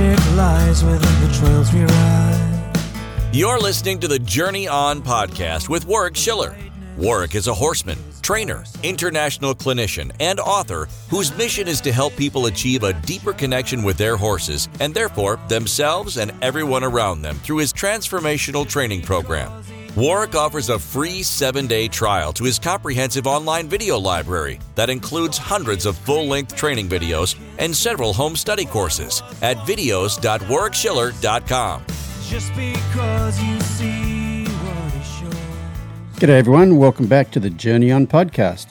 magic lies within the trails we ride. You're listening to the Journey On podcast with Warwick Schiller. Warwick is a horseman, trainer, international clinician, and author whose mission is to help people achieve a deeper connection with their horses and therefore themselves and everyone around them through his transformational training program. Warwick offers a free seven day trial to his comprehensive online video library that includes hundreds of full length training videos and several home study courses at videos.warwickschiller.com. Just because you see what is sure. G'day, everyone. Welcome back to the Journey On podcast.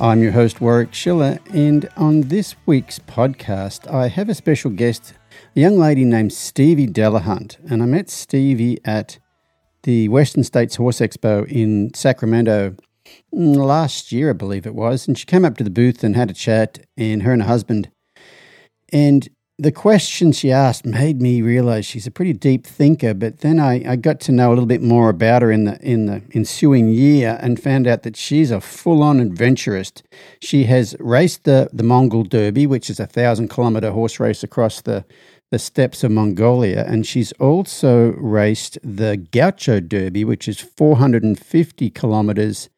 I'm your host, Warwick Schiller, and on this week's podcast, I have a special guest, a young lady named Stevie Delahunt. And I met Stevie at the Western States Horse Expo in Sacramento mm, last year, I believe it was. And she came up to the booth and had a chat, and her and her husband. And the question she asked made me realize she's a pretty deep thinker. But then I, I got to know a little bit more about her in the in the ensuing year and found out that she's a full on adventurist. She has raced the the Mongol Derby, which is a thousand kilometer horse race across the the steppes of Mongolia, and she's also raced the Gaucho Derby, which is 450 kilometers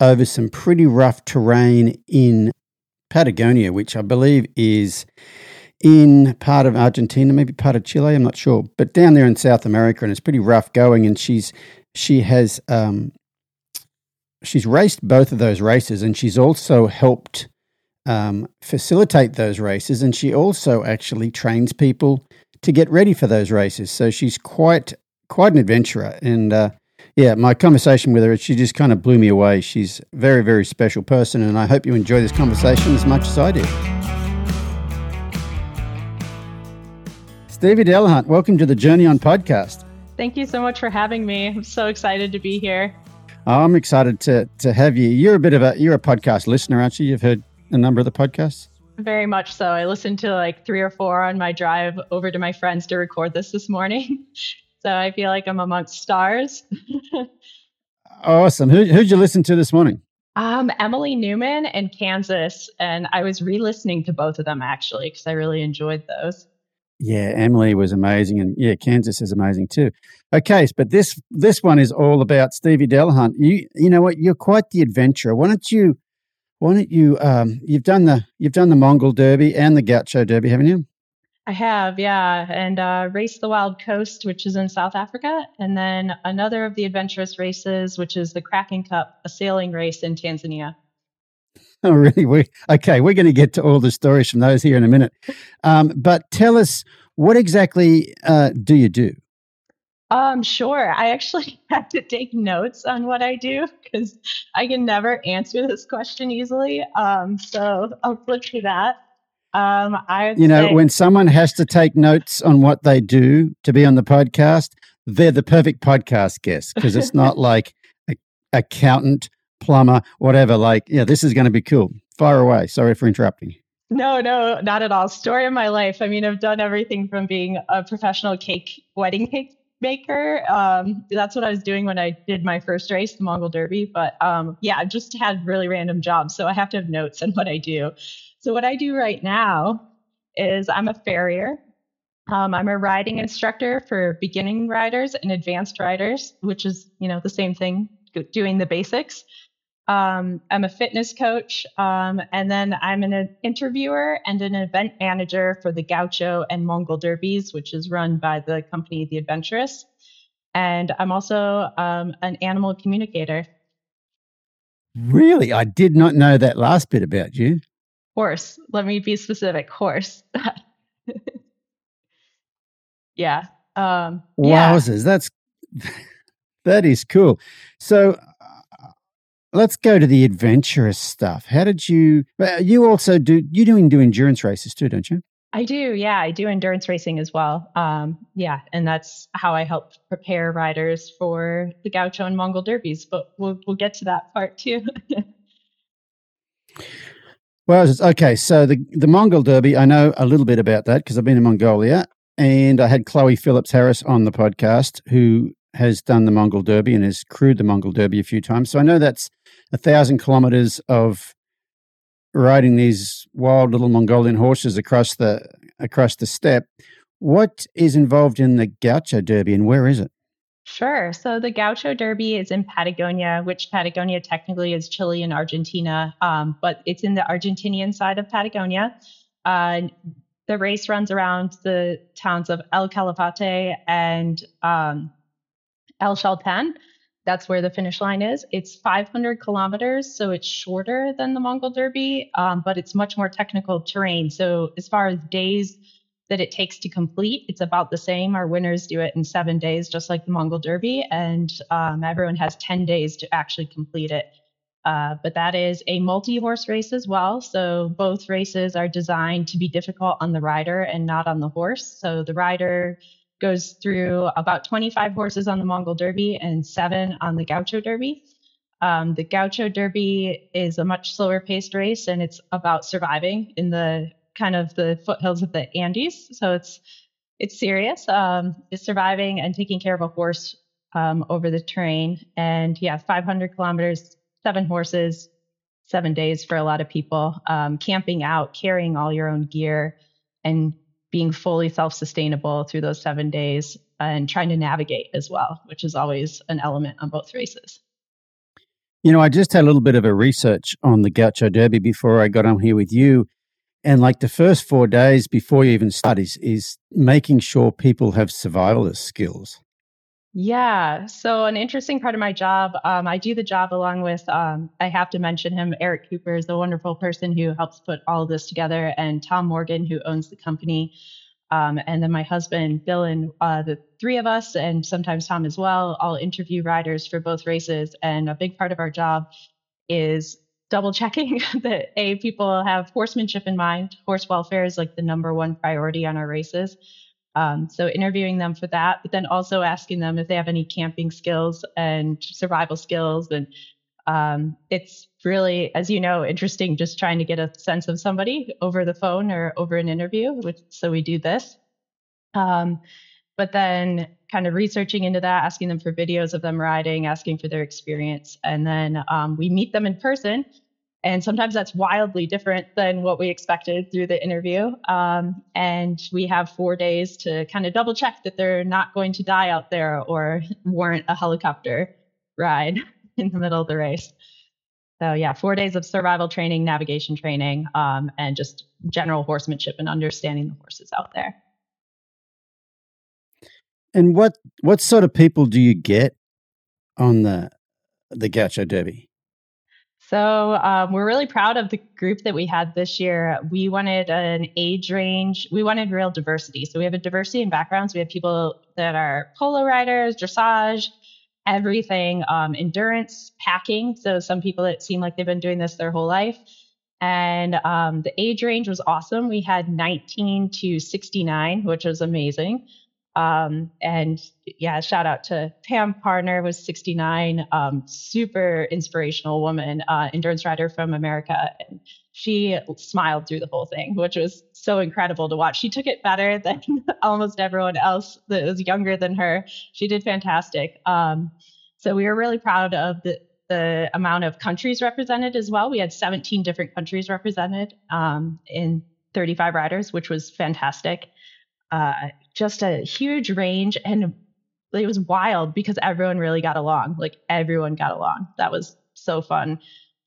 over some pretty rough terrain in Patagonia, which I believe is in part of Argentina, maybe part of Chile. I'm not sure, but down there in South America, and it's pretty rough going. And she's she has um, she's raced both of those races, and she's also helped um, facilitate those races, and she also actually trains people to get ready for those races. So she's quite quite an adventurer, and uh, yeah, my conversation with her, she just kind of blew me away. She's a very very special person, and I hope you enjoy this conversation as much as I did. Stevie Delahunt, welcome to the Journey On podcast. Thank you so much for having me. I'm so excited to be here. I'm excited to to have you. You're a bit of a you're a podcast listener, aren't you? You've heard a number of the podcasts. Very much so. I listened to like three or four on my drive over to my friends to record this this morning. so I feel like I'm amongst stars. Awesome. Who who'd you listen to this morning? um, Emily Newman and Kansas, and I was re-listening to both of them actually because I really enjoyed those. Yeah, Emily was amazing, and yeah, Kansas is amazing too. Okay, but this this one is all about Stevie Delahunt. You you know what? You're quite the adventurer. Why don't you why don't you um you've done the you've done the Mongol Derby and the Gaucho Derby, haven't you? I have, yeah, and uh, Race the Wild Coast, which is in South Africa, and then another of the Adventurists races, which is the Kraken Cup, a sailing race in Tanzania. Oh, really? We okay. We're going to get to all the stories from those here in a minute. Um, but tell us what exactly uh, do you do? Um, sure. I actually had to take notes on what I do because I can never answer this question easily. Um, so I'll flip to that. Um, I You know, say- when someone has to take notes on what they do to be on the podcast, they're the perfect podcast guest because it's not like a, accountant, plumber, whatever. Like, yeah, this is going to be cool. Fire away. Sorry for interrupting. No, no, not at all. Story of my life. I mean, I've done everything from being a professional cake wedding cake maker. Um, that's what I was doing when I did my first race, the Mongol Derby. But um, yeah, I've just had really random jobs, so I have to have notes on what I do. So what I do right now is I'm a farrier. Um, I'm a riding instructor for beginning riders and advanced riders, which is you know the same thing, doing the basics. Um, I'm a fitness coach, um, and then I'm an interviewer and an event manager for the Gaucho and Mongol Derbies, which is run by the company The Adventurists. And I'm also um, an animal communicator. Really? I did not know that last bit about you. Horse. Let me be specific. Horse. yeah. Um, yeah. Wowzers. That's, that is cool. So, Let's go to the adventurous stuff. How did you? You also do. You doing do endurance races too, don't you? I do. Yeah, I do endurance racing as well. Um, yeah, and that's how I help prepare riders for the Gaucho and Mongol Derbies. But we'll we'll get to that part too. Well, okay. So the the Mongol Derby, I know a little bit about that because I've been in Mongolia, and I had Chloe Phillips Harris on the podcast, who has done the Mongol Derby and has crewed the Mongol Derby a few times. So I know that's a thousand kilometers of riding these wild little Mongolian horses across the across the steppe. What is involved in the Gaucho Derby and where is it? Sure. So the Gaucho Derby is in Patagonia, which Patagonia technically is Chile and Argentina, um, but it's in the Argentinian side of Patagonia. Uh, the race runs around the towns of El Calafate and um, El Chalten. That's where the finish line is. It's 500 kilometers, so it's shorter than the Mongol Derby, um, but it's much more technical terrain. So as far as days that it takes to complete, it's about the same. Our winners do it in seven days, just like the Mongol Derby, and um, everyone has 10 days to actually complete it. Uh, but that is a multi horse race as well. So both races are designed to be difficult on the rider and not on the horse. So the rider goes through about 25 horses on the Mongol Derby and seven on the Gaucho Derby. Um, the Gaucho Derby is a much slower paced race and it's about surviving in the kind of the foothills of the Andes. So it's it's serious. Um, it's surviving and taking care of a horse um, over the terrain. And yeah, 500 kilometers seven horses, seven days for a lot of people, um, camping out, carrying all your own gear, and being fully self sustainable through those seven days and trying to navigate as well, which is always an element on both races. You know, I just had a little bit of a research on the Gaucho Derby before I got on here with you. And like the first four days before you even start is, is making sure people have survivalist skills. Yeah. So, an interesting part of my job, um, I do the job along with, um, I have to mention him, Eric Cooper is the wonderful person who helps put all this together, and Tom Morgan, who owns the company. Um, and then my husband, Bill, and uh, the three of us, and sometimes Tom as well, all interview riders for both races. And a big part of our job is double checking that A, people have horsemanship in mind. Horse welfare is like the number one priority on our races. Um, so interviewing them for that, but then also asking them if they have any camping skills and survival skills. And um, it's really, as you know, interesting just trying to get a sense of somebody over the phone or over an interview. Which, so we do this. Um, but then kind of researching into that, asking them for videos of them riding, asking for their experience. And then um, we meet them in person and sometimes that's wildly different than what we expected through the interview. Um, and we have four days to kind of double check that they're not going to die out there or warrant a helicopter ride in the middle of the race. So, yeah, four days of survival training, navigation training, um, and just general horsemanship and understanding the horses out there. And what what sort of people do you get on the the Gaucho Derby? So um, we're really proud of the group that we had this year. We wanted an age range. We wanted real diversity. So we have a diversity in backgrounds. We have people that are polo riders, dressage, everything, um, endurance, packing. So some people that seem like they've been doing this their whole life. And um, the age range was awesome. We had 19 to 69, which was amazing. Um, and yeah, shout out to Pam Parner was 69, um, super inspirational woman, uh, endurance rider from America. And she smiled through the whole thing, which was so incredible to watch. She took it better than almost everyone else that was younger than her. She did fantastic. Um, so we were really proud of the, the amount of countries represented as well. We had 17 different countries represented um, in 35 riders, which was fantastic. Uh, just a huge range and it was wild because everyone really got along. Like everyone got along. That was so fun.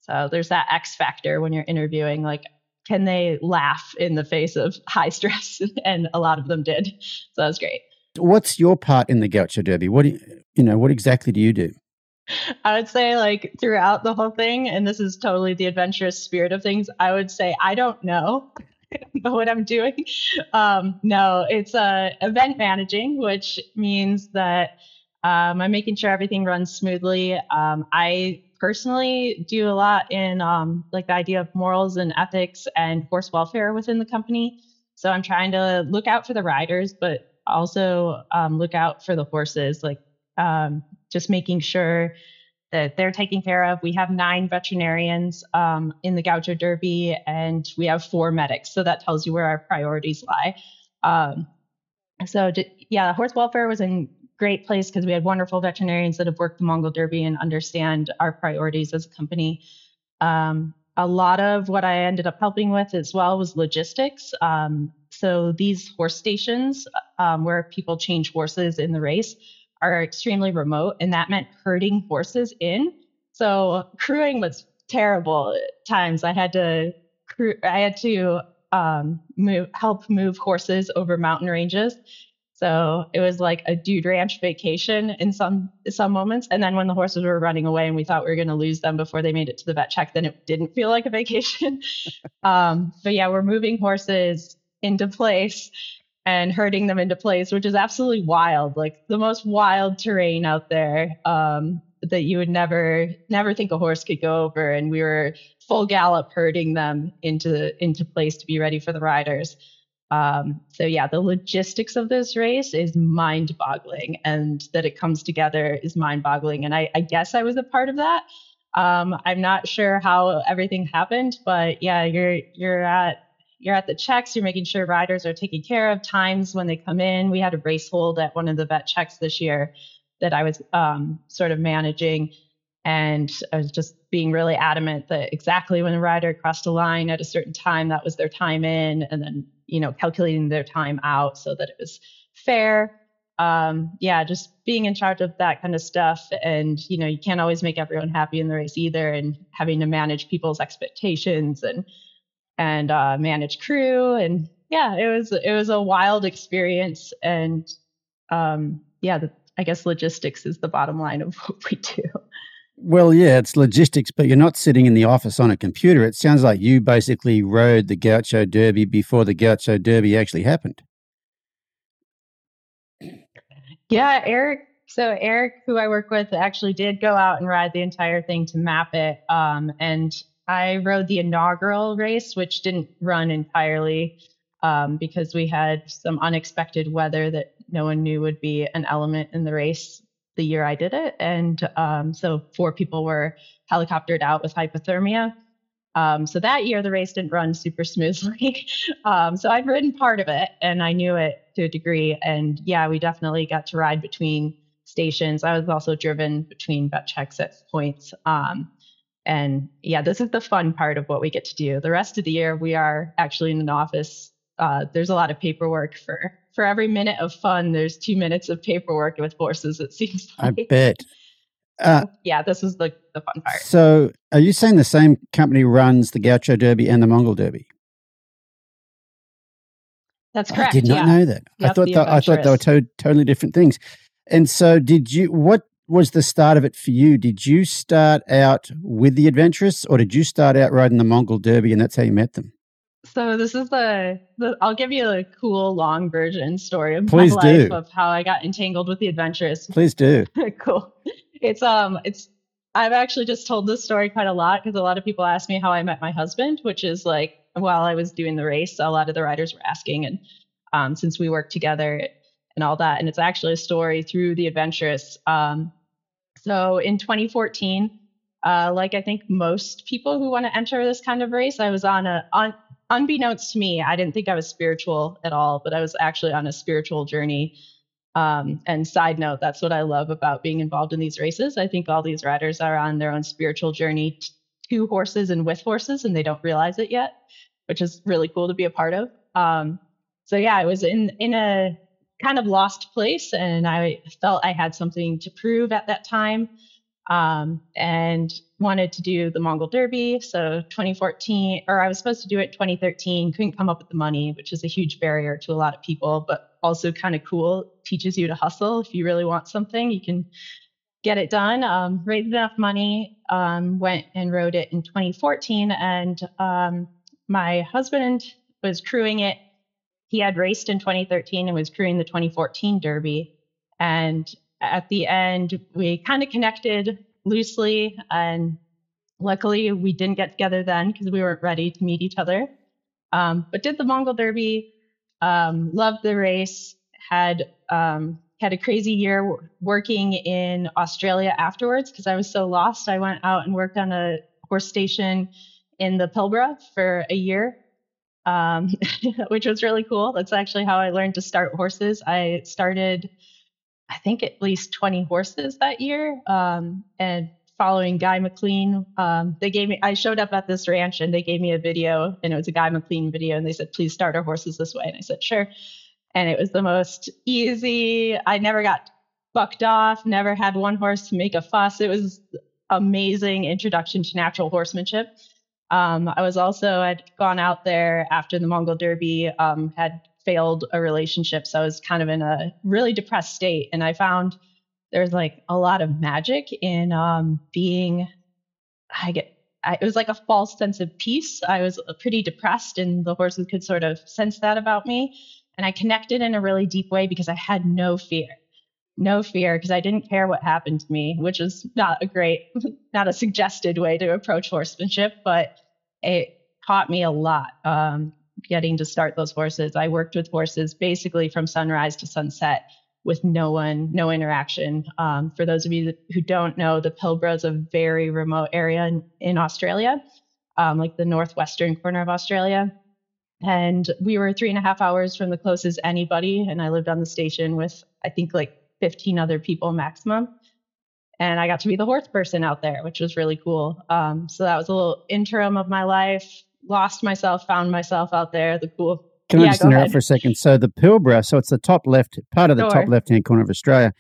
So there's that X factor when you're interviewing. Like, can they laugh in the face of high stress? and a lot of them did. So that was great. What's your part in the Gaucho Derby? What do you, you know? What exactly do you do? I would say like throughout the whole thing, and this is totally the adventurous spirit of things. I would say I don't know. know what I'm doing. Um, no, it's uh, event managing, which means that um, I'm making sure everything runs smoothly. Um, I personally do a lot in um, like the idea of morals and ethics and horse welfare within the company. So I'm trying to look out for the riders, but also um, look out for the horses, like um, just making sure that they're taking care of. We have nine veterinarians um, in the Gaucho Derby, and we have four medics. So that tells you where our priorities lie. Um, so yeah, horse welfare was in great place because we had wonderful veterinarians that have worked the Mongol Derby and understand our priorities as a company. Um, a lot of what I ended up helping with as well was logistics. Um, so these horse stations um, where people change horses in the race are extremely remote, and that meant herding horses in. So crewing was terrible at times. I had to crew, I had to um, move, help move horses over mountain ranges. So it was like a dude ranch vacation in some some moments. And then when the horses were running away and we thought we were going to lose them before they made it to the vet check, then it didn't feel like a vacation. um, but yeah, we're moving horses into place and herding them into place, which is absolutely wild, like the most wild terrain out there um, that you would never never think a horse could go over. And we were full gallop herding them into into place to be ready for the riders. Um, so yeah, the logistics of this race is mind-boggling, and that it comes together is mind-boggling. And I, I guess I was a part of that. Um, I'm not sure how everything happened, but yeah, you're you're at you're at the checks. You're making sure riders are taken care of. Times when they come in, we had a race hold at one of the vet checks this year that I was um, sort of managing, and I was just being really adamant that exactly when a rider crossed a line at a certain time, that was their time in, and then you know calculating their time out so that it was fair. Um, yeah, just being in charge of that kind of stuff, and you know you can't always make everyone happy in the race either, and having to manage people's expectations and and uh, manage crew, and yeah, it was it was a wild experience, and um, yeah, the, I guess logistics is the bottom line of what we do. Well, yeah, it's logistics, but you're not sitting in the office on a computer. It sounds like you basically rode the Gaucho Derby before the Gaucho Derby actually happened. Yeah, Eric. So Eric, who I work with, actually did go out and ride the entire thing to map it. Um, and I rode the inaugural race, which didn't run entirely um, because we had some unexpected weather that no one knew would be an element in the race the year I did it. And um, so four people were helicoptered out with hypothermia. Um, so that year the race didn't run super smoothly. um, so I'd ridden part of it and I knew it to a degree. And yeah, we definitely got to ride between stations. I was also driven between at points. Um, and yeah, this is the fun part of what we get to do. The rest of the year we are actually in an office. Uh, there's a lot of paperwork for for every minute of fun, there's two minutes of paperwork with horses. It seems. Like. I bet. Uh, yeah, this is the the fun part. So, are you saying the same company runs the Gaucho Derby and the Mongol Derby? That's correct. I did not yeah. know that. Yep, I thought that, I thought they were to- totally different things. And so, did you? What was the start of it for you? Did you start out with the Adventurists, or did you start out riding the Mongol Derby, and that's how you met them? So this is the, the I'll give you a cool long version story of Please my life do. of how I got entangled with the Adventurists. Please do. cool. It's um it's I've actually just told this story quite a lot because a lot of people ask me how I met my husband, which is like while I was doing the race, a lot of the riders were asking, and um, since we worked together and all that, and it's actually a story through the Adventurists. Um, so in 2014, uh, like I think most people who want to enter this kind of race, I was on a on unbeknownst to me, I didn't think I was spiritual at all, but I was actually on a spiritual journey. Um, and side note, that's what I love about being involved in these races. I think all these riders are on their own spiritual journey to horses and with horses, and they don't realize it yet, which is really cool to be a part of. Um, so yeah, I was in in a kind of lost place, and I felt I had something to prove at that time um, and wanted to do the Mongol Derby. So 2014, or I was supposed to do it 2013, couldn't come up with the money, which is a huge barrier to a lot of people, but also kind of cool. Teaches you to hustle. If you really want something, you can get it done. Um, raised enough money, um, went and rode it in 2014, and um, my husband was crewing it. He had raced in 2013 and was crewing the 2014 Derby. And at the end, we kind of connected loosely. And luckily, we didn't get together then because we weren't ready to meet each other. Um, but did the Mongol Derby, um, loved the race, had um, had a crazy year working in Australia afterwards because I was so lost. I went out and worked on a horse station in the Pilbara for a year, um, which was really cool. That's actually how I learned to start horses. I started I think at least 20 horses that year. Um, and following Guy McLean. Um, they gave me, I showed up at this ranch and they gave me a video and it was a Guy McLean video and they said, please start our horses this way. And I said, sure. And it was the most easy. I never got bucked off, never had one horse make a fuss. It was amazing introduction to natural horsemanship. Um, I was also, I'd gone out there after the Mongol Derby, um, had failed a relationship. So I was kind of in a really depressed state. And I found there's like a lot of magic in um, being, I get, I, it was like a false sense of peace. I was pretty depressed, and the horses could sort of sense that about me. And I connected in a really deep way because I had no fear, no fear, because I didn't care what happened to me, which is not a great, not a suggested way to approach horsemanship, but it taught me a lot. Um, getting to start those horses, I worked with horses basically from sunrise to sunset with no one, no interaction. Um, for those of you who don't know, the Pilbara is a very remote area in, in Australia, um, like the northwestern corner of Australia. And we were three and a half hours from the closest anybody. And I lived on the station with, I think, like 15 other people maximum. And I got to be the horse person out there, which was really cool. Um, so that was a little interim of my life. Lost myself, found myself out there. The cool can yeah, I just interrupt for a second? So the Pilbara, so it's the top left part of the sure. top left hand corner of Australia.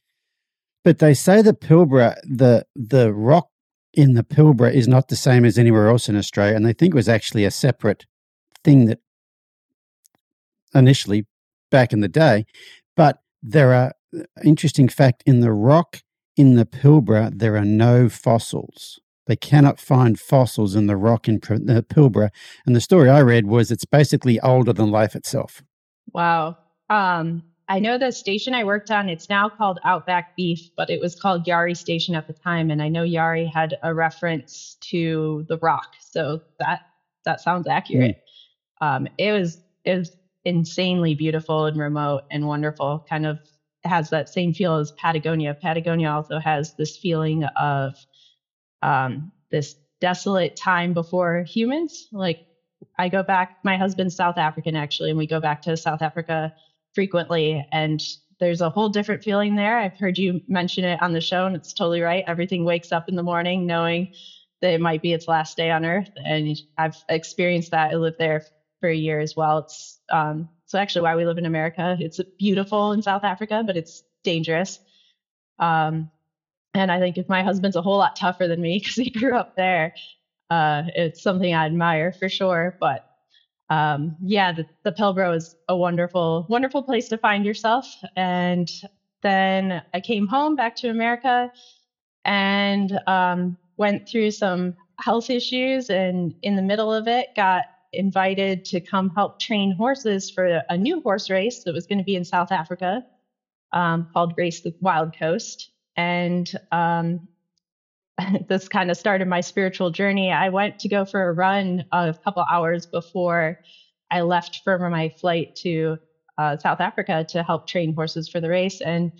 But they say the Pilbara, the the rock in the Pilbara is not the same as anywhere else in Australia, and they think it was actually a separate thing that initially back in the day. But there are interesting fact in the rock in the Pilbara there are no fossils. They cannot find fossils in the rock in the Pilbara. And the story I read was it's basically older than life itself. Wow. Um, I know the station I worked on, it's now called Outback Beef, but it was called Yari Station at the time. And I know Yari had a reference to the rock. So that that sounds accurate. Mm. Um, it was it was insanely beautiful and remote and wonderful. Kind of has that same feel as Patagonia. Patagonia also has this feeling of um, this desolate time before humans. Like I go back, my husband's South African actually, and we go back to South Africa frequently. And there's a whole different feeling there. I've heard you mention it on the show, and it's totally right. Everything wakes up in the morning knowing that it might be its last day on Earth, and I've experienced that. I lived there for a year as well. It's um, so actually why we live in America. It's beautiful in South Africa, but it's dangerous. Um, and I think if my husband's a whole lot tougher than me because he grew up there, uh, it's something I admire for sure. But um, yeah, the, the Pilbara is a wonderful, wonderful place to find yourself. And then I came home back to America and um, went through some health issues. And in the middle of it, got invited to come help train horses for a new horse race that was going to be in South Africa um, called Race the Wild Coast and um, this kind of started my spiritual journey. I went to go for a run a couple hours before I left for my flight to uh, South Africa to help train horses for the race. And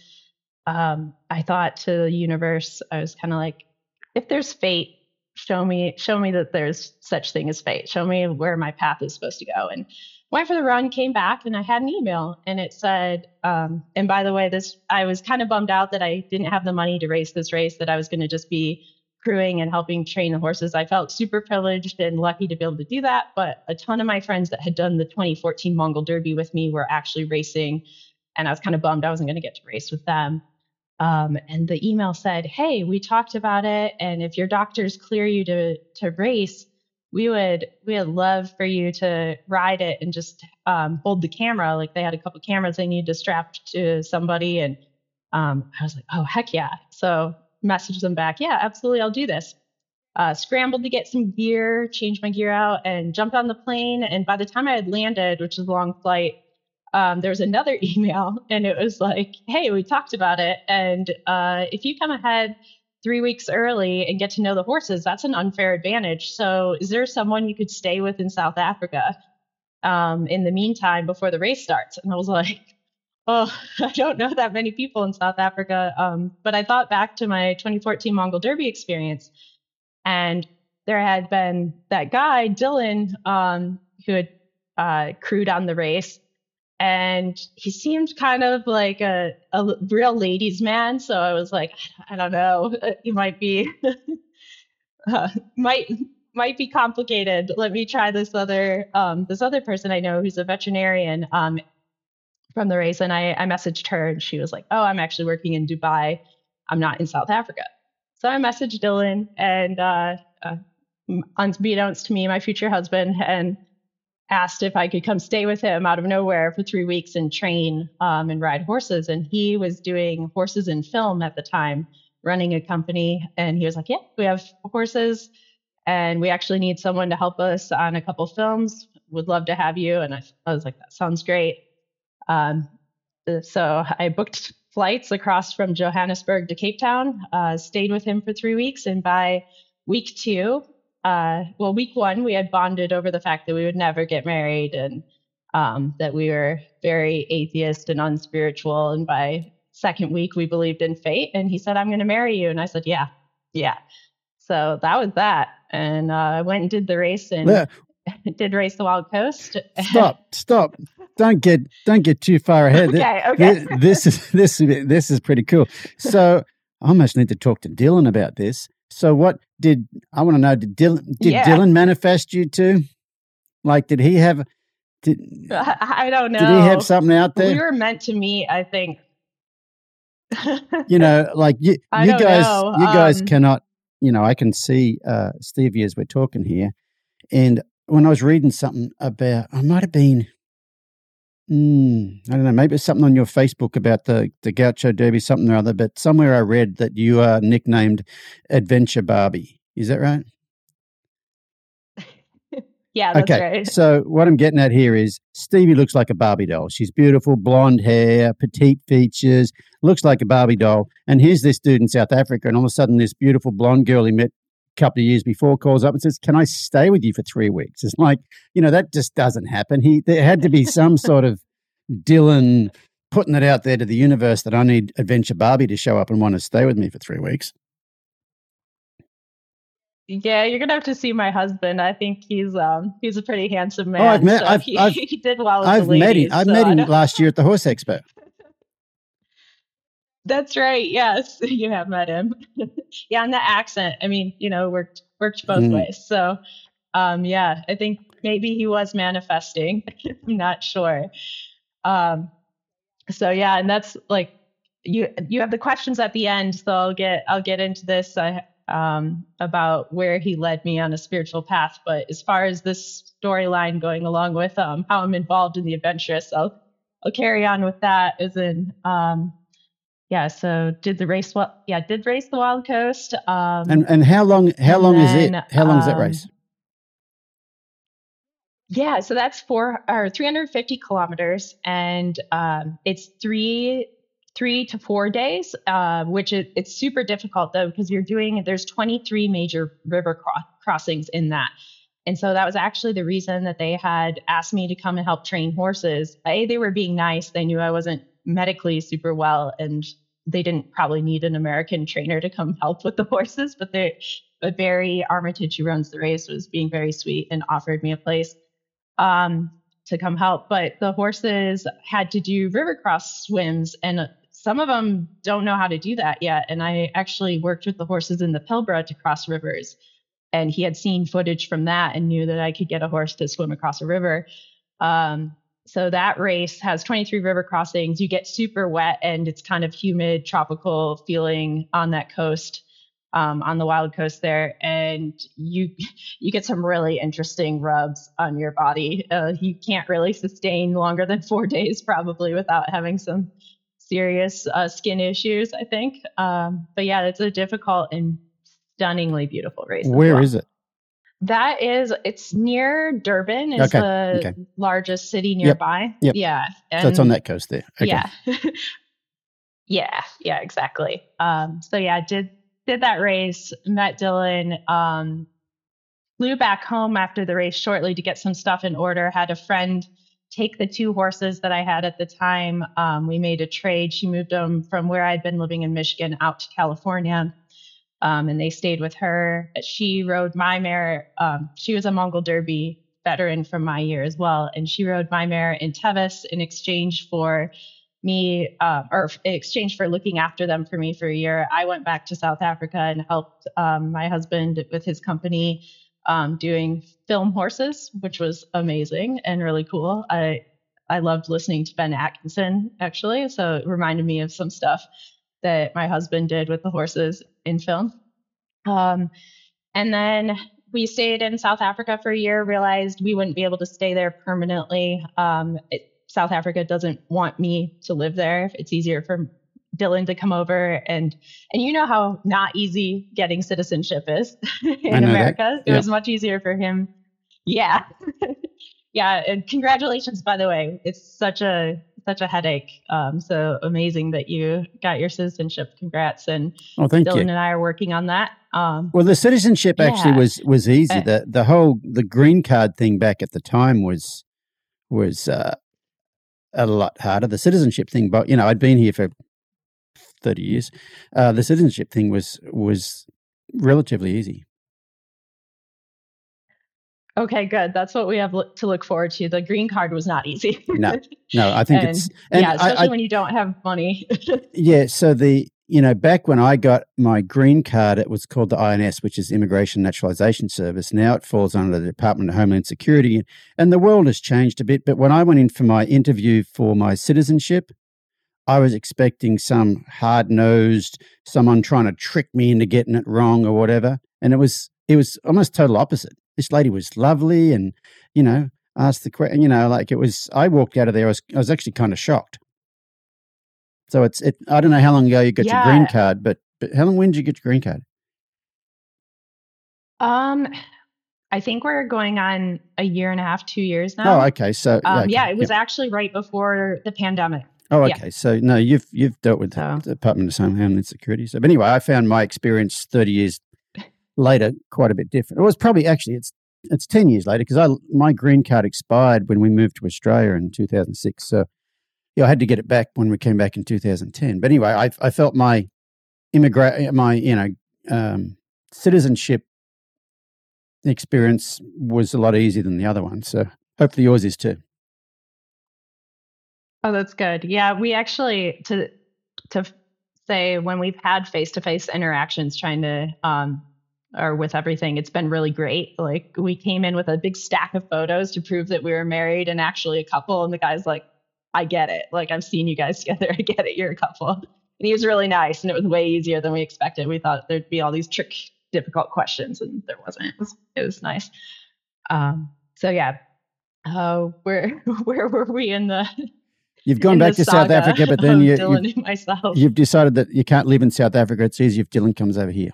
um, I thought to the universe, I was kind of like, if there's fate, show me, show me that there's such thing as fate. Show me where my path is supposed to go. And went for the run, came back, and I had an email, and it said, um, and by the way, this I was kind of bummed out that I didn't have the money to race this race, that I was going to just be crewing and helping train the horses. I felt super privileged and lucky to be able to do that. But a ton of my friends that had done the 2014 Mongol Derby with me were actually racing, and I was kind of bummed I wasn't going to get to race with them. Um, and the email said, "Hey, we talked about it, and if your doctors clear you to to race." we would we would love for you to ride it and just um, hold the camera. Like they had a couple cameras they needed to strap to somebody, and um, I was like, oh heck yeah! So messaged them back, yeah, absolutely, I'll do this. Uh, scrambled to get some gear, changed my gear out, and jumped on the plane. And by the time I had landed, which was a long flight, um, there was another email, and it was like, hey, we talked about it, and uh, if you come ahead three weeks early and get to know the horses, that's an unfair advantage. So, is there someone you could stay with in South Africa um, in the meantime before the race starts? And I was like, oh, I don't know that many people in South Africa. Um, but I thought back to my 2014 Mongol Derby experience, and there had been that guy, Dylan, um, who had uh, crewed on the race. And he seemed kind of like a, a real ladies' man. So I was like, I don't know, he might be uh, might might be complicated. Let me try this other um, this other person I know who's a veterinarian um, from the race, and I, I messaged her, and she was like, "Oh, I'm actually working in Dubai. I'm not in South Africa." So I messaged Dylan, and uh, uh, unbeknownst to me, my future husband, and asked if I could come stay with him out of nowhere for three weeks and train um, and ride horses. And he was doing horses in film at the time, running a company. And he was like, Yeah, we have horses and we actually need someone to help us on a couple films. Would love to have you. And I, I was like, That sounds great. Um, so I booked flights across from Johannesburg to Cape Town, uh, stayed with him for three weeks. And by week two, uh, well, week one, we had bonded over the fact that we would never get married and um, that we were very atheist and unspiritual. And by second week, we believed in fate. And he said, I'm going to marry you. And I said, Yeah, yeah. So that was that. And uh, I went and did the race and yeah. did race the Wild Coast. Stop, stop. Don't get don't get too far ahead. okay, okay. This, this is this is this is pretty cool. So I almost need to talk to Dylan about this. So what did I want to know? Did Dylan did yeah. Dylan manifest you too? Like, did he have? Did I don't know? Did he have something out there? We were meant to meet. I think. you know, like you, you guys, know. you guys um, cannot. You know, I can see uh, Stevie as we're talking here, and when I was reading something about, I might have been Mm, I don't know. Maybe it's something on your Facebook about the the Gaucho Derby, something or other. But somewhere I read that you are nicknamed Adventure Barbie. Is that right? yeah, that's okay. right. So what I'm getting at here is Stevie looks like a Barbie doll. She's beautiful, blonde hair, petite features, looks like a Barbie doll. And here's this dude in South Africa, and all of a sudden, this beautiful blonde girl he met couple of years before calls up and says, "Can I stay with you for three weeks?" It's like you know that just doesn't happen. He there had to be some sort of Dylan putting it out there to the universe that I need Adventure Barbie to show up and want to stay with me for three weeks. Yeah, you're gonna have to see my husband. I think he's um he's a pretty handsome man. Oh, I've met. So I've, he, I've, he did well. With I've the met him. I've so met him last year at the Horse Expo. That's right. Yes, you have met him. yeah, and the accent. I mean, you know, worked worked both Mm. ways. So, um, yeah, I think maybe he was manifesting. I'm not sure. Um, so yeah, and that's like you you have the questions at the end. So I'll get I'll get into this uh, um, about where he led me on a spiritual path. But as far as this storyline going along with um, how I'm involved in the Adventurists, I'll I'll carry on with that. As in, um, yeah. So did the race well? Yeah, did race the Wild Coast. Um, And and how long? How long is it? How long is that um, race? Yeah, so that's four or 350 kilometers, and um, it's three three to four days, uh, which is it's super difficult though because you're doing there's 23 major river cro- crossings in that, and so that was actually the reason that they had asked me to come and help train horses. A, they were being nice; they knew I wasn't medically super well, and they didn't probably need an American trainer to come help with the horses, but they. But Barry Armitage, who runs the race, was being very sweet and offered me a place um, to come help. But the horses had to do river cross swims, and uh, some of them don't know how to do that yet. And I actually worked with the horses in the Pilbara to cross rivers. And he had seen footage from that and knew that I could get a horse to swim across a river. Um, so that race has 23 river crossings. You get super wet and it's kind of humid, tropical feeling on that coast um, on the wild coast there, and you you get some really interesting rubs on your body. Uh, you can't really sustain longer than four days probably without having some serious uh, skin issues. I think, um, but yeah, it's a difficult and stunningly beautiful race. Where well. is it? That is, it's near Durban. Is Okay, the okay. largest city nearby. yep. Yeah, So it's on that coast there. Okay. yeah. yeah, yeah, exactly. Um, so yeah, did did that race, met Dylan, um, flew back home after the race shortly to get some stuff in order, had a friend take the two horses that I had at the time. Um, we made a trade. She moved them from where I'd been living in Michigan out to California. Um, and they stayed with her. She rode my mare. Um, she was a Mongol Derby veteran from my year as well. And she rode my mare in Tevis in exchange for me, uh, or in exchange for looking after them for me for a year. I went back to South Africa and helped um, my husband with his company um, doing film horses, which was amazing and really cool. I I loved listening to Ben Atkinson actually, so it reminded me of some stuff that my husband did with the horses in film. Um, and then we stayed in South Africa for a year, realized we wouldn't be able to stay there permanently. Um, it, South Africa doesn't want me to live there. It's easier for Dylan to come over and and you know how not easy getting citizenship is in America. It was much easier for him. Yeah. yeah, and congratulations by the way. It's such a such a headache. Um, so amazing that you got your citizenship. Congrats. And oh, thank Dylan you. and I are working on that. Um, well, the citizenship yeah. actually was was easy. Uh, the the whole the green card thing back at the time was was uh, a lot harder. The citizenship thing, but you know, I'd been here for thirty years. Uh, the citizenship thing was was relatively easy. Okay, good. That's what we have to look forward to. The green card was not easy. no, no, I think and, it's yeah, especially I, I, when you don't have money. yeah, so the you know back when I got my green card, it was called the INS, which is Immigration Naturalization Service. Now it falls under the Department of Homeland Security, and the world has changed a bit. But when I went in for my interview for my citizenship, I was expecting some hard nosed, someone trying to trick me into getting it wrong or whatever, and it was it was almost total opposite this lady was lovely and, you know, asked the question, you know, like it was, I walked out of there, I was, I was actually kind of shocked. So it's, it, I don't know how long ago you got yeah. your green card, but, but how long, when did you get your green card? Um, I think we're going on a year and a half, two years now. Oh, okay. So um, okay. yeah, it was yeah. actually right before the pandemic. Oh, okay. Yeah. So no, you've you've dealt with so. the Department of Homeland Security. So, but anyway, I found my experience thirty years later quite a bit different. It was probably actually it's it's ten years later because I my green card expired when we moved to Australia in two thousand six. So yeah, I had to get it back when we came back in two thousand ten. But anyway, I I felt my immigrant my you know um, citizenship experience was a lot easier than the other one. So hopefully yours is too. Oh, that's good. Yeah, we actually to to say when we've had face to face interactions trying to um, or with everything. It's been really great. Like we came in with a big stack of photos to prove that we were married and actually a couple. And the guy's like, I get it. Like I've seen you guys together. I get it. You're a couple. And he was really nice and it was way easier than we expected. We thought there'd be all these trick, difficult questions and there wasn't. It was, it was nice. Um, so yeah. Uh, where where were we in the You've gone back to South Africa, but then you, you've, you've decided that you can't live in South Africa. It's easy if Dylan comes over here.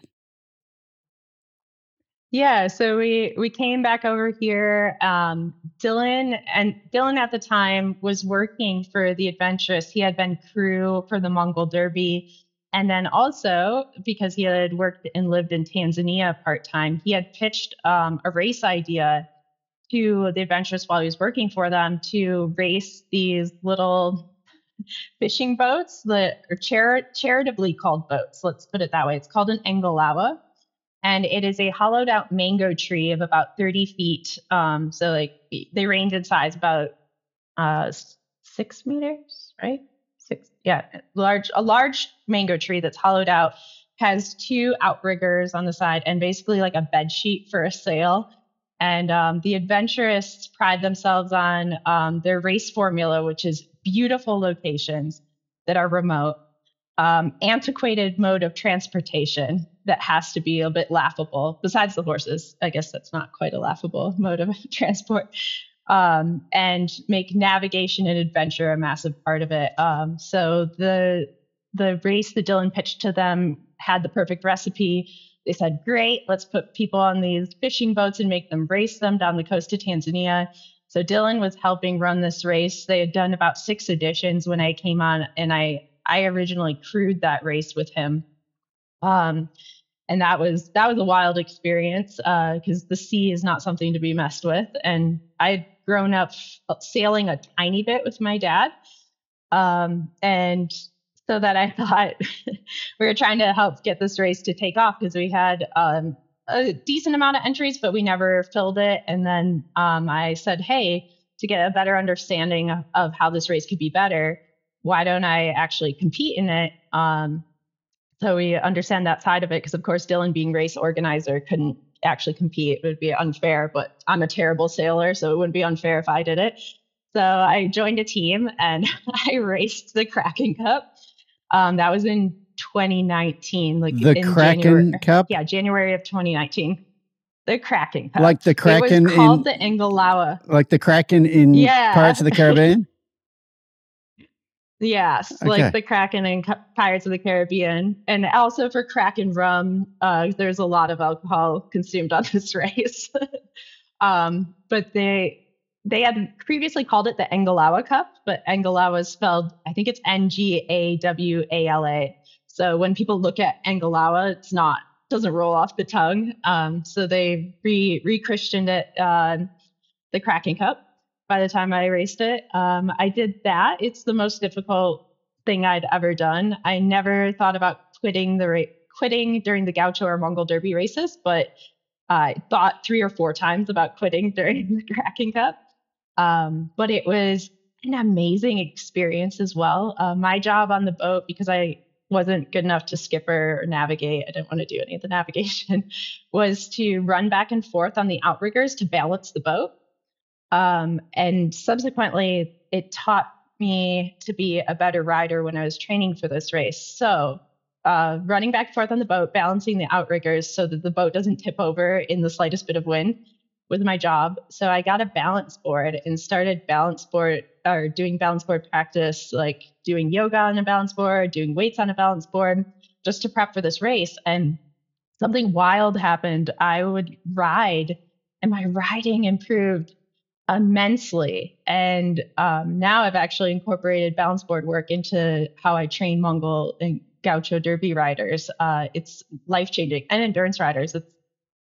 Yeah, so we we came back over here. Um, Dylan and Dylan at the time was working for the Adventurists. He had been crew for the Mongol Derby, and then also because he had worked and lived in Tanzania part time, he had pitched um, a race idea to the Adventurists while he was working for them to race these little fishing boats that are chari- charitably called boats. Let's put it that way. It's called an ngalawa and it is a hollowed out mango tree of about 30 feet. Um, so like they range in size about uh, six meters, right? Six, yeah, large a large mango tree that's hollowed out has two outriggers on the side and basically like a bed sheet for a sail. And um, the Adventurists pride themselves on um, their race formula, which is beautiful locations that are remote, um, antiquated mode of transportation, that has to be a bit laughable. Besides the horses, I guess that's not quite a laughable mode of transport. Um, and make navigation and adventure a massive part of it. Um, so the the race that Dylan pitched to them had the perfect recipe. They said, "Great, let's put people on these fishing boats and make them race them down the coast of Tanzania." So Dylan was helping run this race. They had done about six editions when I came on, and I I originally crewed that race with him. Um, and that was that was a wild experience because uh, the sea is not something to be messed with. And I'd grown up sailing a tiny bit with my dad, um, and so that I thought we were trying to help get this race to take off because we had um, a decent amount of entries, but we never filled it. And then um, I said, hey, to get a better understanding of, of, how this race could be better, why don't I actually compete in it? Um, so we understand that side of it, because of course, Dylan being race organizer couldn't actually compete. It would be unfair, but I'm a terrible sailor, so it wouldn't be unfair if I did it. So I joined a team and I raced the Kraken Cup. Um, that was in 2019, like in the Kraken January, Cup. Yeah, January of 2019. The Kraken Cup, like the Kraken it was called in the ngalawa, like the Kraken in yeah. Pirates of the Caribbean. Yes, okay. like the Kraken and Pirates of the Caribbean, and also for Kraken rum. Uh, there's a lot of alcohol consumed on this race, um, but they they had previously called it the Ngalawa Cup, but Ngalawa is spelled, I think it's N G A W A L A. So when people look at Ngalawa, it's not doesn't roll off the tongue. Um, so they re re Christianed it uh, the Kraken Cup. By the time I raced it, um, I did that. It's the most difficult thing I'd ever done. I never thought about quitting the ra- quitting during the Gaucho or Mongol Derby races, but I thought three or four times about quitting during the Kraken Cup. Um, but it was an amazing experience as well. Uh, my job on the boat, because I wasn't good enough to skipper or navigate, I didn't want to do any of the navigation, was to run back and forth on the outriggers to balance the boat. Um, and subsequently, it taught me to be a better rider when I was training for this race. So, uh, running back and forth on the boat, balancing the outriggers so that the boat doesn't tip over in the slightest bit of wind with my job. So I got a balance board and started balance board or doing balance board practice, like doing yoga on a balance board, doing weights on a balance board, just to prep for this race. And something wild happened. I would ride, and my riding improved immensely. And um, now I've actually incorporated balance board work into how I train Mongol and Gaucho Derby riders. Uh, it's life changing, and endurance riders. It's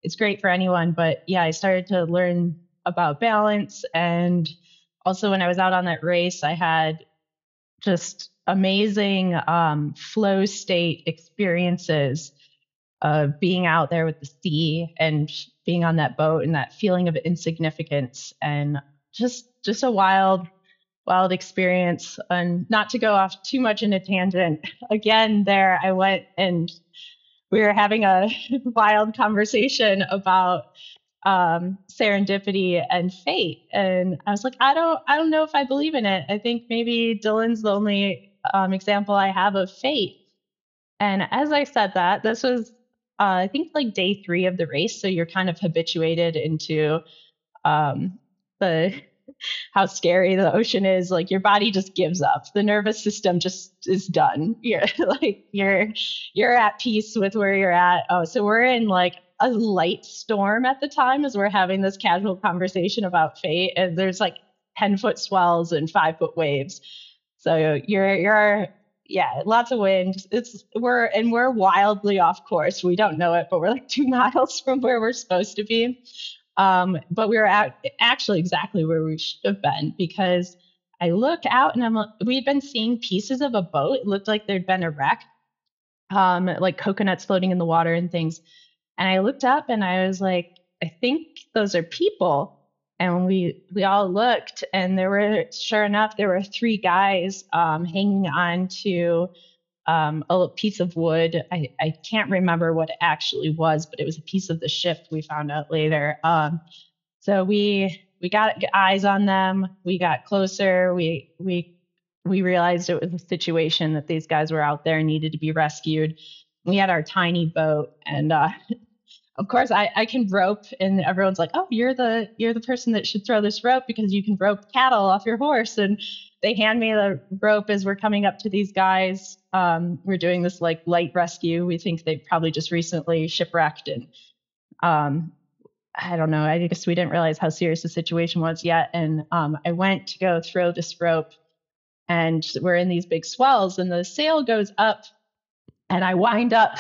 it's great for anyone. But yeah, I started to learn about balance. And also, when I was out on that race, I had just amazing um, flow state experiences of being out there with the sea and being on that boat and that feeling of insignificance and just just a wild wild experience and not to go off too much in a tangent again there i went and we were having a wild conversation about um, serendipity and fate, and I was like, I don't, I don't know if I believe in it. I think maybe Dylan's the only um, example I have of fate. And as I said that, this was, uh, I think, like day three of the race, so you're kind of habituated into um, the how scary the ocean is like your body just gives up. The nervous system just is done. You're like you're you're at peace with where you're at. Oh so we're in like a light storm at the time as we're having this casual conversation about fate and there's like 10 foot swells and five foot waves. So you're you're yeah lots of wind it's we're and we're wildly off course we don't know it but we're like two miles from where we're supposed to be um, but we were at actually exactly where we should have been because I look out and I'm we'd been seeing pieces of a boat. It looked like there'd been a wreck, um, like coconuts floating in the water and things. And I looked up and I was like, I think those are people. And we we all looked, and there were sure enough there were three guys um, hanging on to um, a piece of wood. I, I can't remember what it actually was, but it was a piece of the ship. We found out later. Um, so we we got eyes on them. We got closer. We we we realized it was a situation that these guys were out there needed to be rescued. We had our tiny boat, and uh, of course I, I can rope, and everyone's like, "Oh, you're the you're the person that should throw this rope because you can rope cattle off your horse." And they hand me the rope as we're coming up to these guys. Um, we're doing this like light rescue. We think they probably just recently shipwrecked and um, I don't know. I guess we didn't realize how serious the situation was yet. And um, I went to go throw this rope, and we're in these big swells, and the sail goes up, and I wind up,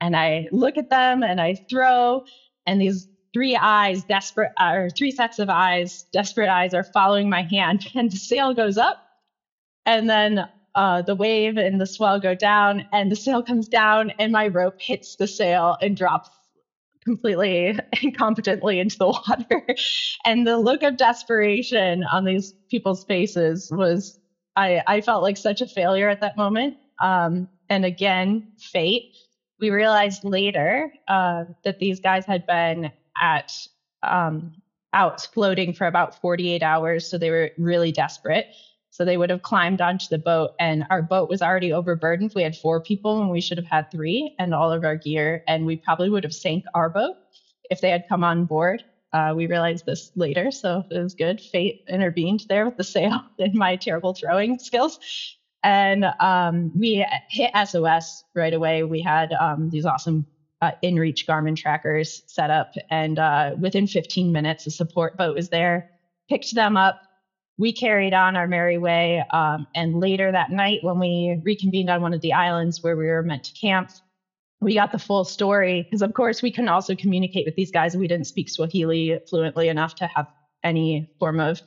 and I look at them, and I throw, and these three eyes, desperate, or three sets of eyes, desperate eyes are following my hand, and the sail goes up, and then uh, the wave and the swell go down, and the sail comes down, and my rope hits the sail and drops completely incompetently into the water. and the look of desperation on these people's faces was, I, I felt like such a failure at that moment. Um, and again, fate. We realized later uh, that these guys had been at um, out floating for about 48 hours, so they were really desperate. So they would have climbed onto the boat, and our boat was already overburdened. We had four people, and we should have had three, and all of our gear, and we probably would have sank our boat if they had come on board. Uh, we realized this later, so it was good. Fate intervened there with the sail and my terrible throwing skills. And um, we hit SOS right away. We had um, these awesome uh, InReach Garmin trackers set up, and uh, within 15 minutes, a support boat was there, picked them up. We carried on our merry way. Um, and later that night, when we reconvened on one of the islands where we were meant to camp, we got the full story because, of course, we couldn't also communicate with these guys. We didn't speak Swahili fluently enough to have any form of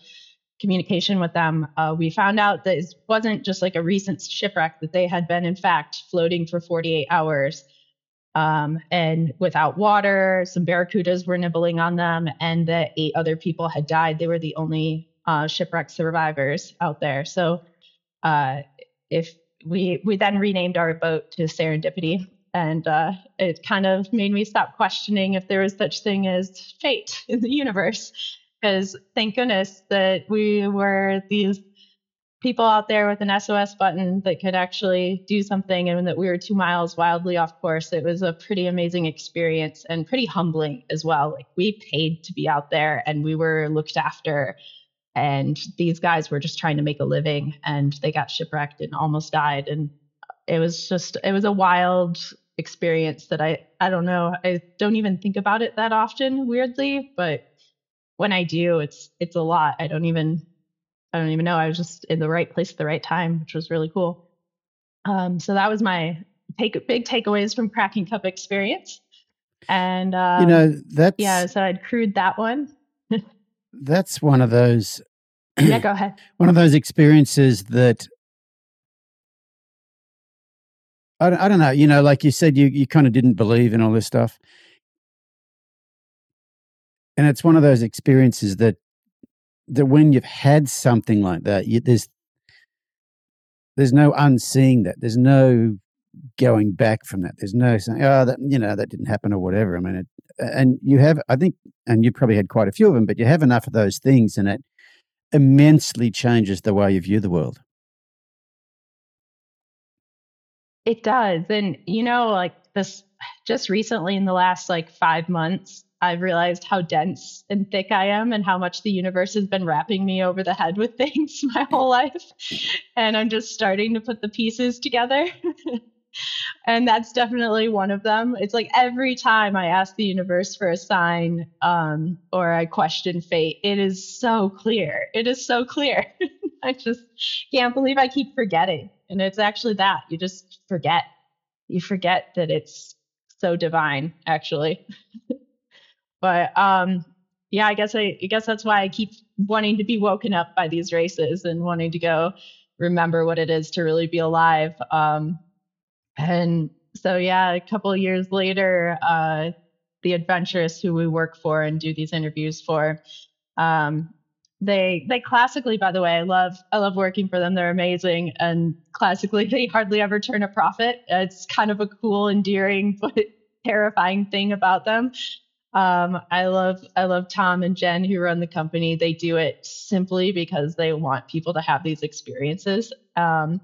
communication with them. Uh, we found out that it wasn't just like a recent shipwreck, that they had been, in fact, floating for 48 hours um, and without water. Some barracudas were nibbling on them, and that eight other people had died. They were the only uh, shipwreck survivors out there. So, uh, if we we then renamed our boat to Serendipity, and uh, it kind of made me stop questioning if there was such thing as fate in the universe. Because thank goodness that we were these people out there with an SOS button that could actually do something and that we were two miles wildly off course. It was a pretty amazing experience and pretty humbling as well. Like we paid to be out there and we were looked after. And these guys were just trying to make a living and they got shipwrecked and almost died. And it was just, it was a wild experience that I, I don't know, I don't even think about it that often, weirdly, but when I do, it's, it's a lot. I don't even I don't even know. I was just in the right place at the right time, which was really cool. Um, so that was my take big takeaways from Kraken Cup experience. And um, you know that's yeah. So I'd crewed that one. that's one of those. yeah, go ahead. One of those experiences that I, I don't know. You know, like you said, you you kind of didn't believe in all this stuff, and it's one of those experiences that that when you've had something like that, you, there's there's no unseeing that. There's no going back from that. There's no saying, oh, that you know that didn't happen or whatever. I mean, it, and you have, I think, and you probably had quite a few of them, but you have enough of those things, and it immensely changes the way you view the world. It does, and you know, like this, just recently in the last like five months, I've realized how dense and thick I am and how much the universe has been wrapping me over the head with things my whole life. And I'm just starting to put the pieces together. and that's definitely one of them. It's like every time I ask the universe for a sign um, or I question fate, it is so clear. It is so clear. I just can't believe I keep forgetting. And it's actually that you just forget. You forget that it's so divine, actually. But um, yeah, I guess I, I guess that's why I keep wanting to be woken up by these races and wanting to go remember what it is to really be alive. Um, and so yeah, a couple years later, uh, the Adventurists who we work for and do these interviews for, um, they they classically, by the way, I love I love working for them. They're amazing, and classically, they hardly ever turn a profit. It's kind of a cool, endearing but terrifying thing about them. Um, I love I love Tom and Jen who run the company. They do it simply because they want people to have these experiences. Um,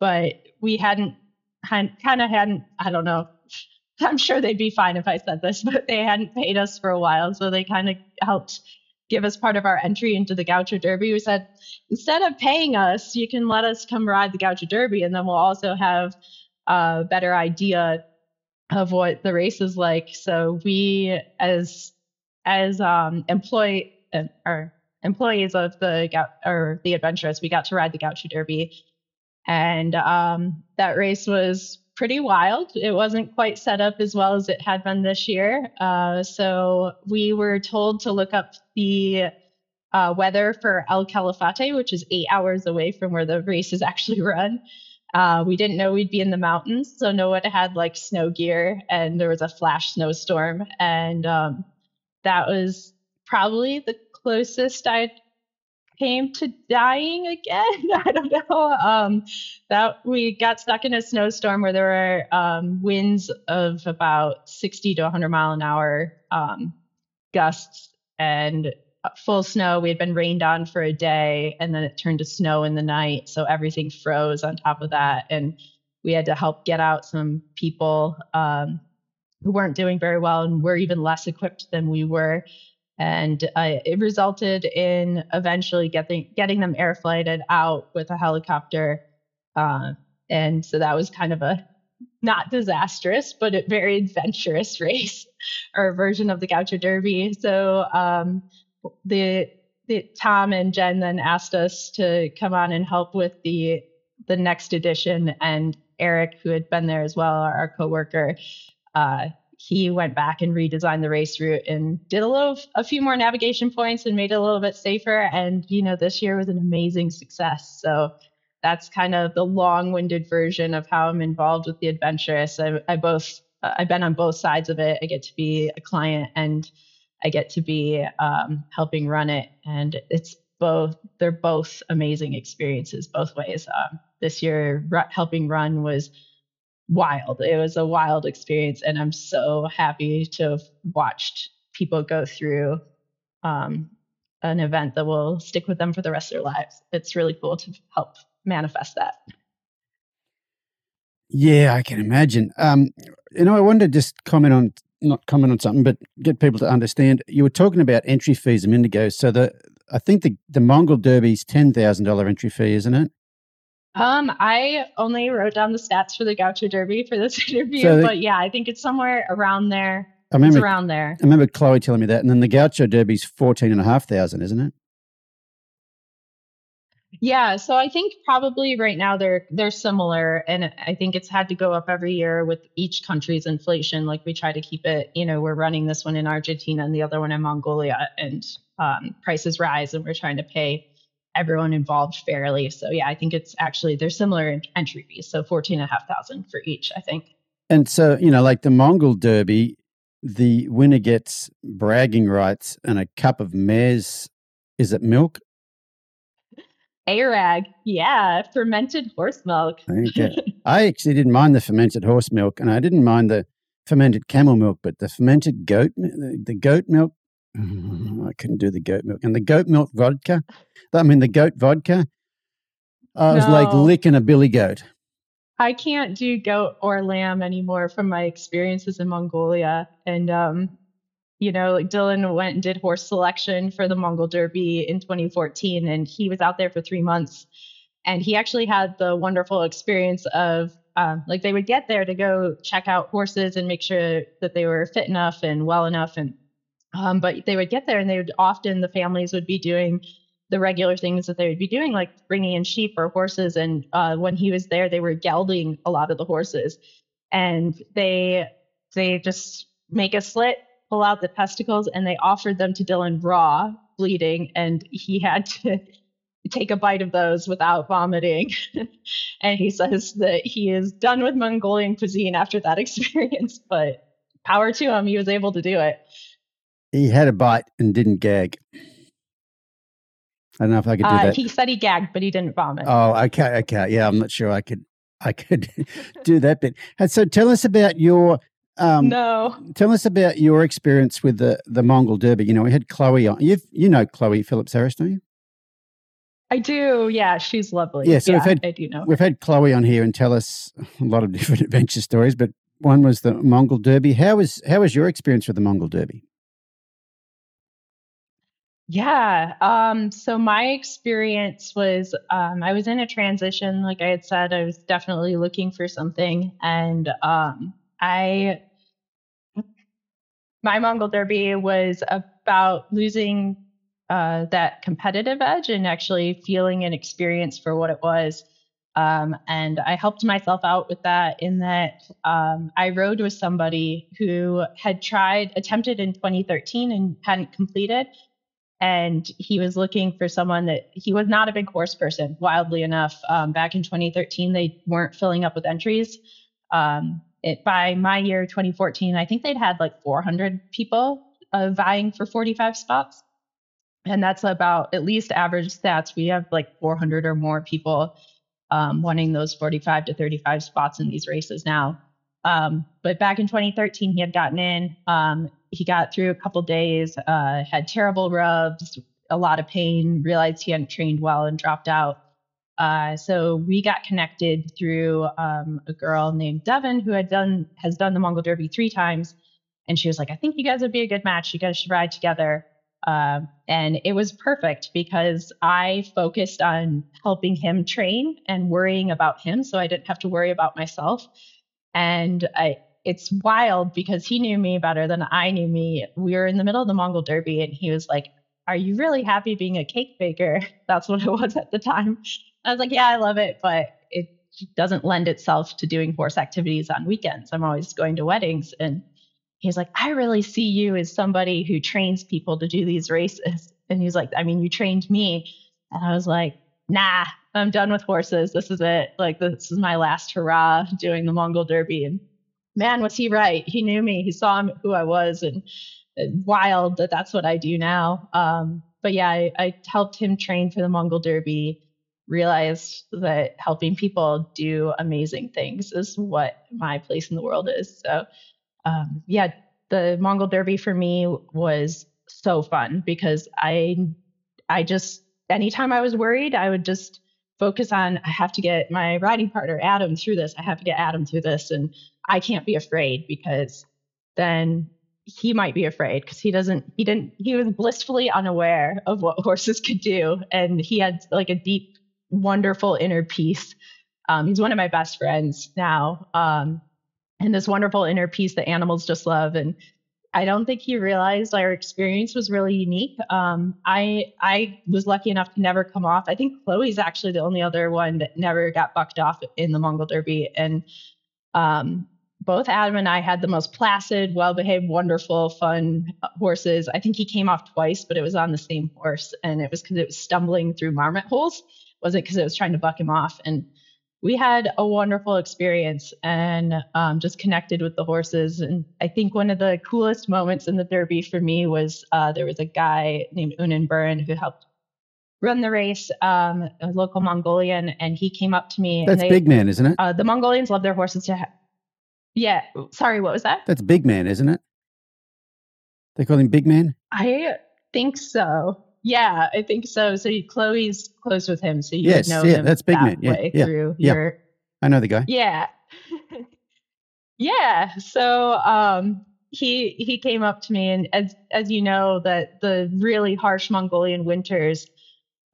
but we hadn't kind of hadn't I don't know. I'm sure they'd be fine if I said this, but they hadn't paid us for a while, so they kind of helped give us part of our entry into the Gaucho Derby. We said instead of paying us, you can let us come ride the Gaucho Derby, and then we'll also have a better idea of what the race is like. So we, as as um, employee uh, or employees of the or the Adventurists, we got to ride the Gaucho Derby, and um, that race was pretty wild. It wasn't quite set up as well as it had been this year. Uh, so we were told to look up the uh, weather for El Calafate, which is eight hours away from where the race is actually run. Uh, we didn't know we'd be in the mountains, so no one had like snow gear, and there was a flash snowstorm, and um, that was probably the closest I came to dying again. I don't know. Um, that we got stuck in a snowstorm where there were um, winds of about 60 to 100 mile an hour um, gusts and full snow. We had been rained on for a day, and then it turned to snow in the night, so everything froze on top of that, and we had to help get out some people um, who weren't doing very well and were even less equipped than we were. And uh, it resulted in eventually getting getting them air flighted out with a helicopter. Uh, and so that was kind of a not disastrous but a very adventurous race or version of the gaucho derby. So um, the, the tom and jen then asked us to come on and help with the the next edition. And eric who had been there as well our coworker uh, he went back and redesigned the race route and did a little a few more navigation points and made it a little bit safer. And you know this year was an amazing success. So that's kind of the long-winded version of how i'm involved with the Adventurists. I, I both i've been on both sides of it. I get to be a client and i get to be um, helping run it and it's both they're both amazing experiences both ways um, this year helping run was wild. It was a wild experience, and I'm so happy to have watched people go through um, an event that will stick with them for the rest of their lives. It's really cool to help manifest that. Yeah, I can imagine. Um, you know, I wanted to just comment on not comment on something, but get people to understand. You were talking about entry fees a minute ago. So the I think the the Mongol Derby's ten thousand dollar entry fee, isn't it? Um, I only wrote down the stats for the Gaucho Derby for this interview, so the, but yeah, I think it's somewhere around there. I remember, it's around there. I remember Chloe telling me that, and then the Gaucho Derby's fourteen and a half thousand, isn't it? Yeah, so I think probably right now they're they're similar, and I think it's had to go up every year with each country's inflation. Like we try to keep it, you know, we're running this one in Argentina and the other one in Mongolia, and um, prices rise, and we're trying to pay everyone involved fairly. So yeah, I think it's actually they're similar entry fees, so fourteen and a half thousand for each, I think. And so you know, like the Mongol Derby, the winner gets bragging rights and a cup of mare's. Is it milk? Airag, yeah, fermented horse milk. I actually didn't mind the fermented horse milk, and I didn't mind the fermented camel milk, but the fermented goat, the, the goat milk I couldn't do the goat milk. And the goat milk vodka, I mean, the goat vodka, I was no. like licking a billy goat. I can't do goat or lamb anymore from my experiences in Mongolia. And, um, you know, like Dylan went and did horse selection for the Mongol Derby in 2014, and he was out there for three months. And he actually had the wonderful experience of um, like they would get there to go check out horses and make sure that they were fit enough and well enough and um, but they would get there and they would often, the families would be doing the regular things that they would be doing, like bringing in sheep or horses. And uh, when he was there, they were gelding a lot of the horses. And they, they just make a slit, pull out the testicles, and they offered them to Dylan raw, bleeding. And he had to take a bite of those without vomiting. and he says that he is done with Mongolian cuisine after that experience, but power to him, he was able to do it. He had a bite and didn't gag. I don't know if I could do uh, that. He said he gagged, but he didn't vomit. Oh, okay, okay. Yeah, I'm not sure I could. I could do that bit. And so, tell us about your. Um, no. Tell us about your experience with the the Mongol Derby. You know, we had Chloe on. You you know Chloe Phillips Harris, don't you? I do. Yeah, she's lovely. Yeah, so yeah, we've had I do know. We've had Chloe on here and tell us a lot of different adventure stories, but one was the Mongol Derby. How was how was your experience with the Mongol Derby? Yeah. Um, so my experience was um, I was in a transition. Like I had said, I was definitely looking for something. And um, I, my Mongol Derby was about losing uh, that competitive edge and actually feeling an experience for what it was. Um, and I helped myself out with that in that um, I rode with somebody who had tried, attempted in 2013 and hadn't completed and he was looking for someone that he was not a big horse person. Wildly enough, um, back in 2013, they weren't filling up with entries. Um, it by my year 2014, I think they'd had like 400 people uh, vying for 45 spots, and that's about at least average stats. We have like 400 or more people um, wanting those 45 to 35 spots in these races now. Um, but back in 2013, he had gotten in. Um, he got through a couple days, uh, had terrible rubs, a lot of pain, realized he hadn't trained well and dropped out. Uh, so we got connected through um, a girl named Devin who had done has done the Mongol Derby three times, and she was like, "I think you guys would be a good match. You guys should ride together." Uh, and it was perfect because I focused on helping him train and worrying about him, so I didn't have to worry about myself. And I, it's wild because he knew me better than I knew me. We were in the middle of the Mongol Derby, and he was like, "Are you really happy being a cake baker?" That's what it was at the time. I was like, "Yeah, I love it, but it doesn't lend itself to doing horse activities on weekends. I'm always going to weddings." And he's like, "I really see you as somebody who trains people to do these races." And he's like, "I mean, you trained me," and I was like, "Nah, I'm done with horses. This is it. Like this is my last hurrah doing the Mongol Derby. And man, was he right? He knew me. He saw who I was, and wild that that's what I do now. Um, but yeah, I, I helped him train for the Mongol Derby. Realized that helping people do amazing things is what my place in the world is. So um, yeah, the Mongol Derby for me was so fun because I I just anytime I was worried, I would just focus on I have to get my riding partner Adam through this. I have to get Adam through this and I can't be afraid because then he might be afraid because he doesn't he didn't he was blissfully unaware of what horses could do and he had like a deep wonderful inner peace um, he's one of my best friends now um, and this wonderful inner peace that animals just love and I don't think he realized our experience was really unique. Um, I I was lucky enough to never come off. I think Chloe's actually the only other one that never got bucked off in the Mongol Derby, and um, both Adam and I had the most placid, well-behaved, wonderful, fun horses. I think he came off twice, but it was on the same horse, and it was because it was stumbling through marmot holes. Was it because it was trying to buck him off? And we had a wonderful experience and um, just connected with the horses. And I think one of the coolest moments in the Derby for me was uh, there was a guy named Unan Burin who helped run the race, um, a local Mongolian, and he came up to me. That's they, Big Man, isn't it? Uh, the Mongolians love their horses to. have. yeah. Sorry, what was that? That's Big Man, isn't it? They call him Big Man. I think so. Yeah, I think so. So Chloe's close with him, so you yes, know yeah, him that's Big that Man. Yeah, way yeah, through yeah. your I know the guy. yeah. yeah. So um he he came up to me and as as you know that the really harsh Mongolian winters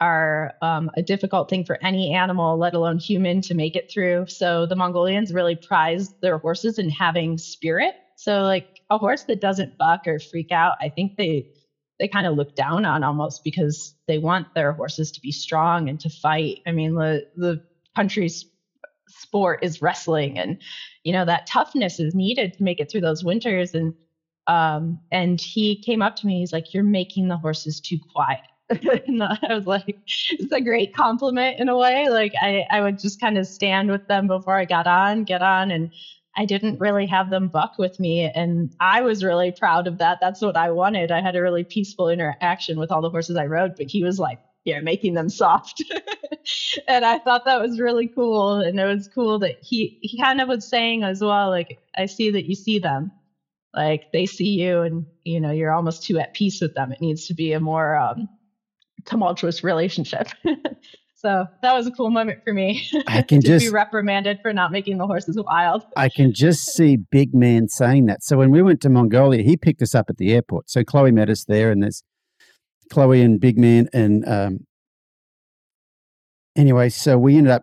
are um, a difficult thing for any animal, let alone human, to make it through. So the Mongolians really prize their horses in having spirit. So like a horse that doesn't buck or freak out, I think they they kind of look down on almost because they want their horses to be strong and to fight. I mean, the the country's sport is wrestling, and you know that toughness is needed to make it through those winters. And um, and he came up to me, he's like, "You're making the horses too quiet." and I was like, "It's a great compliment in a way." Like I I would just kind of stand with them before I got on, get on, and I didn't really have them buck with me. And I was really proud of that. That's what I wanted. I had a really peaceful interaction with all the horses I rode, but he was like, yeah, making them soft. and I thought that was really cool. And it was cool that he, he kind of was saying as well, like, I see that you see them. Like they see you and, you know, you're almost too at peace with them. It needs to be a more um, tumultuous relationship. So that was a cool moment for me. I can just be reprimanded for not making the horses wild. I can just see Big Man saying that. So when we went to Mongolia, he picked us up at the airport. So Chloe met us there, and there's Chloe and Big Man, and um, anyway, so we ended up,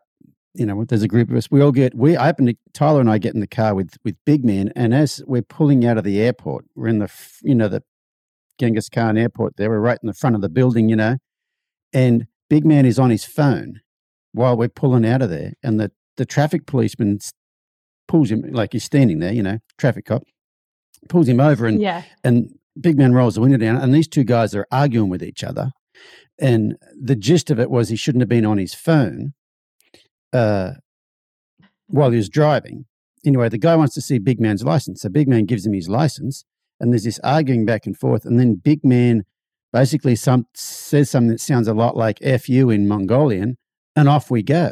you know, there's a group of us. We all get we I happen to Tyler and I get in the car with with Big Man, and as we're pulling out of the airport, we're in the you know the Genghis Khan airport. There, we're right in the front of the building, you know, and Big Man is on his phone while we're pulling out of there, and the the traffic policeman pulls him like he's standing there, you know, traffic cop pulls him over and Yeah. and big man rolls the window down, and these two guys are arguing with each other. And the gist of it was he shouldn't have been on his phone uh, while he was driving. Anyway, the guy wants to see Big Man's license. So Big Man gives him his license, and there's this arguing back and forth. And then Big Man basically some, says something that sounds a lot like F you in Mongolian, and off we go.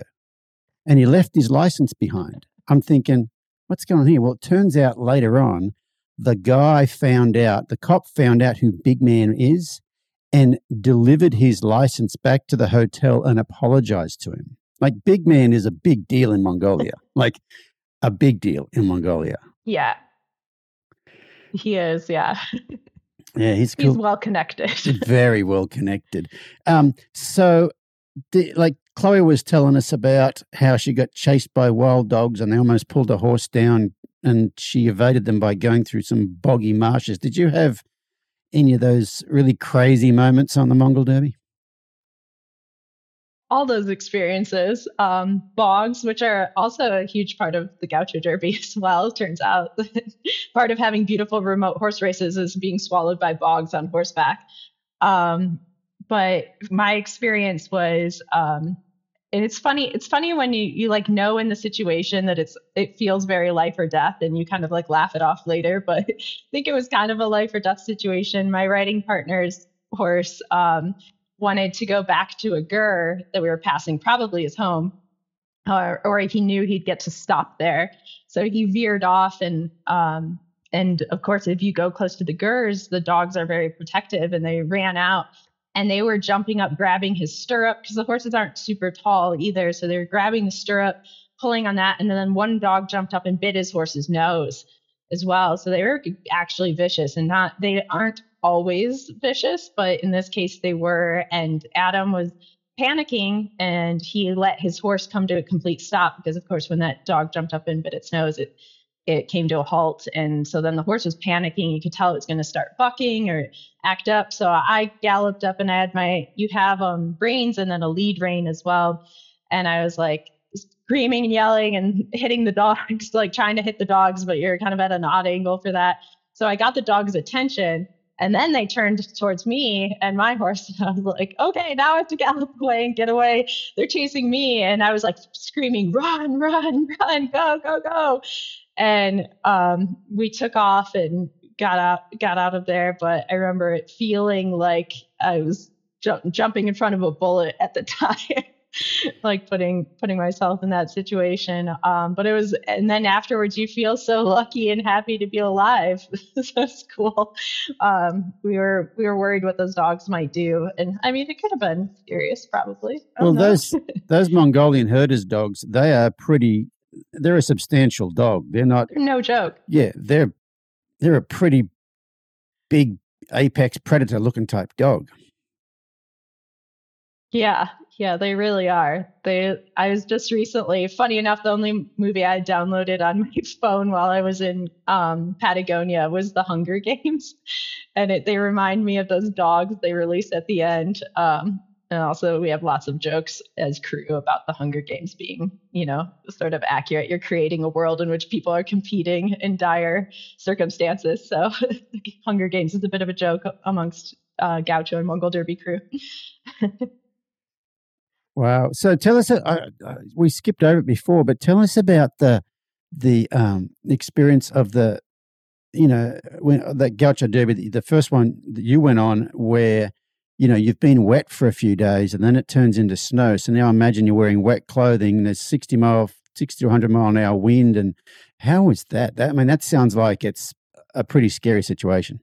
And he left his license behind. I'm thinking, what's going on here? Well, it turns out later on, the guy found out, the cop found out who Big Man is and delivered his license back to the hotel and apologized to him. Like, Big Man is a big deal in Mongolia, like a big deal in Mongolia. Yeah. He is, yeah. Yeah, he's cool. He's well connected. very well connected. Um, so, the, like Chloe was telling us about how she got chased by wild dogs and they almost pulled a horse down, and she evaded them by going through some boggy marshes. Did you have any of those really crazy moments on the Mongol Derby? All those experiences. Um, bogs, which are also a huge part of the Gaucho Derby as well, turns out. part of having beautiful remote horse races is being swallowed by bogs on horseback. Um, but my experience was, um, and it's funny. It's funny when you you like know in the situation that it's it feels very life or death, and you kind of like laugh it off later. But I think it was kind of a life or death situation. My riding partner's horse um, wanted to go back to a ger that we were passing, probably his home, or, or he knew he'd get to stop there. So he veered off and um, and of course, if you go close to the gers, the dogs are very protective and they ran out and they were jumping up, grabbing his stirrup because the horses aren't super tall either. So they were grabbing the stirrup, pulling on that. And then one dog jumped up and bit his horse's nose as well. So they were actually vicious and not, they aren't always vicious, but in this case they were. And Adam was panicking and he let his horse come to a complete stop because, of course, when that dog jumped up and bit its nose, it it came to a halt. And so then the horse was panicking. You could tell it was going to start bucking or act up. So I galloped up and I had my, you have um, reins and then a lead rein as well. And I was like, screaming and yelling and hitting the dogs, like trying to hit the dogs, but you're kind of at an odd angle for that. So I got the dog's attention. And then they turned towards me and my horse. And I was like, okay, now I have to gallop away and get away. They're chasing me. And I was like screaming, run, run, run, go, go, go. And um, we took off and got out, got out of there. But I remember it feeling like I was ju- jumping in front of a bullet at the time. like putting putting myself in that situation. Um, but it was, and then afterwards, you feel so lucky and happy to be alive. so it's cool. Um, we were we were worried what those dogs might do, and I mean, it could have been serious, probably. Well, those those Mongolian herders dogs, they are pretty. They're a substantial dog. They're not no joke. Yeah, they're they're a pretty big apex predator looking type dog. Yeah, yeah, they really are. They I was just recently, funny enough, the only movie I downloaded on my phone while I was in um, Patagonia was The Hunger Games. And it, they remind me of those dogs they release at the end. Um, and also we have lots of jokes as crew about the Hunger Games being, you know, sort of accurate. You're creating a world in which people are competing in dire circumstances. So Hunger Games is a bit of a joke amongst uh, Gaucho and Mongol Derby crew. Wow. So tell us, uh, uh, we skipped over it before, but tell us about the the um, experience of the, you know, when uh, that Gaucho Derby, the first one that you went on, where you know you've been wet for a few days and then it turns into snow. So now imagine you're wearing wet clothing. There's sixty mile, sixty to hundred mile an hour wind, and how is that? That I mean, that sounds like it's a pretty scary situation.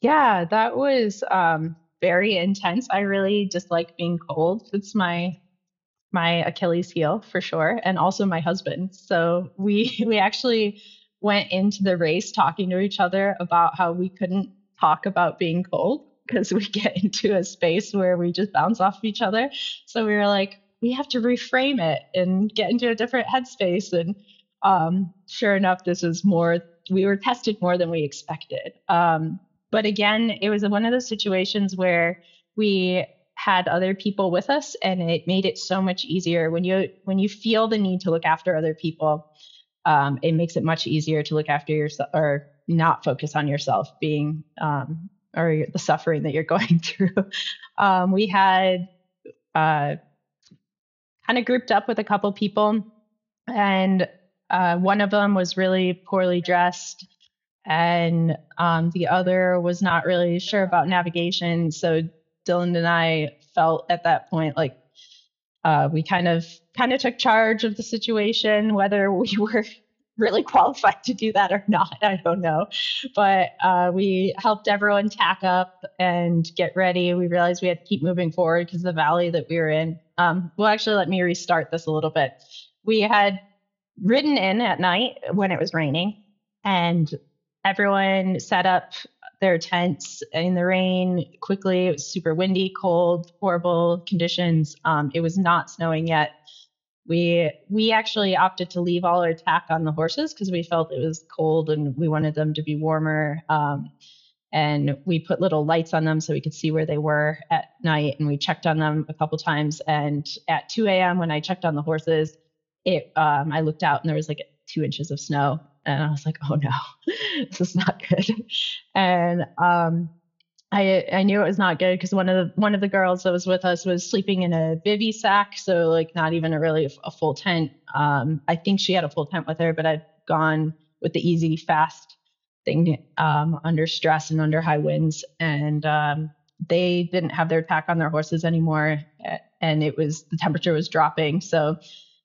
Yeah, that was um, very intense. I really dislike being cold. It's my my Achilles heel for sure, and also my husband. So we we actually went into the race talking to each other about how we couldn't talk about being cold because we get into a space where we just bounce off of each other. So we were like, we have to reframe it and get into a different headspace. And um, sure enough, this was more. We were tested more than we expected. Um, but again, it was one of those situations where we had other people with us and it made it so much easier when you when you feel the need to look after other people um, it makes it much easier to look after yourself or not focus on yourself being um, or the suffering that you're going through. Um, we had uh, kind of grouped up with a couple people, and uh, one of them was really poorly dressed, and um, the other was not really sure about navigation. So Dylan and I felt at that point like uh, we kind of kind of took charge of the situation, whether we were really qualified to do that or not. I don't know. But uh, we helped everyone tack up and get ready. We realized we had to keep moving forward because the valley that we were in. Um, well, actually, let me restart this a little bit. We had ridden in at night when it was raining, and everyone set up their tents in the rain quickly. It was super windy, cold, horrible conditions. Um, it was not snowing yet we we actually opted to leave all our tack on the horses because we felt it was cold and we wanted them to be warmer. Um, and we put little lights on them so we could see where they were at night. And we checked on them a couple times. And at 2 a.m. when I checked on the horses, it um, I looked out and there was like two inches of snow, and I was like, oh no, this is not good. And um, I I knew it was not good because one of the one of the girls that was with us was sleeping in a bivy sack, so like not even a really a full tent. Um, I think she had a full tent with her, but I'd gone with the easy fast thing um, under stress and under high winds, and um, they didn't have their pack on their horses anymore, and it was the temperature was dropping. So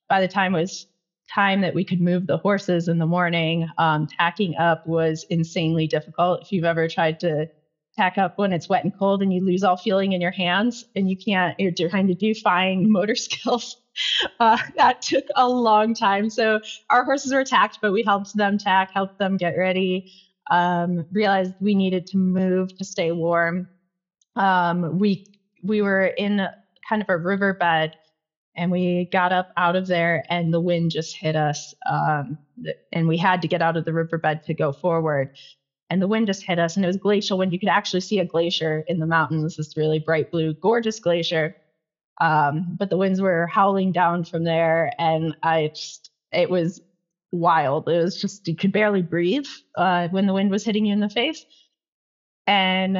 by the time it was time that we could move the horses in the morning, um, tacking up was insanely difficult. If you've ever tried to tack up when it's wet and cold and you lose all feeling in your hands and you can't you're trying to do fine motor skills uh, that took a long time so our horses were tacked but we helped them tack helped them get ready um, realized we needed to move to stay warm um, we we were in kind of a riverbed and we got up out of there and the wind just hit us um, and we had to get out of the riverbed to go forward. And the wind just hit us and it was glacial wind. You could actually see a glacier in the mountains this really bright blue gorgeous glacier. Um, but the winds were howling down from there and i just it was wild. It was just you could barely breathe uh, when the wind was hitting you in the face. And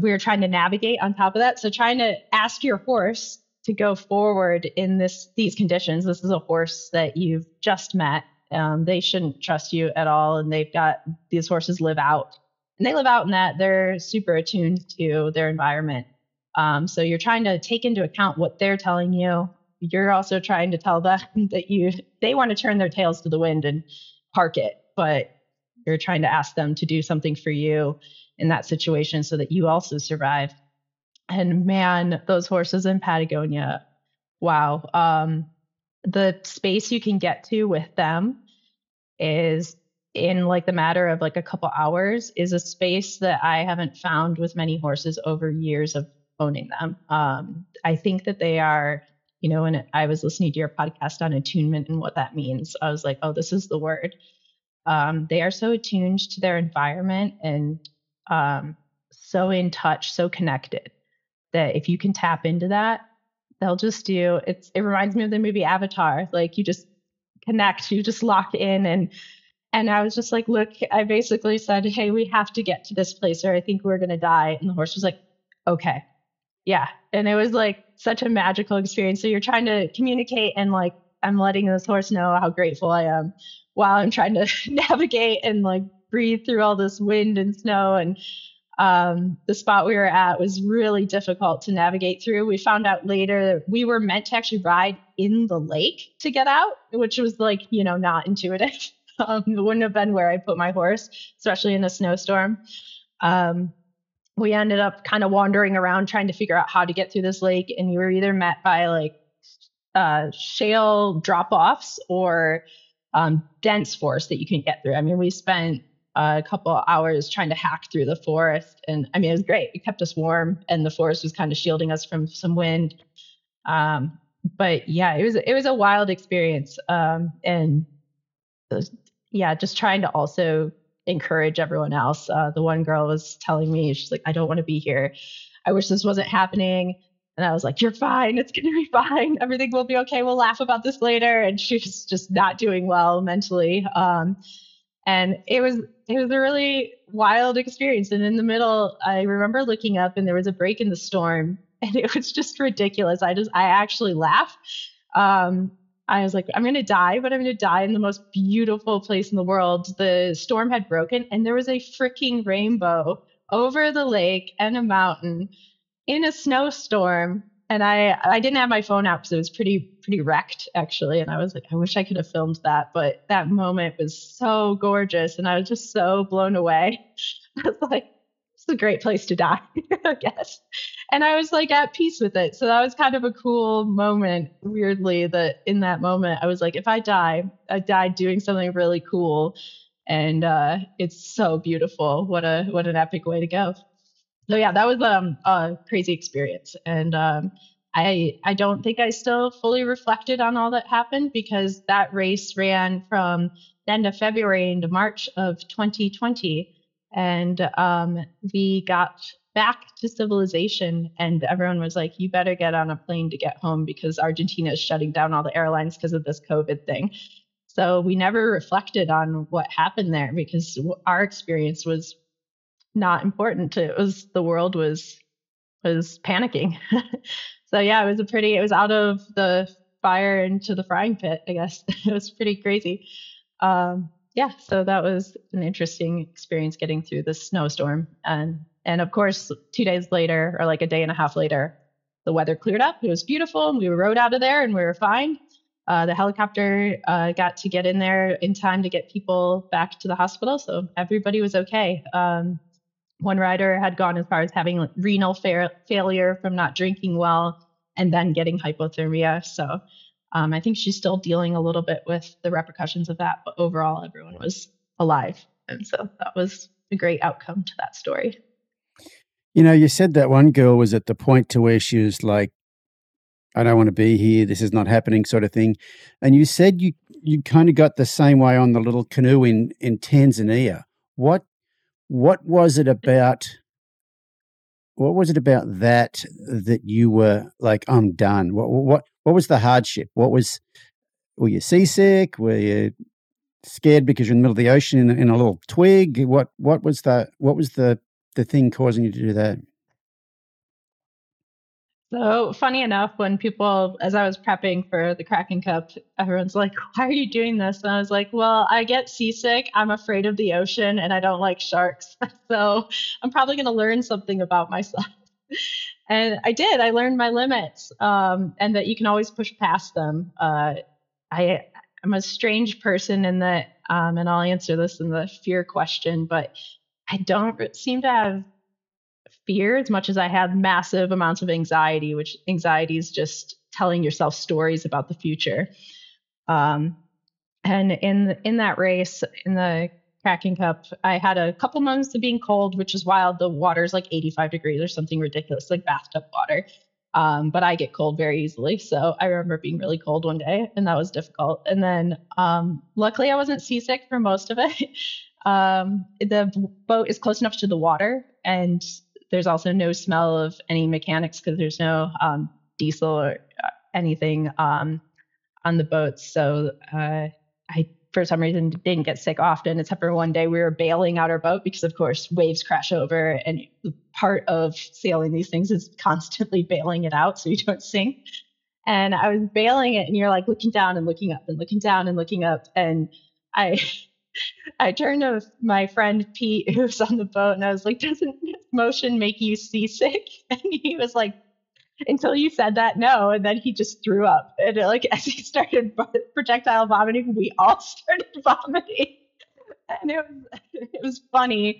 we were trying to navigate on top of that. So trying to ask your horse to go forward in this these conditions this is a horse that you've just met um, they shouldn't trust you at all. And they've got these horses live out and they live out in that they're super attuned to their environment. Um, so you're trying to take into account what they're telling you. You're also trying to tell them that you they want to turn their tails to the wind and park it, but you're trying to ask them to do something for you in that situation so that you also survive. And man, those horses in Patagonia, wow. Um, the space you can get to with them is in like the matter of like a couple hours is a space that I haven't found with many horses over years of owning them. Um, I think that they are, you know, and I was listening to your podcast on attunement and what that means. I was like, oh, this is the word. Um, they are so attuned to their environment and um, so in touch, so connected that if you can tap into that, they'll just do it's it reminds me of the movie Avatar. Like you just connect, you just lock in and and I was just like, look, I basically said, Hey, we have to get to this place or I think we're gonna die. And the horse was like, Okay. Yeah. And it was like such a magical experience. So you're trying to communicate and like I'm letting this horse know how grateful I am while I'm trying to navigate and like breathe through all this wind and snow and um, the spot we were at was really difficult to navigate through. We found out later that we were meant to actually ride in the lake to get out, which was like, you know, not intuitive. Um, it wouldn't have been where I put my horse, especially in a snowstorm. Um, we ended up kind of wandering around trying to figure out how to get through this lake, and you were either met by like uh, shale drop offs or um, dense forest that you can get through. I mean, we spent a couple hours trying to hack through the forest. And I mean, it was great. It kept us warm, and the forest was kind of shielding us from some wind. Um, but yeah, it was it was a wild experience. Um, and was, yeah, just trying to also encourage everyone else. Uh, the one girl was telling me, she's like, I don't want to be here. I wish this wasn't happening. And I was like, You're fine. It's to be fine. Everything will be okay. We'll laugh about this later. And she was just not doing well mentally. Um, And it was it was a really wild experience. And in the middle, I remember looking up and there was a break in the storm, and it was just ridiculous. I just I actually laughed. Um, I was like, I'm gonna die, but I'm gonna die in the most beautiful place in the world. The storm had broken, and there was a freaking rainbow over the lake and a mountain in a snowstorm and I I didn't have my phone out because it was pretty pretty wrecked actually, and I was like, I wish I could have filmed that, but that moment was so gorgeous, and I was just so blown away. I was like, it's a great place to die, I guess, and I was like at peace with it. So that was kind of a cool moment. Weirdly, that in that moment, I was like, if I die, I died doing something really cool, and uh, it's so beautiful. What a what an epic way to go so yeah, that was um, a crazy experience, and um, I I don't think I still fully reflected on all that happened because that race ran from the end of February into March of 2020, and um, we got back to civilization, and everyone was like, "You better get on a plane to get home because Argentina is shutting down all the airlines because of this COVID thing." So we never reflected on what happened there because our experience was not important it was the world was was panicking. So yeah it was a pretty it was out of the fire into the frying pit i guess. It was pretty crazy. Um yeah so that was an interesting experience getting through the snowstorm. And and of course two days later or like a day and a half later the weather cleared up. It was beautiful and we rode out of there and we were fine. Uh, the helicopter uh, got to get in there in time to get people back to the hospital so everybody was okay. Um, one rider had gone as far as having renal fa- failure from not drinking well and then getting hypothermia. So um, I think she's still dealing a little bit with the repercussions of that, but overall, everyone was alive. And so that was a great outcome to that story. You know, you said that one girl was at the point to where she was like, I don't want to be here. This is not happening, sort of thing. And you said you you kind of got the same way on the little canoe in in Tanzania. What what was it mm-hmm. about? What was it about that that you were like, I'm done? What what what was the hardship? What was were you seasick? Were you scared because you're in the middle of the ocean in, in a little twig? What what was the what was the the thing causing you to do that? So funny enough, when people, as I was prepping for the Kraken Cup, everyone's like, "Why are you doing this?" And I was like, "Well, I get seasick. I'm afraid of the ocean, and I don't like sharks. So I'm probably going to learn something about myself." and I did. I learned my limits, um, and that you can always push past them. Uh, I am a strange person in that, um, and I'll answer this in the fear question, but I don't seem to have fear as much as I had massive amounts of anxiety, which anxiety is just telling yourself stories about the future. Um, and in in that race, in the Kraken Cup, I had a couple months of being cold, which is wild. The water's like 85 degrees or something ridiculous, like bathtub water. Um, but I get cold very easily. So I remember being really cold one day, and that was difficult. And then um, luckily, I wasn't seasick for most of it. um, the boat is close enough to the water, and there's also no smell of any mechanics because there's no um, diesel or uh, anything um, on the boats. So uh, I, for some reason, didn't get sick often, except for one day we were bailing out our boat because, of course, waves crash over, and part of sailing these things is constantly bailing it out so you don't sink. And I was bailing it, and you're like looking down and looking up and looking down and looking up, and I I turned to my friend Pete, who was on the boat, and I was like, "Doesn't motion make you seasick?" And he was like, "Until you said that, no." And then he just threw up, and it, like as he started projectile vomiting, we all started vomiting, and it was it was funny.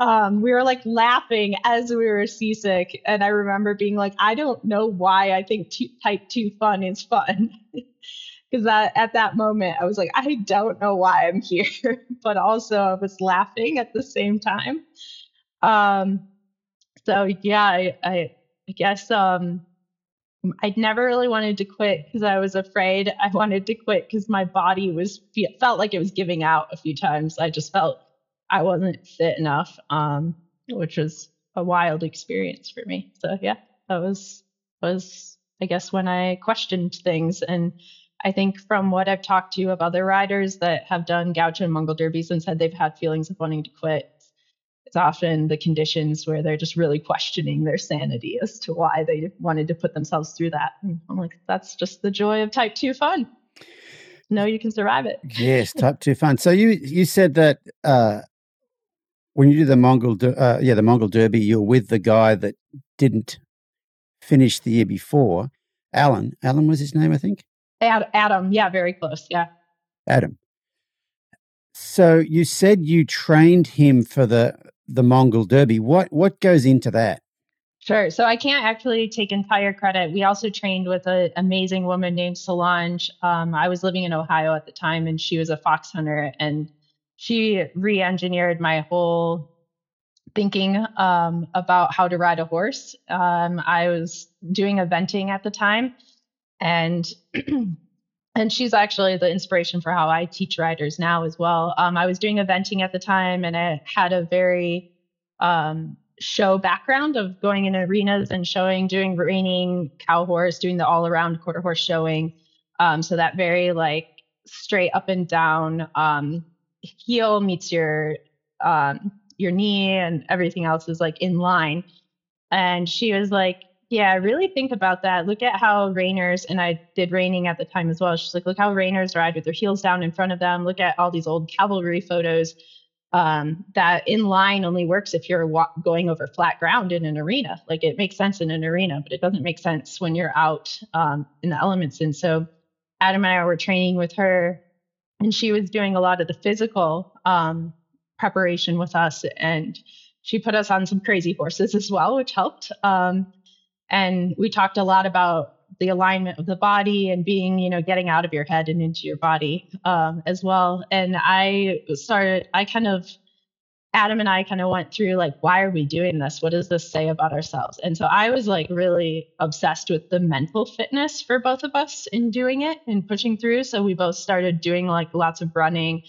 Um, we were like laughing as we were seasick, and I remember being like, "I don't know why I think type two fun is fun." Because at that moment I was like, I don't know why I'm here, but also I was laughing at the same time. Um, so yeah, I, I, I guess um, I'd never really wanted to quit because I was afraid. I wanted to quit because my body was felt like it was giving out a few times. I just felt I wasn't fit enough, um, which was a wild experience for me. So yeah, that was was I guess when I questioned things and I think from what I've talked to of other riders that have done Gaucho and Mongol Derbies and said they've had feelings of wanting to quit, it's often the conditions where they're just really questioning their sanity as to why they wanted to put themselves through that. And I'm like, that's just the joy of type two fun. No, you can survive it. Yes, type two fun. So you you said that uh, when you do the Mongol, uh, yeah, the Mongol Derby, you're with the guy that didn't finish the year before. Alan, Alan was his name, I think. Adam, yeah, very close, yeah. Adam. So you said you trained him for the the Mongol Derby. What what goes into that? Sure. So I can't actually take entire credit. We also trained with an amazing woman named Solange. Um, I was living in Ohio at the time, and she was a fox hunter, and she re-engineered my whole thinking um, about how to ride a horse. Um, I was doing eventing at the time, and and she's actually the inspiration for how I teach riders now as well. Um, I was doing eventing at the time, and I had a very um, show background of going in arenas and showing, doing reining cow horse, doing the all around quarter horse showing. Um, so that very like straight up and down um, heel meets your um, your knee and everything else is like in line. And she was like, yeah, really think about that. Look at how reiners, and I did reining at the time as well. She's like, look how reiners ride with their heels down in front of them. Look at all these old cavalry photos. Um, that in line only works if you're wa- going over flat ground in an arena. Like it makes sense in an arena, but it doesn't make sense when you're out um, in the elements. And so Adam and I were training with her, and she was doing a lot of the physical um, preparation with us. And she put us on some crazy horses as well, which helped. Um, and we talked a lot about the alignment of the body and being you know getting out of your head and into your body um, as well. And i started i kind of adam and i kind of went through like why are we doing this? What does this say about ourselves? And so i was like really obsessed with the mental fitness for both of us in doing it and pushing through. So we both started doing like lots of running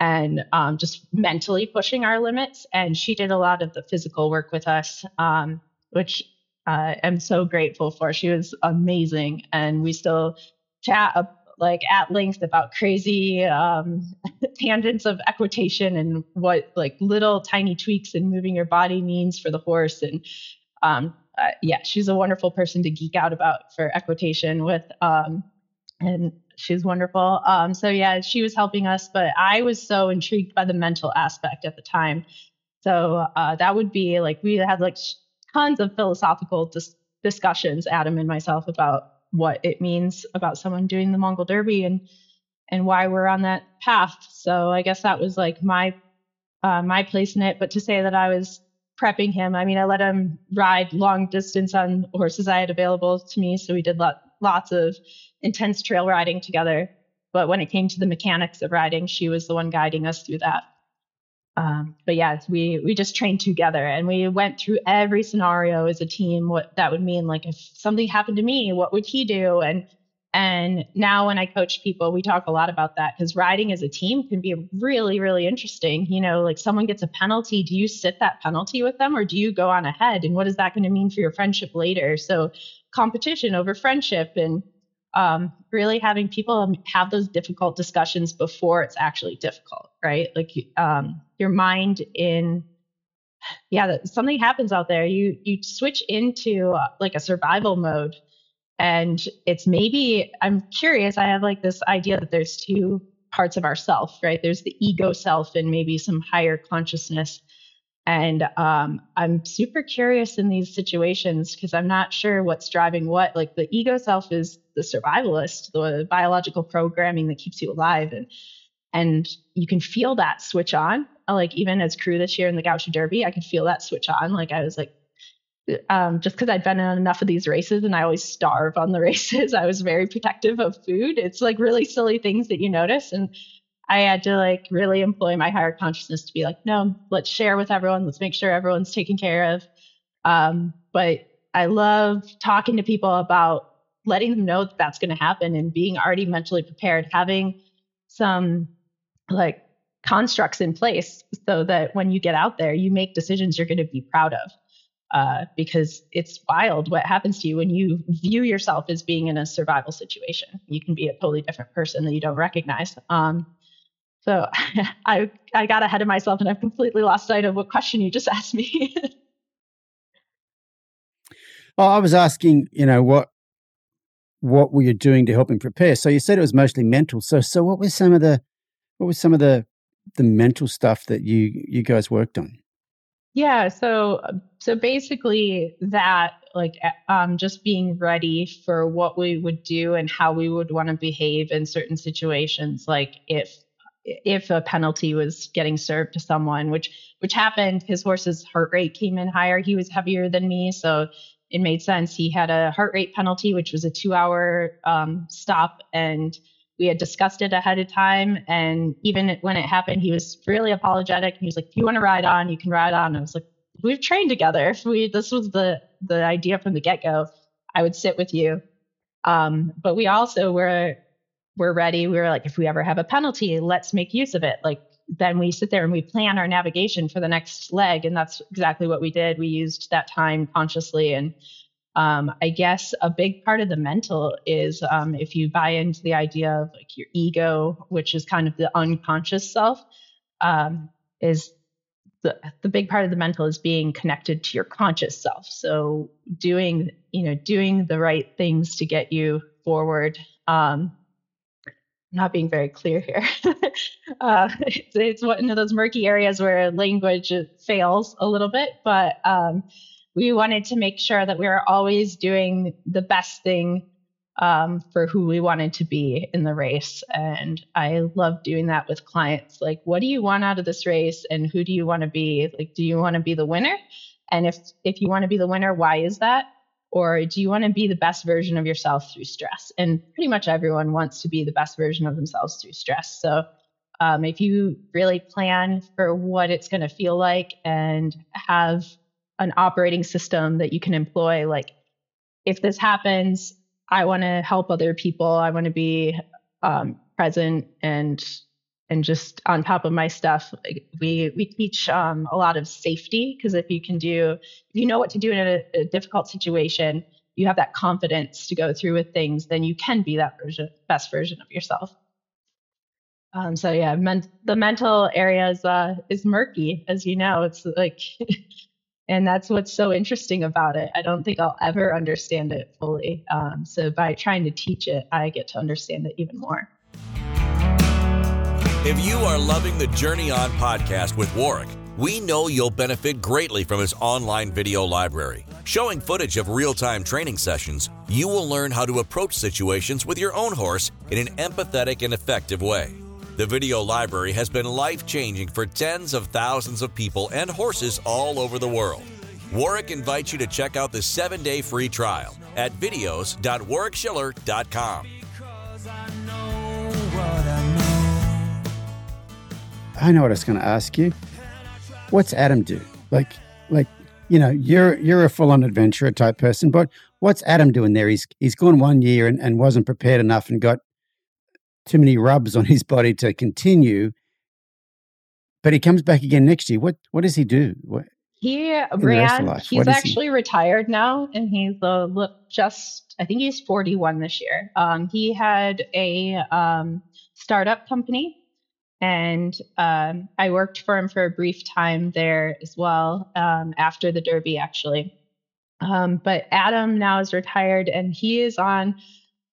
and um, just mentally pushing our limits. And she did a lot of the physical work with us um, which uh, am so grateful for. She was amazing, and we still chat uh, like at length about crazy um, tangents of equitation and what like little tiny tweaks in moving your body means for the horse. And um, uh, yeah, she's a wonderful person to geek out about for equitation with. Um, and she's wonderful. Um, so yeah, she was helping us, but I was so intrigued by the mental aspect at the time. So uh, that would be like we had like tons of philosophical dis- discussions, Adam and myself, about what it means about someone doing the Mongol Derby and and why we're on that path. So I guess that was like my uh, my place in it. But to say that I was prepping him, I mean, I let him ride long distance on horses I had available to me. So we did lot, lots of intense trail riding together. But when it came to the mechanics of riding, she was the one guiding us through that. Um, but yes, we we just trained together and we went through every scenario as a team. What that would mean, like if something happened to me, what would he do? And and now when I coach people, we talk a lot about that because riding as a team can be really really interesting. You know, like someone gets a penalty, do you sit that penalty with them or do you go on ahead? And what is that going to mean for your friendship later? So competition over friendship and um, really having people have those difficult discussions before it's actually difficult, right? Like um, your mind in, yeah, something happens out there. You you switch into uh, like a survival mode, and it's maybe I'm curious. I have like this idea that there's two parts of ourself, right? There's the ego self and maybe some higher consciousness and um, I'm super curious in these situations because I'm not sure what's driving what. Like the ego self is the survivalist, the biological programming that keeps you alive, and and you can feel that switch on. Like even as crew this year in the Gaucho Derby, I could feel that switch on. Like I was like, um, just because I'd been in enough of these races and I always starve on the races, I was very protective of food. It's like really silly things that you notice and I had to like really employ my higher consciousness to be like, no, let's share with everyone. Let's make sure everyone's taken care of. Um, but I love talking to people about letting them know that that's going to happen and being already mentally prepared, having some like constructs in place so that when you get out there, you make decisions you're going to be proud of. uh, because it's wild what happens to you when you view yourself as being in a survival situation. You can be a totally different person that you don't recognize. Um, so I I got ahead of myself and I've completely lost sight of what question you just asked me. well, I was asking, you know, what what were you doing to help him prepare? So you said it was mostly mental. So so what were some of the what were some of the the mental stuff that you you guys worked on? Yeah, so so basically that like um just being ready for what we would do and how we would want to behave in certain situations like if if a penalty was getting served to someone which which happened his horse's heart rate came in higher he was heavier than me so it made sense he had a heart rate penalty which was a 2 hour um, stop and we had discussed it ahead of time. And even when it happened, he was really apologetic. He was like, if you want to ride on, you can ride on. I was like, we've trained together. If we, this was the, the idea from the get go, I would sit with you. Um, but we also were, were ready. We were like, if we ever have a penalty, let's make use of it. Like, then we sit there and we plan our navigation for the next leg. And that's exactly what we did. We used that time consciously and um, I guess a big part of the mental is um, if you buy into the idea of like your ego, which is kind of the unconscious self, um, is the the big part of the mental is being connected to your conscious self. So doing you know doing the right things to get you forward. Um, not being very clear here. uh, it's, it's one of those murky areas where language fails a little bit, but um, we wanted to make sure that we were always doing the best thing um, for who we wanted to be in the race. And I love doing that with clients. Like, what do you want out of this race, and who do you want to be? Like, do you want to be the winner? And if if you want to be the winner, why is that? Or do you want to be the best version of yourself through stress? And pretty much everyone wants to be the best version of themselves through stress. So um, if you really plan for what it's going to feel like and have an operating system that you can employ like if this happens i want to help other people. I want to be um, present and and just on top of my stuff. We we teach um, a lot of safety because if you can do if you know what to do in a, a, difficult situation you have that confidence to go through with things then you can be that version best version of yourself. Um, so yeah men- the mental area is uh, is murky as you know. It's like and that's what's so interesting about it. I don't think I'll ever understand it fully. Um, so by trying to teach it, I get to understand it even more. If you are loving the Journey On podcast with Warwick, we know you'll benefit greatly from his online video library. Showing footage of real time training sessions, you will learn how to approach situations with your own horse in an empathetic and effective way. The video library has been life changing for tens of thousands of people and horses all over the world. Warwick invites you to check out the seven day free trial at videos.warwickschiller.com. I know what I was going to ask you. What's Adam do? Like, like you know, you're you're a full on adventurer type person, but what's Adam doing there? He's he's gone one year and, and wasn't prepared enough and got too many rubs on his body to continue. But he comes back again next year. What what does he do? What, he ran. He's actually he? retired now, and he's uh, just. I think he's 41 this year. Um, he had a um, startup company, and um, I worked for him for a brief time there as well um, after the Derby, actually. Um, but Adam now is retired, and he is on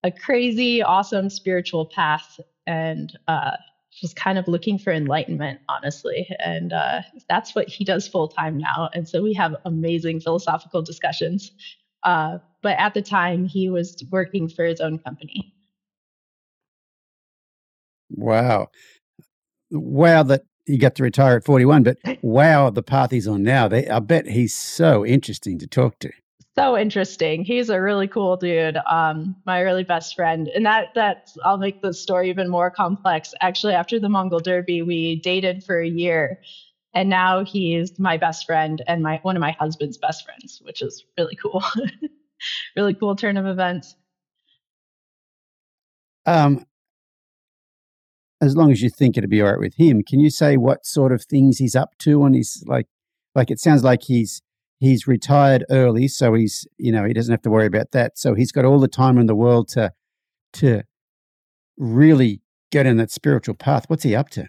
a crazy, awesome spiritual path and uh, just kind of looking for enlightenment, honestly. And uh, that's what he does full time now. And so we have amazing philosophical discussions. Uh, but at the time, he was working for his own company. Wow. Wow, that he got to retire at 41, but wow, the path he's on now. They, I bet he's so interesting to talk to so interesting. He's a really cool dude. Um, my really best friend, and that that I'll make the story even more complex. Actually, after the Mongol Derby, we dated for a year, and now he's my best friend and my one of my husband's best friends, which is really cool. really cool turn of events. Um, as long as you think it'd be all right with him, can you say what sort of things he's up to? And he's like, like it sounds like he's he's retired early, so he's you know he doesn't have to worry about that. So he's got all the time in the world to to really get in that spiritual path. What's he up to?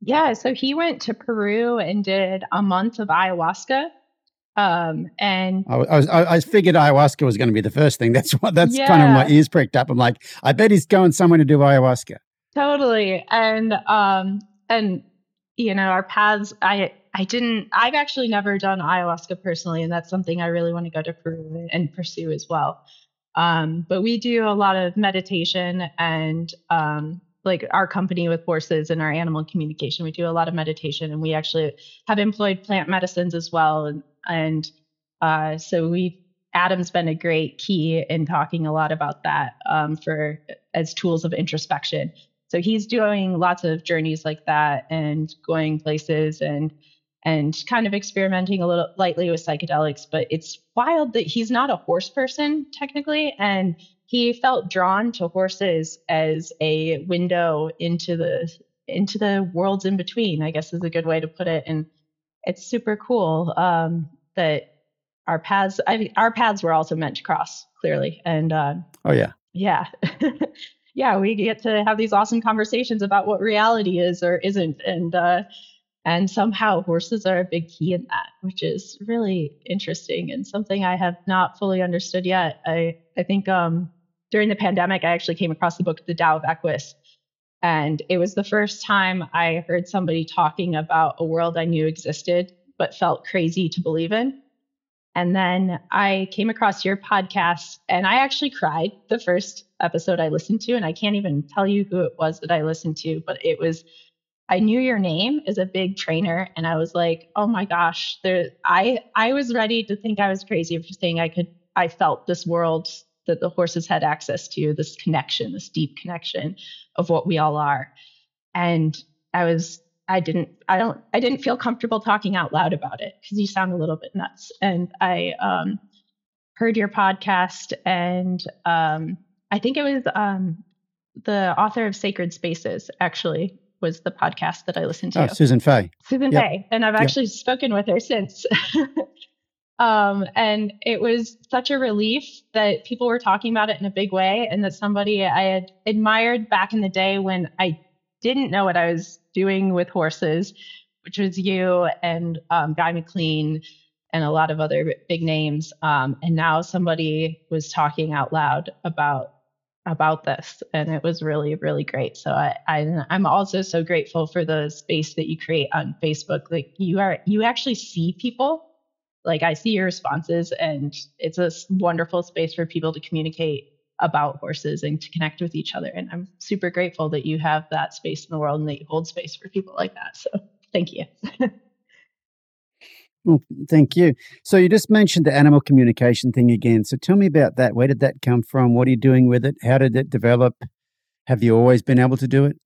Yeah, so he went to Peru and did a month of ayahuasca. Um, and I, I was I, I figured ayahuasca was going to be the first thing. That's what that's kind of my ears pricked up. I'm like, I bet he's going somewhere to do ayahuasca. Totally. And um and you know, our paths I I didn't I've actually never done ayahuasca personally and that's something I really want to go to Peru and pursue as well. Um but we do a lot of meditation and um like our company with horses and our animal communication we do a lot of meditation and we actually have employed plant medicines as well and and uh so we Adam's been a great key in talking a lot about that um, for as tools of introspection. So he's doing lots of journeys like that and going places and and kind of experimenting a little lightly with psychedelics. But it's wild that he's not a horse person technically, and he felt drawn to horses as a window into the into the worlds in between. I guess is a good way to put it, and it's super cool um, that our paths I mean, our paths were also meant to cross clearly, and uh, Oh yeah, yeah. yeah, we get to have these awesome conversations about what reality is or isn't. And uh and somehow horses are a big key in that, which is really interesting and something I have not fully understood yet. I I think um during the pandemic I actually came across the book The Tao of Equus. And it was the first time I heard somebody talking about a world I knew existed, but felt crazy to believe in. And then I came across your podcast and I actually cried the first episode I listened to. And I can't even tell you who it was that I listened to, but it was, I knew your name as a big trainer. And I was like, oh my gosh, there, I, I was ready to think I was crazy for saying I could, I felt this world that the horses had access to, this connection, this deep connection of what we all are. And I was I didn't I don't I didn't feel comfortable talking out loud about it because you sound a little bit nuts. And I um, heard your podcast and um, I think it was um, the author of Sacred Spaces actually was the podcast that I listened to. oh Susan Fay. Susan Yep. Fay, and I've Yep. actually spoken with her since. um, and it was such a relief that people were talking about it in a big way, and that somebody I had admired back in the day when I didn't know what I was doing with horses, which was you and um, Guy McLean and a lot of other big names. Um, and now somebody was talking out loud about about this and it was really really great. So I, I i'm also so grateful for the space that you create on facebook. Like you are you actually see people. Like i see your responses and it's a wonderful space for people to communicate about horses and to connect with each other. And i'm super grateful that you have that space in the world and that you hold space for people like that. So thank you Well, thank you. So you just mentioned the animal communication thing again. So tell me about that. Where did that come from? What are you doing with it? How did it develop? Have you always been able to do it?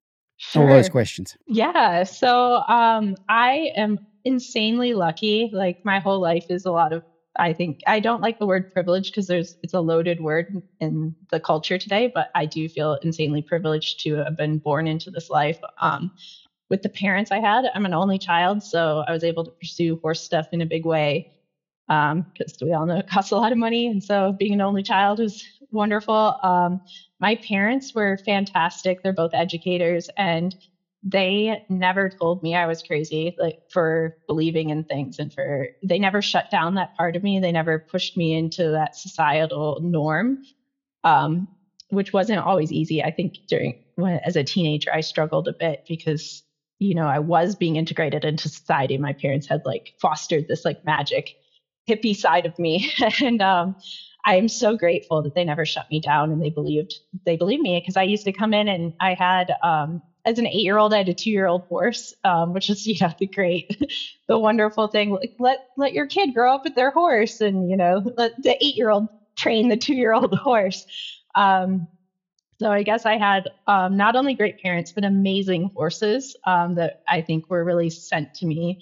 All those questions. Yeah. So um, I am insanely lucky. Like my whole life is a lot of. I think I don't like the word privilege because there's it's a loaded word in the culture today, but I do feel insanely privileged to have been born into this life. Um, with the parents I had, I'm an only child, so I was able to pursue horse stuff in a big way. Because we all know it costs a lot of money, and so being an only child was wonderful. Um, my parents were fantastic. They're both educators, and they never told me I was crazy, like for believing in things, and for they never shut down that part of me. They never pushed me into that societal norm, um, which wasn't always easy. I think during when as a teenager, I struggled a bit because you know I was being integrated into society. My parents had like fostered this like magic hippie side of me, and um, I am so grateful that they never shut me down and they believed they believed me because I used to come in and I had um, as an eight year old I had a two year old horse, um, which is you know the great, the wonderful thing. Like let let your kid grow up with their horse and you know let the eight year old train the two year old horse. Um, so I guess I had um, not only great parents but amazing horses um, that I think were really sent to me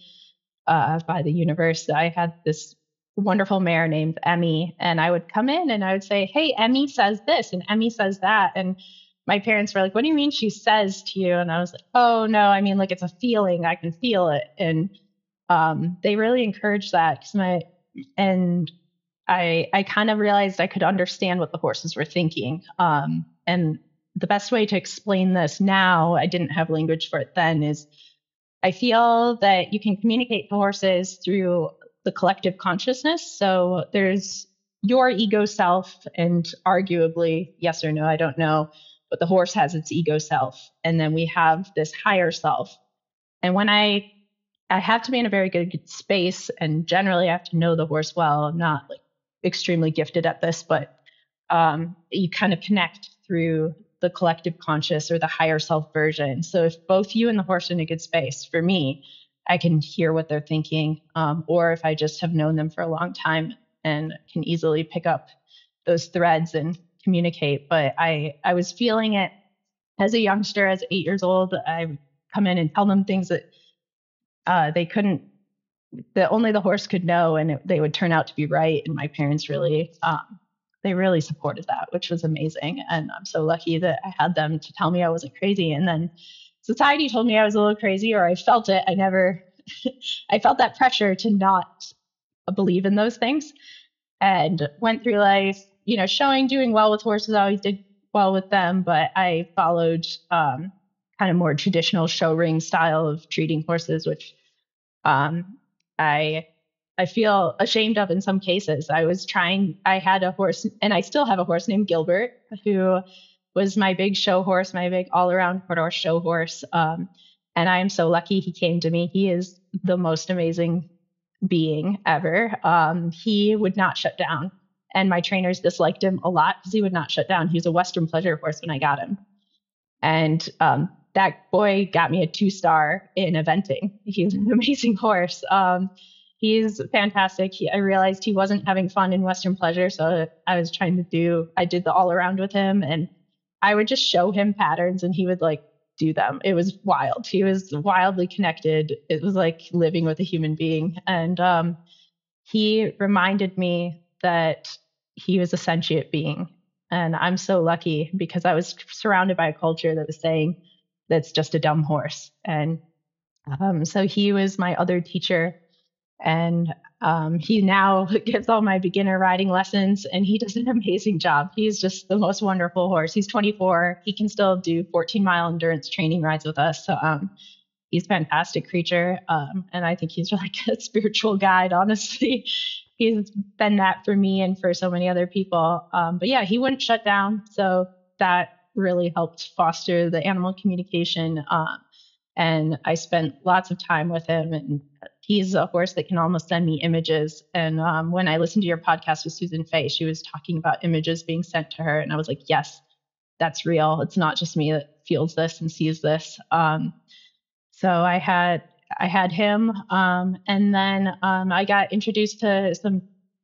uh, by the universe. I had this wonderful mare named Emmy, and I would come in and I would say, "Hey, Emmy says this, and Emmy says that," and my parents were like, "What do you mean she says to you?" And I was like, "Oh no, I mean like it's a feeling. I can feel it." And um, they really encouraged that because my and I I kind of realized I could understand what the horses were thinking. Um, and the best way to explain this now, I didn't have language for it then, is I feel that you can communicate to horses through the collective consciousness. So there's your ego self, and arguably, yes or no, I don't know, but the horse has its ego self. And then we have this higher self. And when I I have to be in a very good space, and generally I have to know the horse well. I'm not like extremely gifted at this, but um, you kind of connect through the collective conscious or the higher self version. So if both you and the horse are in a good space, for me, I can hear what they're thinking. Um, or if I just have known them for a long time and can easily pick up those threads and communicate. But I, I was feeling it as a youngster, as eight years old. I would come in and tell them things that uh, they couldn't, that only the horse could know, and it, they would turn out to be right. And my parents really um, they really supported that, which was amazing. And I'm so lucky that I had them to tell me I wasn't crazy. And then society told me I was a little crazy, or I felt it. I never, I felt that pressure to not believe in those things and went through life, you know, showing, doing well with horses. I always did well with them, but I followed um, kind of more traditional show ring style of treating horses, which um, I I feel ashamed of in some cases. I was trying, I had a horse, and I still have a horse named Gilbert, who was my big show horse, my big all around quarter show horse. Um, and I am so lucky he came to me. He is the most amazing being ever. Um, he would not shut down. And my trainers disliked him a lot because he would not shut down. He was a Western pleasure horse when I got him. And um, that boy got me a two star in eventing. He's an amazing horse. Um, he's fantastic. He, I realized he wasn't having fun in Western Pleasure, so I was trying to do. I did the all around with him, and I would just show him patterns, and he would like do them. It was wild. He was wildly connected. It was like living with a human being, and um, he reminded me that he was a sentient being. And I'm so lucky because I was surrounded by a culture that was saying that's just a dumb horse. And um, so he was my other teacher and um, he now gives all my beginner riding lessons and he does an amazing job. He's just the most wonderful horse. He's 24. He can still do 14 mile endurance training rides with us. So um, he's a fantastic creature. Um, and I think he's like a spiritual guide, honestly. he's been that for me and for so many other people. Um, but yeah, he wouldn't shut down. So that really helped foster the animal communication. Um, and I spent lots of time with him and he's a horse that can almost send me images. And um, when I listened to your podcast with Susan Fay, she was talking about images being sent to her. And I was like, yes, that's real. It's not just me that feels this and sees this. Um, so I had I had him, um, and then um, I got introduced to some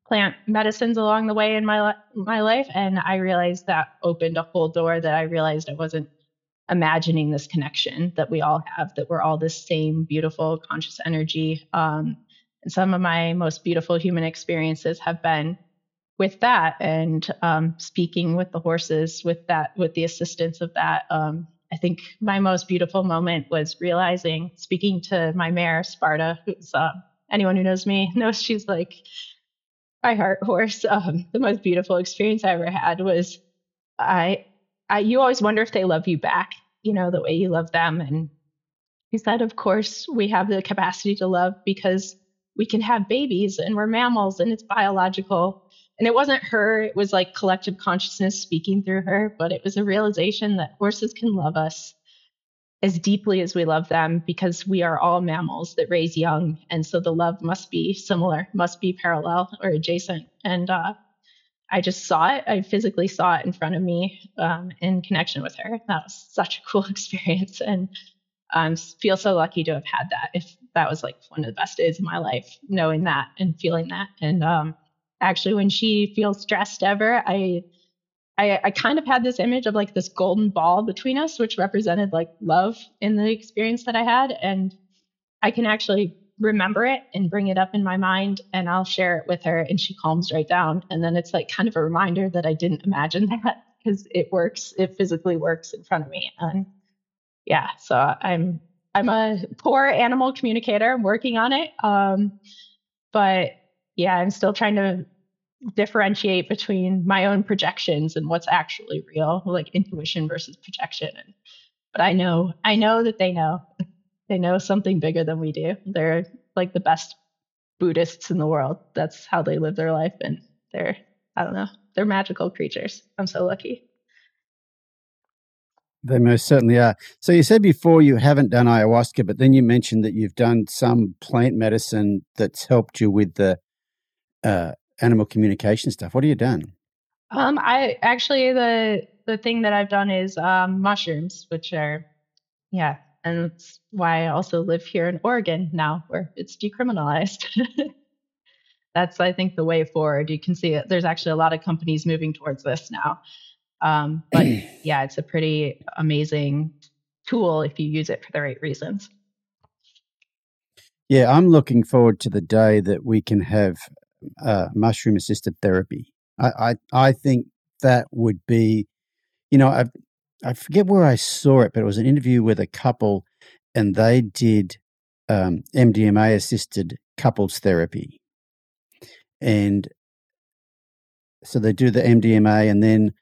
plant medicines along the way in my my life, and I realized that opened a whole door that I realized I wasn't imagining this connection that we all have, that we're all this same beautiful conscious energy. Um, and some of my most beautiful human experiences have been with that and um, speaking with the horses with that with the assistance of that um, i think my most beautiful moment was realizing speaking to my mare sparta who's uh, anyone who knows me knows she's like my heart horse um, the most beautiful experience i ever had was i You always wonder if they love you back, you know, the way you love them. And he said, of course, we have the capacity to love because we can have babies and we're mammals and it's biological. And it wasn't her, it was like collective consciousness speaking through her, but it was a realization that horses can love us as deeply as we love them because we are all mammals that raise young. And so the love must be similar, must be parallel or adjacent. And uh, I just saw it. I physically saw it in front of me um, in connection with her. That was such a cool experience, and um, feel so lucky to have had that. If that was like one of the best days of my life, knowing that and feeling that. And um, actually, when she feels stressed ever, I, I, I kind of had this image of like this golden ball between us, which represented like love in the experience that I had, and I can actually remember it and bring it up in my mind and I'll share it with her and she calms right down. And then it's like kind of a reminder that I didn't imagine that because it works, it physically works in front of me. And yeah, so I'm I'm a poor animal communicator. I'm working on it. Um, but yeah, I'm still trying to differentiate between my own projections and what's actually real, like intuition versus projection. And, but I know, I know that they know. They know something bigger than we do. They're like the best Buddhists in the world. That's how they live their life. And they're, I don't know, they're magical creatures. I'm so lucky. They most certainly are. So you said before you haven't done ayahuasca, but then you mentioned that you've done some plant medicine that's helped you with the uh, animal communication stuff. What have you done? Um, I actually the the thing that I've done is um, mushrooms, which are yeah, and that's why I also live here in Oregon now, where it's decriminalized. that's I think the way forward. You can see it. There's actually a lot of companies moving towards this now. Um, but yeah, it's a pretty amazing tool if you use it for the right reasons. Yeah, I'm looking forward to the day that we can have uh, mushroom assisted therapy. I, I, I think that would be, you know, I I forget where I saw it, but it was an interview with a couple, and they did um, MDMA assisted couples therapy, and so they do the MDMA, and then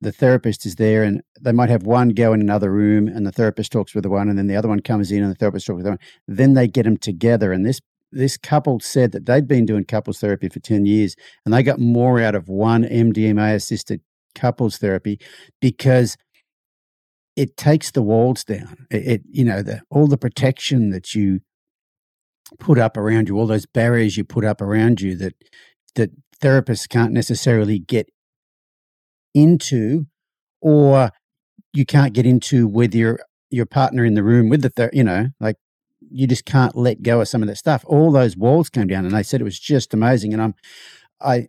the therapist is there, and they might have one go in another room, and the therapist talks with the one, and then the other one comes in, and the therapist talks with the one. Then they get them together, and this this couple said that they'd been doing couples therapy for 10 years and they got more out of one MDMA assisted couples therapy because it takes the walls down. It, it, you know, the, all the protection that you put up around you, all those barriers you put up around you that that therapists can't necessarily get into, or you can't get into with your your partner in the room with the, ther- you know, like you just can't let go of some of that stuff. All those walls came down, and they said it was just amazing. And I'm, I,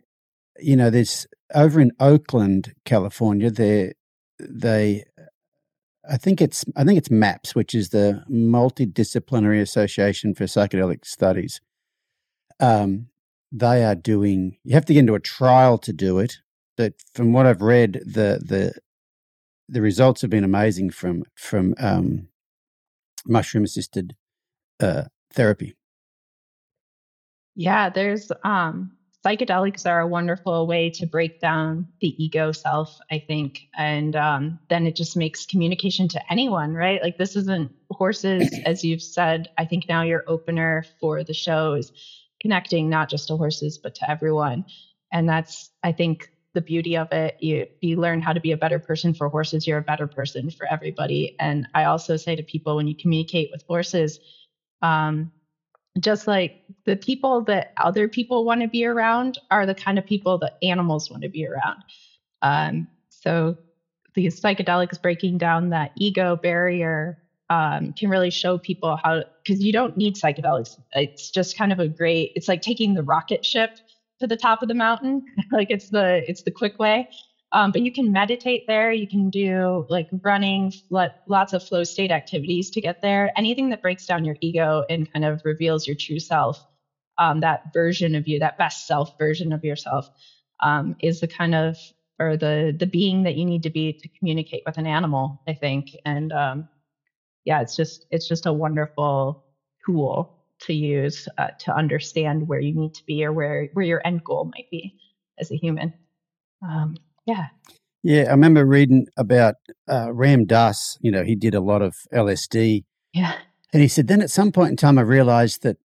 you know, there's over in Oakland, California. They, they, I think it's, I think it's MAPS, which is the Multidisciplinary Association for Psychedelic Studies. Um, they are doing. You have to get into a trial to do it, but from what I've read, the the the results have been amazing from from um, mushroom assisted uh, therapy. Yeah, there's um, psychedelics are a wonderful way to break down the ego self, I think, and um, then it just makes communication to anyone, right? Like this isn't horses, as you've said. I think now your opener for the show is connecting not just to horses but to everyone, and that's I think the beauty of it. You you learn how to be a better person for horses. You're a better person for everybody. And I also say to people when you communicate with horses um, just like the people that other people want to be around are the kind of people that animals want to be around. Um, so these psychedelics breaking down that ego barrier um, can really show people how because you don't need psychedelics. It's just kind of a great. It's like taking the rocket ship to the top of the mountain. like it's the it's the quick way. Um, but you can meditate there. You can do like running, lots of flow state activities to get there. Anything that breaks down your ego and kind of reveals your true self, um, that version of you, that best self version of yourself, um, is the kind of or the the being that you need to be to communicate with an animal. I think, and um, yeah, it's just it's just a wonderful tool to use uh, to understand where you need to be or where where your end goal might be as a human. Yeah. Yeah, I remember reading about uh, Ram Dass. You know, he did a lot of LSD. Yeah. And he said, then at some point in time, I realized that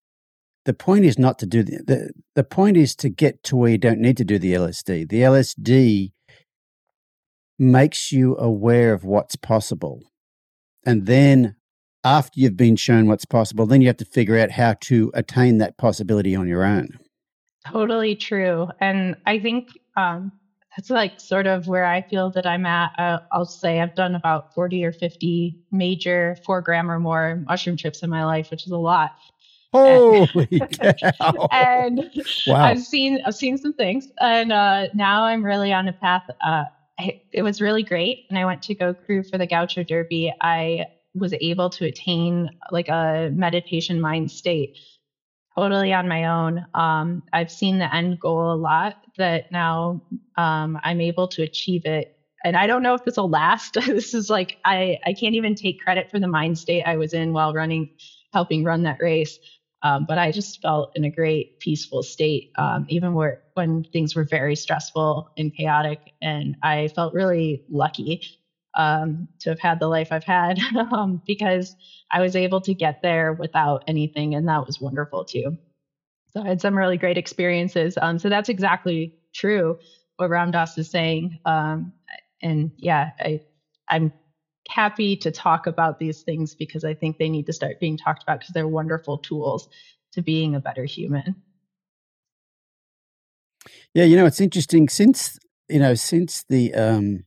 the point is not to do the, the, the point is to get to where you don't need to do the LSD. The LSD makes you aware of what's possible. And then after you've been shown what's possible, then you have to figure out how to attain that possibility on your own. Totally true. And I think um, that's like sort of where I feel that I'm at. Uh, I'll say I've done about 40 or 50 major four gram or more mushroom trips in my life, which is a lot. Holy cow! and wow. I've seen I've seen some things, and uh, now I'm really on a path. Uh, I, it was really great, and I went to go crew for the Gaucho Derby. I was able to attain like a meditation mind state totally on my own. Um, I've seen the end goal a lot that now um, I'm able to achieve it. And I don't know if this will last. this is like, I, I can't even take credit for the mind state I was in while running, helping run that race. Um, but I just felt in a great peaceful state, um, even where, when things were very stressful and chaotic. And I felt really lucky um, to have had the life I've had um, because I was able to get there without anything. And that was wonderful too. So I had some really great experiences. Um, so that's exactly true what Ram Dass is saying. Um, and yeah, I, I'm happy to talk about these things because I think they need to start being talked about because they're wonderful tools to being a better human. Yeah, you know, it's interesting since you know since the um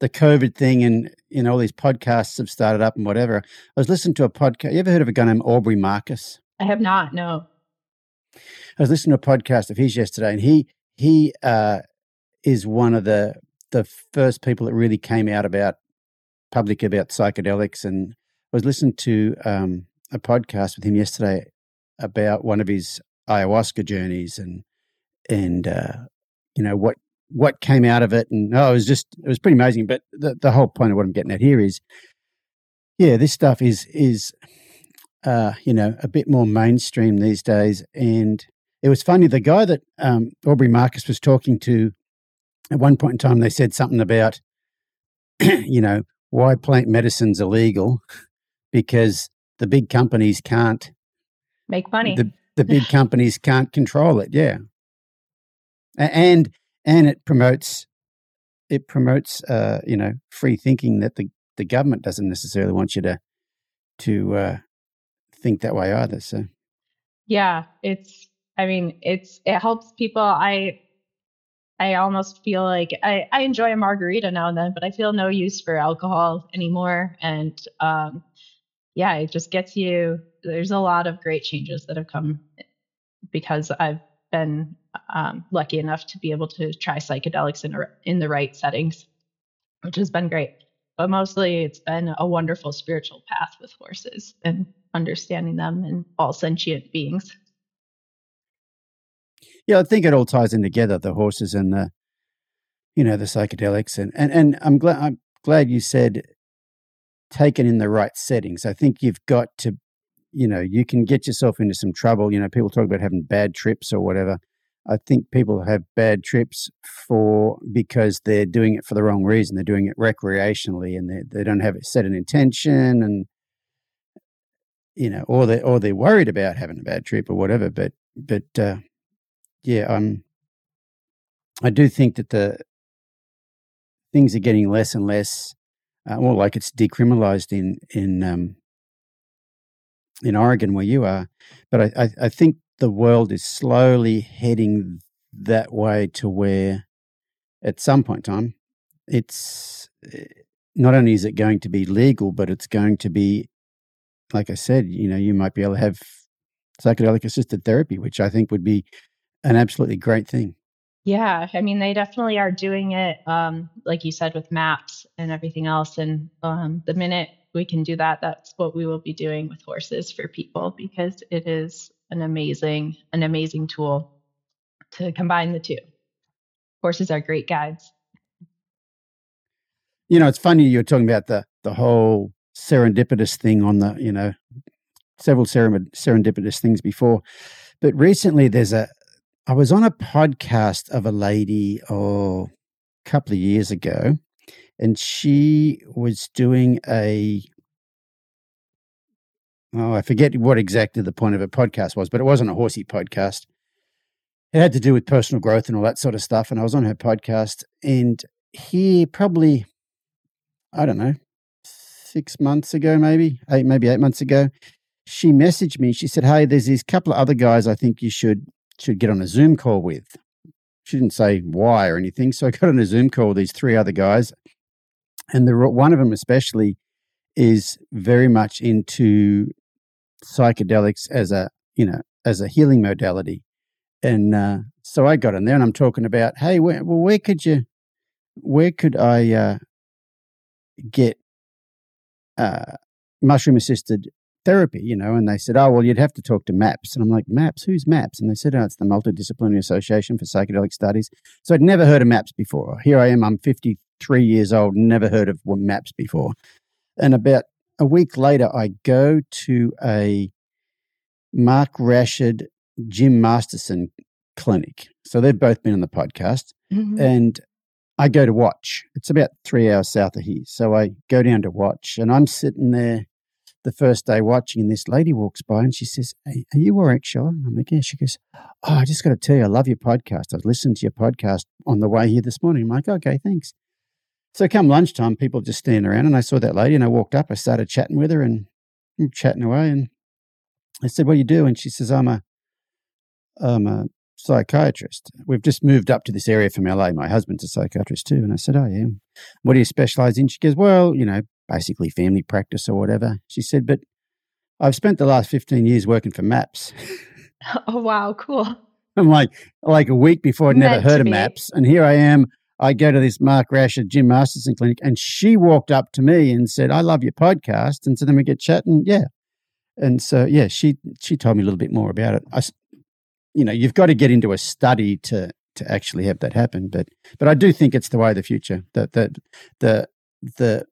the COVID thing and you know all these podcasts have started up and whatever. I was listening to a podcast. You ever heard of a guy named Aubrey Marcus? I have not. No. I was listening to a podcast of his yesterday, and he he uh, is one of the the first people that really came out about public about psychedelics and I was listening to um, a podcast with him yesterday about one of his ayahuasca journeys and and uh, you know what what came out of it and oh it was just it was pretty amazing but the, the whole point of what i'm getting at here is yeah this stuff is is uh, you know a bit more mainstream these days and it was funny the guy that um, aubrey marcus was talking to at one point in time they said something about you know why plant medicine's illegal because the big companies can't make money. The, the big companies can't control it. Yeah, and and it promotes it promotes uh, you know free thinking that the the government doesn't necessarily want you to to uh, think that way either. So yeah, it's I mean it's it helps people. I I almost feel like I, I enjoy a margarita now and then, but I feel no use for alcohol anymore. And um, yeah, it just gets you. There's a lot of great changes that have come because I've been um, lucky enough to be able to try psychedelics in, in the right settings, which has been great. But mostly it's been a wonderful spiritual path with horses and understanding them and all sentient beings. Yeah, I think it all ties in together, the horses and the, you know, the psychedelics. And, and, and I'm glad, I'm glad you said taken in the right settings. I think you've got to, you know, you can get yourself into some trouble. You know, people talk about having bad trips or whatever. I think people have bad trips for because they're doing it for the wrong reason. They're doing it recreationally and they, they don't have it set an intention and you know, or they or they're worried about having a bad trip or whatever. But but uh, yeah, um, I do think that the things are getting less and less, uh, more like it's decriminalized in in um, in Oregon where you are. But I, I, I think the world is slowly heading that way to where, at some point in time, it's eh, not only is it going to be legal, but it's going to be, like I said, you know, you might be able to have psychedelic assisted therapy, which I think would be an absolutely great thing. Yeah, I mean, they definitely are doing it, um, like you said, with maps and everything else. And um, the minute we can do that, that's what we will be doing with horses for people because it is an amazing, an amazing tool to combine the two. Horses are great guides. You know, it's funny you're talking about the the whole serendipitous thing on the, you know, several serendipitous things before, but recently there's a I was on a podcast of a lady, oh, a couple of years ago, and she was doing a oh, I forget what exactly the point of a podcast was, but it wasn't a horsey podcast. It had to do with personal growth and all that sort of stuff. And I was on her podcast, and here probably, I don't know, six months ago, maybe eight, maybe eight months ago, she messaged me. She said, "Hey, there's these couple of other guys I think you should should get on a Zoom call with. She didn't say why or anything. So I got on a Zoom call with these three other guys. And the one of them, especially, is very much into psychedelics as a, you know, as a healing modality. And uh, so I got in there and I'm talking about, hey, where, well, where could you, where could I uh, get uh, mushroom assisted therapy, you know, and they said, oh, well, you'd have to talk to MAPS. And I'm like, MAPS? Who's MAPS? And they said, oh, it's the Multidisciplinary Association for Psychedelic Studies. So I'd never heard of MAPS before. Here I am, I'm 53 years old, never heard of MAPS before. And about a week later, I go to a Mark Rashid, Jim Masterson clinic. So they've both been on the podcast. Mhm. and I go to watch. It's about three hours south of here. So I go down to watch, and I'm sitting there the first day watching, and this lady walks by and she says, hey, Are you Warwick Schiller? And I'm like, Yeah. She goes, Oh, I just got to tell you, I love your podcast. I was listening to your podcast on the way here this morning. I'm like, Okay, thanks. So come lunchtime, people just standing around, and I saw that lady, and I walked up. I started chatting with her, and I'm chatting away, and I said, "What do you do?" And she says, "I'm a, I'm a psychiatrist. We've just moved up to this area from LA. My husband's a psychiatrist too." And I said, "Oh yeah, what do you specialize in?" She goes, "Well, you know, basically family practice or whatever." She said, "But I've spent the last 15 years working for MAPS." Oh wow, cool. I'm like, like a week before I'd never heard of be. MAPS. And here I am. I go to this Mark Rashid, Jim Masterson clinic, and she walked up to me and said, I love your podcast. And so then we get chatting. Yeah. And so, yeah, she, she told me a little bit more about it. I, you know, you've got to get into a study to, to actually have that happen. But, but I do think it's the way of the future that, that the, the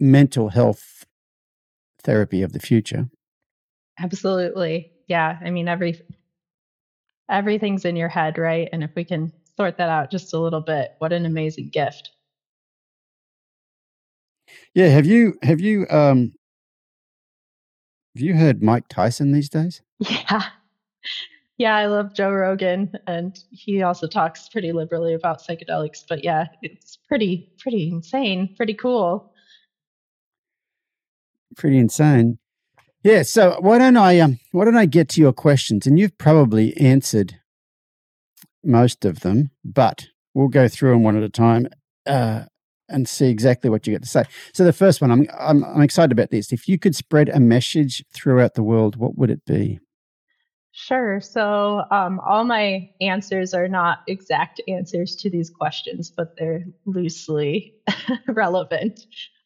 mental health therapy of the future. Absolutely. Yeah. I mean, every everything's in your head, right? And if we can sort that out just a little bit, what an amazing gift. Yeah. Have you, have you, um, have you heard Mike Tyson these days? Yeah. Yeah, I love Joe Rogan and he also talks pretty liberally about psychedelics, but yeah, it's pretty pretty insane, pretty cool. pretty insane. Yeah, so why don't I um why don't I get to your questions? And you've probably answered most of them, but we'll go through them one at a time uh, and see exactly what you get to say. So the first one, I'm, I'm I'm excited about this. If you could spread a message throughout the world, what would it be? Sure. So, um, all my answers are not exact answers to these questions, but they're loosely relevant.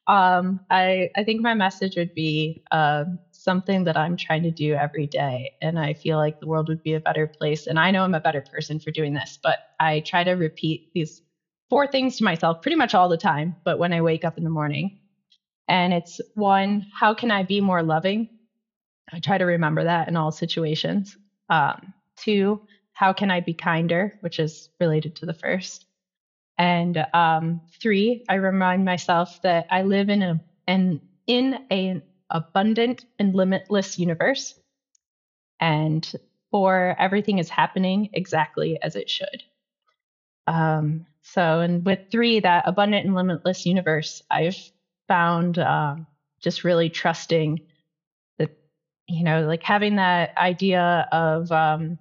Um, I, I think my message would be um something that I'm trying to do every day. And I feel like the world would be a better place. And I know I'm a better person for doing this, but I try to repeat these four things to myself pretty much all the time. But when I wake up in the morning, and it's one, how can I be more loving? I try to remember that in all situations. Um, two, how can I be kinder, which is related to the first. And um, three, I remind myself that I live in a an in an abundant and limitless universe. And four, everything is happening exactly as it should. Um, so, and with three, that abundant and limitless universe, I've found um, just really trusting that, you know, like having that idea of, um,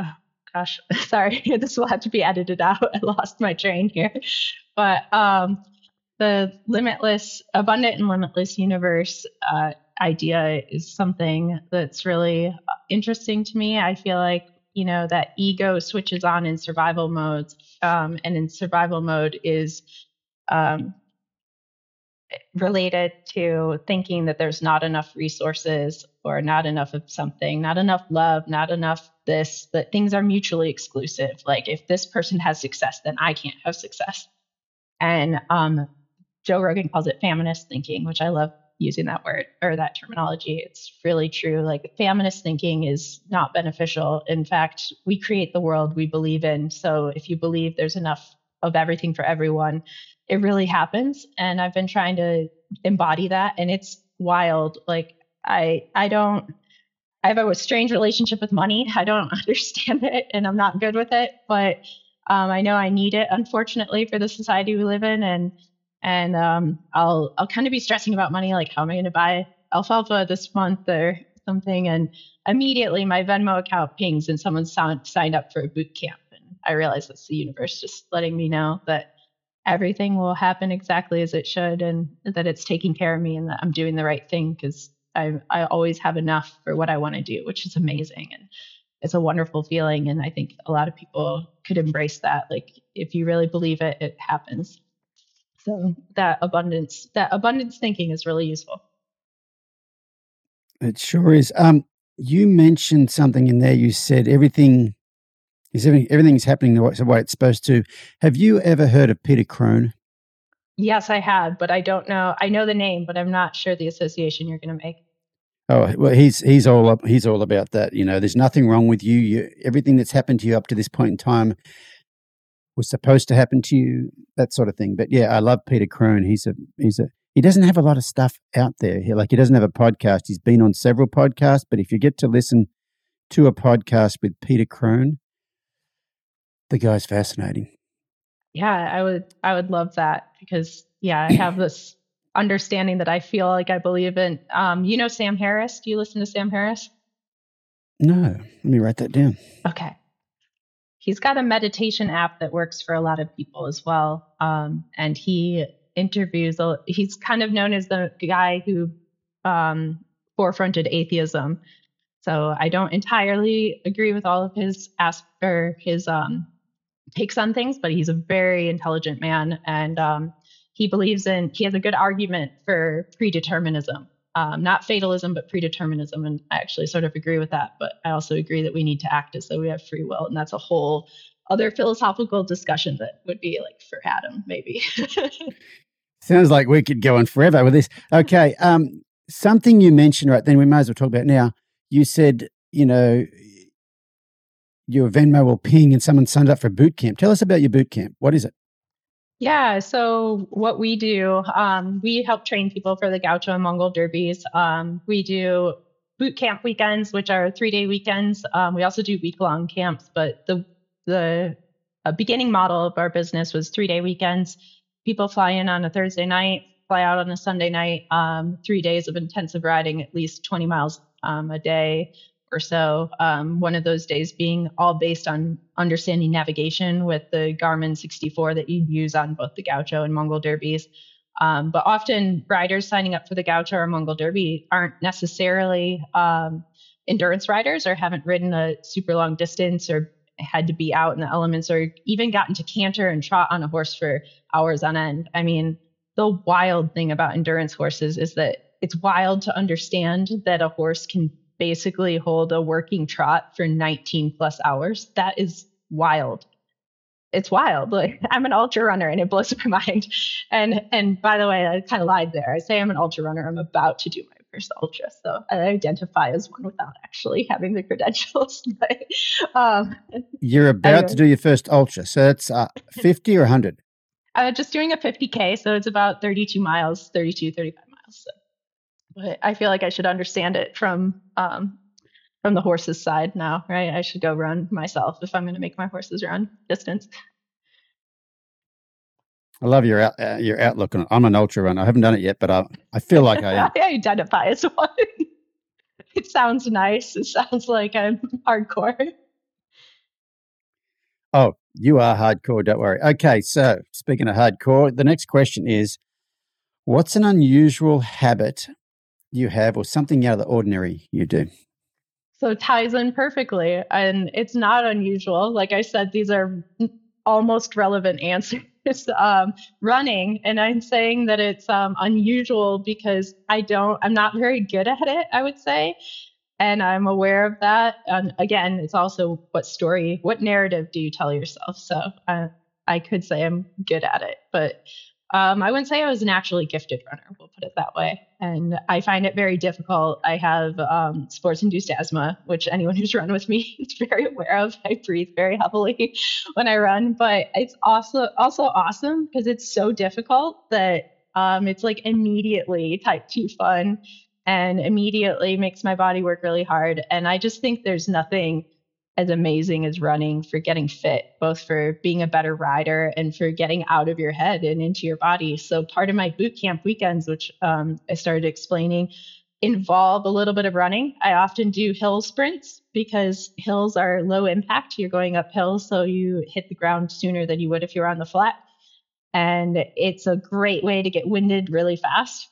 oh gosh, sorry, this will have to be edited out. I lost my train here. But um, the limitless, abundant and limitless universe uh, idea is something that's really interesting to me. I feel like, you know, that ego switches on in survival modes. Um, and in survival mode is um, related to thinking that there's not enough resources or not enough of something, not enough love, not enough this, that things are mutually exclusive. Like if this person has success, then I can't have success. And um, Joe Rogan calls it feminist thinking, which I love using that word or that terminology. It's really true. Like feminist thinking is not beneficial. In fact, we create the world we believe in. So if you believe there's enough of everything for everyone, it really happens. And I've been trying to embody that and it's wild. Like I I don't I have a strange relationship with money. I don't understand it and I'm not good with it, but um, I know I need it, unfortunately, for the society we live in. And and um, I'll I'll kind of be stressing about money, like how am I going to buy alfalfa this month or something, and immediately my Venmo account pings and someone signed up for a boot camp, and I realize that's the universe just letting me know that everything will happen exactly as it should, and that it's taking care of me, and that I'm doing the right thing because I I always have enough for what I want to do, which is amazing, and it's a wonderful feeling, and I think a lot of people could embrace that. Like if you really believe it, it happens. So that abundance, that abundance thinking is really useful. It sure is. Um, you mentioned something in there. You said everything is everything, everything's happening the way, the way it's supposed to. Have you ever heard of Peter Crone? Yes, I have, but I don't know. I know the name, but I'm not sure the association you're going to make. Oh well, he's he's all up. He's all about that. You know, there's nothing wrong with you. You everything that's happened to you up to this point in time was supposed to happen to you. That sort of thing. But yeah, I love Peter Crone. He's a he's a he doesn't have a lot of stuff out there. He, like he doesn't have a podcast. He's been on several podcasts, but if you get to listen to a podcast with Peter Crone, the guy's fascinating. Yeah, I would I would love that because yeah, I have this understanding that I feel like I believe in. Um, you know Sam Harris? Do you listen to Sam Harris? No, let me write that down. Okay. He's got a meditation app that works for a lot of people as well. Um, and he interviews, he's kind of known as the guy who um, forefronted atheism. So I don't entirely agree with all of his ask or his um, takes on things, but he's a very intelligent man. And um, he believes in he has a good argument for predeterminism um, not fatalism but predeterminism. And i actually sort of agree with that but i also agree that we need to act as though we have free will. And that's a whole other philosophical discussion that would be like for adam maybe. Sounds like we could go on forever with this. Okay um, something you mentioned right then we might as well talk about now. You said you know your venmo will ping and someone signed up for boot camp. Tell us about your boot camp. What is it yeah. So what we do, um, we help train people for the Gaucho and Mongol derbies. Um, we do boot camp weekends, which are three day weekends. Um, we also do week long camps, but the the beginning model of our business was three day weekends. People fly in on a Thursday night, fly out on a Sunday night. Um, three days of intensive riding, at least 20 miles um, a day or so. Um, one of those days being all based on understanding navigation with the Garmin 64 that you'd use on both the Gaucho and Mongol Derbies. Um, but often riders signing up for the Gaucho or Mongol Derby aren't necessarily um, endurance riders or haven't ridden a super long distance or had to be out in the elements or even gotten to canter and trot on a horse for hours on end. I mean, the wild thing about endurance horses is that it's wild to understand that a horse can basically hold a working trot for 19 plus hours. That is wild. It's wild. Like I'm an ultra runner and it blows my mind. And and by the way, I kind of lied there. I say I'm an ultra runner. I'm about to do my first ultra. So I identify as one without actually having the credentials. but, um, You're about anyway. to do your first ultra. So that's uh, 50 or 100? Uh, just doing a 50K. So it's about 32 miles, 32, 35 miles. So but I feel like I should understand it from um, from the horse's side now, right? I should go run myself if I'm going to make my horses run distance. I love your out, uh, your outlook on it. I'm an ultra runner. I haven't done it yet, but I I feel like I am. I identify as one. it sounds nice. It sounds like I'm hardcore. Oh, you are hardcore. Don't worry. Okay, so speaking of hardcore, the next question is, what's an unusual habit you have or something out of the ordinary you do? So it ties in perfectly. And it's not unusual. Like I said, these are almost relevant answers. Um, running, and I'm saying that it's um, unusual because I don't, I'm not very good at it, I would say. And I'm aware of that. And again, it's also what story, what narrative do you tell yourself? So uh, I could say I'm good at it, but um, I wouldn't say I was a naturally gifted runner, we'll put it that way. And I find it very difficult. I have um, sports induced asthma, which anyone who's run with me is very aware of. I breathe very heavily when I run, but it's also also awesome because it's so difficult that um, it's like immediately type 2 fun and immediately makes my body work really hard. And I just think there's nothing as amazing as running for getting fit, both for being a better rider and for getting out of your head and into your body. So, part of my boot camp weekends, which um, I started explaining, involve a little bit of running. I often do hill sprints because hills are low impact. You're going uphill, so you hit the ground sooner than you would if you're on the flat. And it's a great way to get winded really fast.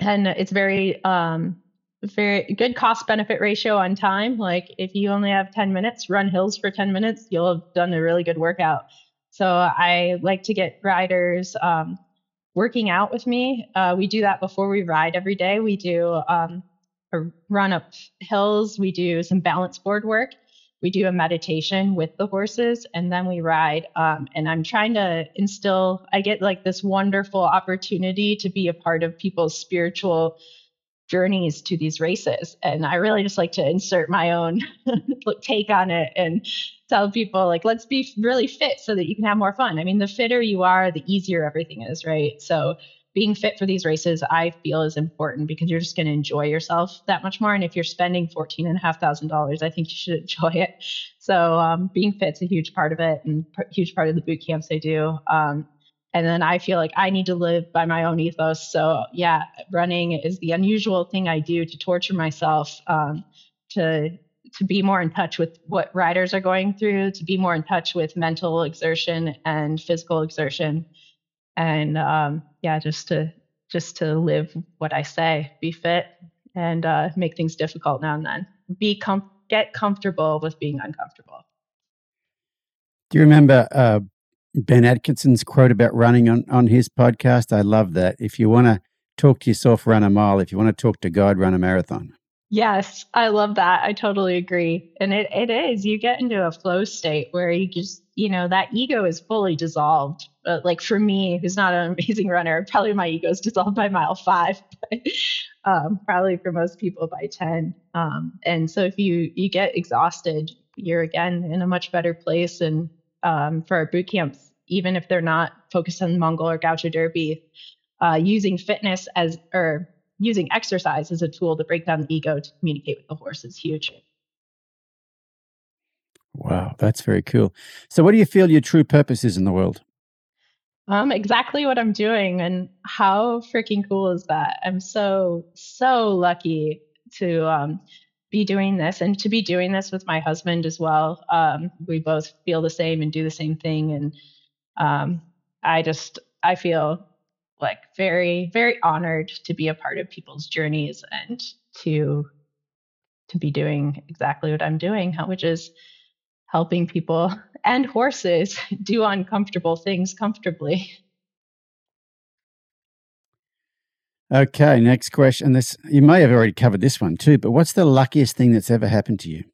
And it's very um, very good cost benefit ratio on time. Like if you only have 10 minutes, run hills for 10 minutes, you'll have done a really good workout. So I like to get riders um, working out with me. Uh, we do that before we ride every day. We do um, a run up hills. We do some balance board work. We do a meditation with the horses, and then we ride. Um, and I'm trying to instill. I get like this wonderful opportunity to be a part of people's spiritual journeys to these races. And I really just like to insert my own take on it and tell people like let's be really fit so that you can have more fun. I mean, the fitter you are, the easier everything is, right? So being fit for these races, I feel is important because you're just going to enjoy yourself that much more. And if you're spending fourteen and a half thousand dollars, I think you should enjoy it. So um, being fit's a huge part of it and a huge part of the boot camps I do. Um, and then I feel like I need to live by my own ethos. So yeah, running is the unusual thing I do to torture myself, um, to to be more in touch with what riders are going through, to be more in touch with mental exertion and physical exertion, and um, yeah, just to just to live what I say, be fit, and uh, make things difficult now and then. Be com- get comfortable with being uncomfortable. Do you remember uh, Ben Atkinson's quote about running on, on his podcast. I love that. If you want to talk to yourself, run a mile. If you want to talk to God, run a marathon. Yes, I love that. I totally agree. And it, it is, you get into a flow state where you just, you know, that ego is fully dissolved. But like for me, who's not an amazing runner, probably my ego is dissolved by mile five, but um, probably for most people by 10. Um, and so if you, you get exhausted, you're again in a much better place. And um, for our boot camps, even if they're not focused on Mongol or Gaucho Derby, uh, using fitness as or using exercise as a tool to break down the ego to communicate with the horse is huge. Wow, that's very cool. So, what do you feel your true purpose is in the world? Um, exactly what I'm doing, and how freaking cool is that? I'm so so lucky to um, be doing this and to be doing this with my husband as well. Um, we both feel the same and do the same thing. And um, I just, I feel like very, very honored to be a part of people's journeys and to, to be doing exactly what I'm doing, which is helping people and horses do uncomfortable things comfortably. Okay, next question. This you may have already covered this one too, but what's the luckiest thing that's ever happened to you?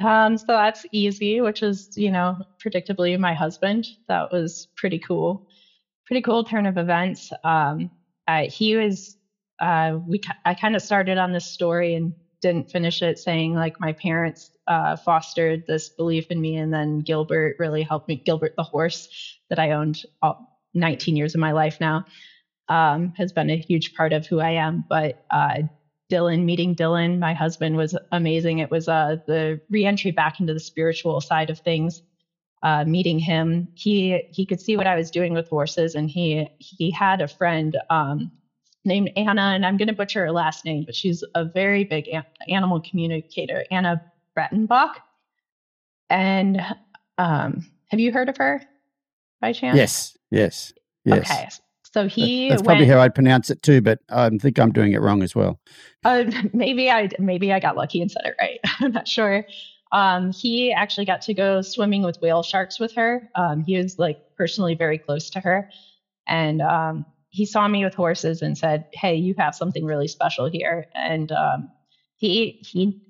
Um, so that's easy, which is you know predictably my husband. That was pretty cool, pretty cool turn of events. Um, he was uh, we I kind of started on this story and didn't finish it, saying like my parents uh, fostered this belief in me, and then Gilbert really helped me. Gilbert the horse that I owned all 19 years of my life now um, has been a huge part of who I am. But uh, Dylan, meeting Dylan, my husband, was amazing. It was uh, the reentry back into the spiritual side of things. Uh, meeting him, he he could see what I was doing with horses, and he he had a friend um, named Anna, and I'm going to butcher her last name, but she's a very big an- animal communicator, Anna Breytenbach. And um, have you heard of her by chance? Yes, yes, yes. Okay, so he that's went, probably how I'd pronounce it too, but I think I'm doing it wrong as well. Uh, maybe I maybe I got lucky and said it right. I'm not sure. Um, he actually got to go swimming with whale sharks with her. Um, he was like personally very close to her, and um, he saw me with horses and said, "Hey, you have something really special here." And um, he he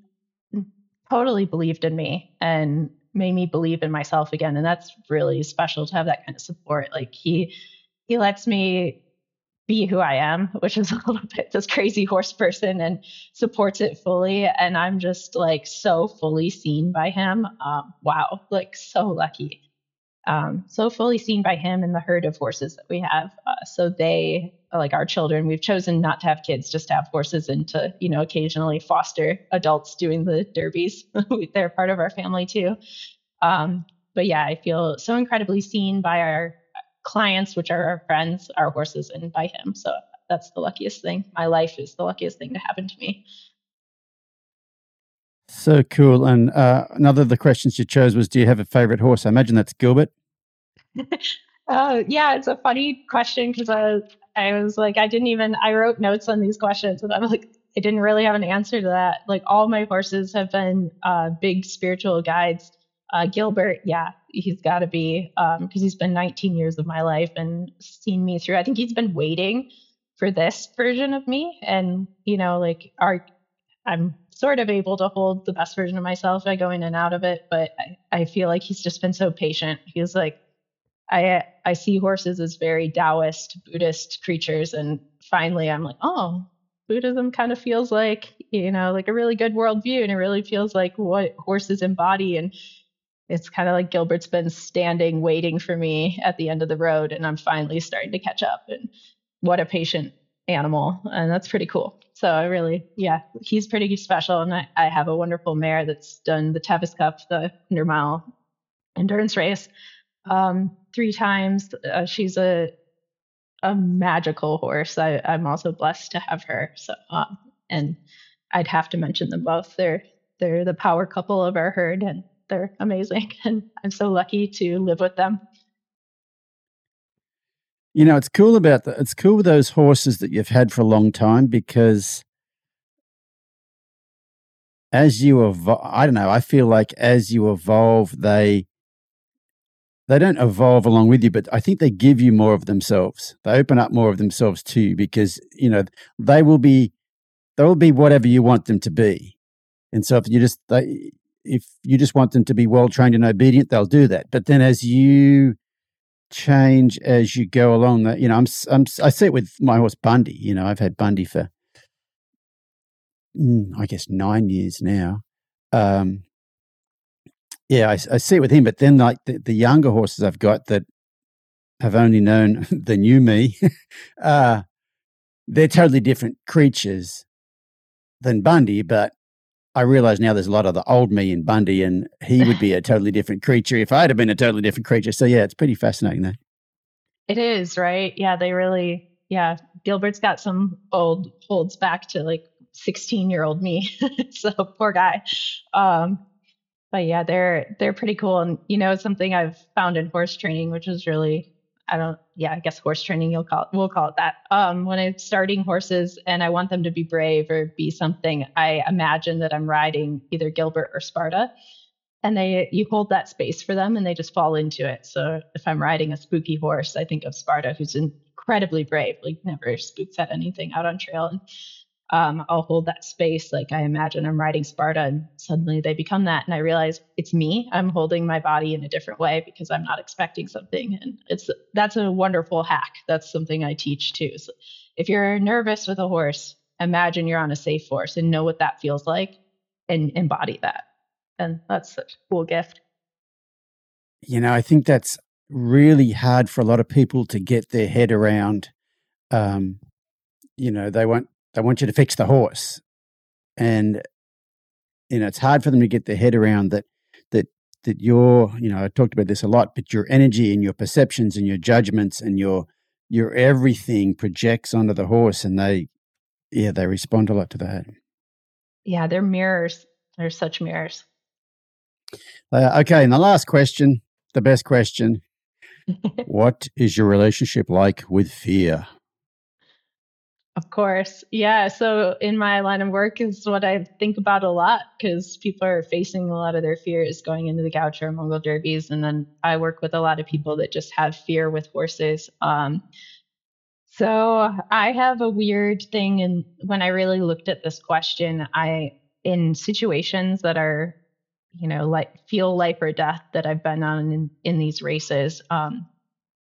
totally believed in me and made me believe in myself again, and that's really special to have that kind of support. Like he he lets me be who I am, which is a little bit this crazy horse person and supports it fully. And I'm just like so fully seen by him. Um, wow, like so lucky. Um, so fully seen by him and the herd of horses that we have. Uh, so they, like our children, we've chosen not to have kids, just to have horses and to, you know, occasionally foster adults doing the derbies. They're part of our family too. Um, but yeah, I feel so incredibly seen by our clients, which are our friends, our horses, and by him. So that's the luckiest thing. My life is the luckiest thing to happen to me. So cool. And uh, another of the questions you chose was Do you have a favorite horse? I imagine that's Gilbert. uh, yeah, it's a funny question because I, I was like, I didn't even, I wrote notes on these questions and I'm like, I didn't really have an answer to that. Like, all my horses have been uh, big spiritual guides. Uh, Gilbert, yeah, he's got to be because um, he's been 19 years of my life and seen me through. I think he's been waiting for this version of me, and you know, like I'm sort of able to hold the best version of myself by going in and out of it, but I, I feel like he's just been so patient. He's like, I I see horses as very Taoist Buddhist creatures, and finally I'm like, oh, Buddhism kind of feels like, you know, like a really good worldview, and it really feels like what horses embody. And it's kind of like Gilbert's been standing waiting for me at the end of the road, and I'm finally starting to catch up. And what a patient animal, and that's pretty cool. So I really, yeah, he's pretty special, and I, I have a wonderful mare that's done the Tevis Cup, the 100 mile endurance race, um, three times. Uh, she's a a magical horse. I, I'm also blessed to have her. So, um, and I'd have to mention them both. They're they're the power couple of our herd, and they're amazing. And I'm so lucky to live with them. You know, it's cool about the, it's cool with those horses that you've had for a long time because as you evolve, I don't know, I feel like as you evolve, they they don't evolve along with you, but I think they give you more of themselves. They open up more of themselves to you because you know they will be they will be whatever you want them to be. And so if you just they, if you just want them to be well trained and obedient, they'll do that. But then as you change as you go along, that you know, I'm, I'm I see it with my horse Bundy. You know, I've had Bundy for mm, I guess nine years now. Um, yeah, I, I, see it with him. But then, like the, the, younger horses I've got that have only known the new me, uh, they're totally different creatures than Bundy. But I realize now there's a lot of the old me in Bundy, and he would be a totally different creature if I'd have been a totally different creature. So yeah, it's pretty fascinating though. It is right. Yeah, they really. Yeah, Gilbert's got some old holds back to like 16 year old me. so poor guy. Um, but yeah, they're they're pretty cool. And you know, something I've found in horse training, which is really I don't yeah, I guess horse training you'll call it we'll call it that. Um when I'm starting horses and I want them to be brave or be something, I imagine that I'm riding either Gilbert or Sparta. And they you hold that space for them and they just fall into it. So if I'm riding a spooky horse, I think of Sparta who's incredibly brave, like never spooks at anything out on trail. And um, I'll hold that space. Like I imagine I'm riding Sparta and suddenly they become that. And I realize it's me. I'm holding my body in a different way because I'm not expecting something. And it's that's a wonderful hack. That's something I teach too. So if you're nervous with a horse, imagine you're on a safe horse and know what that feels like and embody that. And that's such a cool gift. You know, I think that's really hard for a lot of people to get their head around. Um, you know, they want they want you to fix the horse. And, you know, it's hard for them to get their head around that, that, that your, you know, I talked about this a lot, but your energy and your perceptions and your judgments and your, your everything projects onto the horse and they, yeah, they respond a lot to that. Yeah, they're mirrors. They're such mirrors. Uh, okay, and the last question, the best question. what is your relationship like with fear? Of course. Yeah. So in my line of work is what I think about a lot because people are facing a lot of their fears going into the Gaucho or Mongol derbies. And then I work with a lot of people that just have fear with horses. Um, so I have a weird thing. And when I really looked at this question, I, in situations that are, you know, like feel life or death that I've been on in, in these races, um,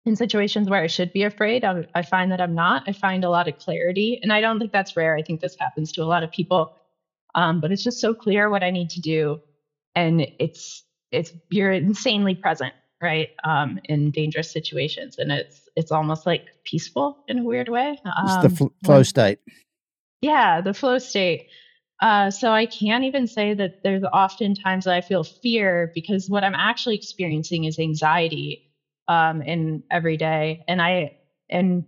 in situations where I should be afraid, I, I, find that I'm not. I find a lot of clarity, and I don't think that's rare. I think this happens to a lot of people. Um, but it's just so clear what I need to do, and it's it's you're insanely present, right, um, in dangerous situations, and it's it's almost like peaceful in a weird way. Um, it's the fl- flow state. Yeah, the flow state. Uh, so I can't even say that there's often times that I feel fear because what I'm actually experiencing is anxiety um, in every day. And I and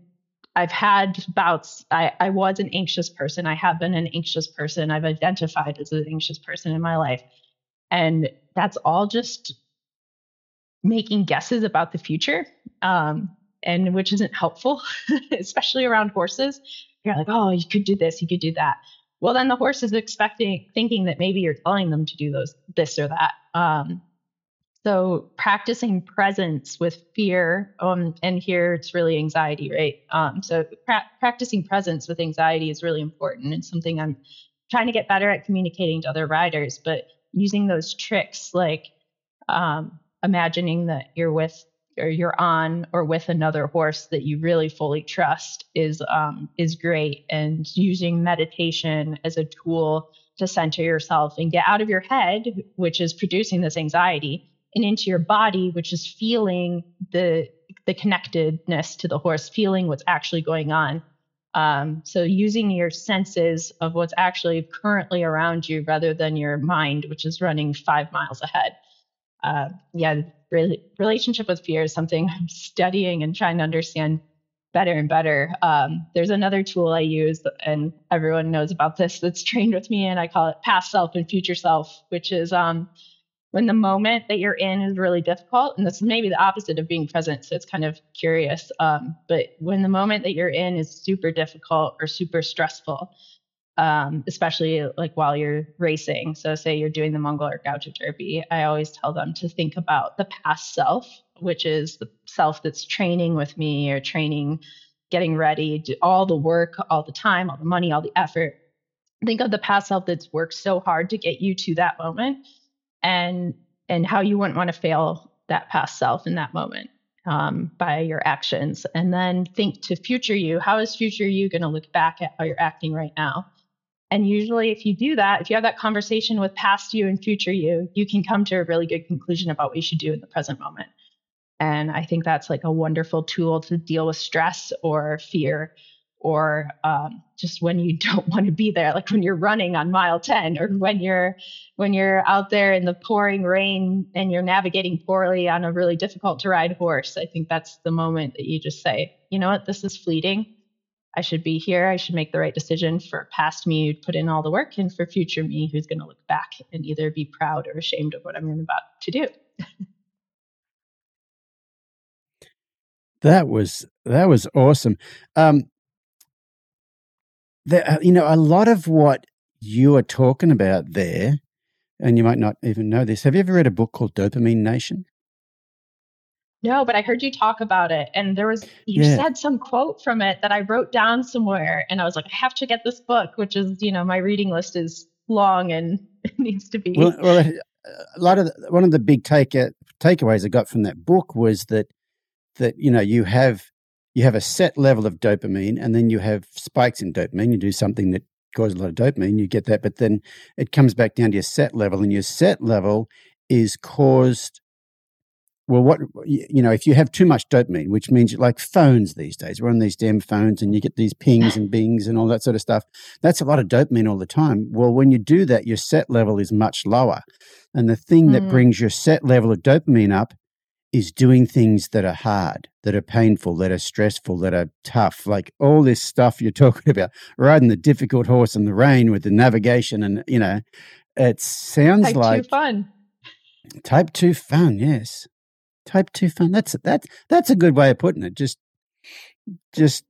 I've had bouts. I, I was an anxious person. I have been an anxious person. I've identified as an anxious person in my life. And that's all just making guesses about the future, um, and which isn't helpful, especially around horses. You're like, oh, you could do this, you could do that. Well, then the horse is expecting, thinking that maybe you're telling them to do those, this or that. Um, so practicing presence with fear, um, and here it's really anxiety, right? Um, so pra- practicing presence with anxiety is really important and something I'm trying to get better at communicating to other riders. But using those tricks, like um, imagining that you're with or you're on or with another horse that you really fully trust is um, is great. And using meditation as a tool to center yourself and get out of your head, which is producing this anxiety, and into your body, which is feeling the the connectedness to the horse, feeling what's actually going on. Um, so using your senses of what's actually currently around you rather than your mind, which is running five miles ahead. Uh, yeah, re- relationship with fear is something I'm studying and trying to understand better and better. Um, there's another tool I use, and everyone knows about this that's trained with me, and I call it past self and future self, which is um, when the moment that you're in is really difficult, and this is maybe the opposite of being present, so it's kind of curious. Um, but when the moment that you're in is super difficult or super stressful, um, especially like while you're racing. So, say you're doing the Mongol or Gaucho Derby, I always tell them to think about the past self, which is the self that's training with me or training, getting ready, do all the work, all the time, all the money, all the effort. Think of the past self that's worked so hard to get you to that moment and and how you wouldn't want to fail that past self in that moment um, by your actions. And then think to future you how is future you going to look back at how you're acting right now? And usually if you do that if you have that conversation with past you and future you you can come to a really good conclusion about what you should do in the present moment. And i think that's like a wonderful tool to deal with stress or fear or um, just when you don't want to be there like when you're running on mile 10 or when you're when you're out there in the pouring rain and you're navigating poorly on a really difficult to ride horse i think that's the moment that you just say you know what? This is fleeting. I should be here. I should make the right decision for past me who put in all the work and for future me who's going to look back and either be proud or ashamed of what i'm about to do. That was that was awesome. Um, the, uh, you know, a lot of what you are talking about there, and you might not even know this. Have you ever read a book called Dopamine Nation? No, but I heard you talk about it, and there was you yeah. said some quote from it that I wrote down somewhere, and I was like, I have to get this book, which is you know my reading list is long and it needs to be. Well, well a lot of the, one of the big take takeaways I got from that book was that that you know you have you have a set level of dopamine and then you have spikes in dopamine. You do something that causes a lot of dopamine, you get that, but then it comes back down to your set level, and your set level is caused. Well, what you know, if you have too much dopamine, which means like phones these days, we're on these damn phones, and you get these pings and bings and all that sort of stuff. That's a lot of dopamine all the time. Well, when you do that, your set level is much lower, and the thing mm. that brings your set level of dopamine up is doing things that are hard, that are painful, that are stressful, that are tough. Like all this stuff you're talking about, riding the difficult horse in the rain with the navigation, and you know, it sounds type like two fun. Type two fun, yes. Type two fun. That's that's that's a good way of putting it. Just, just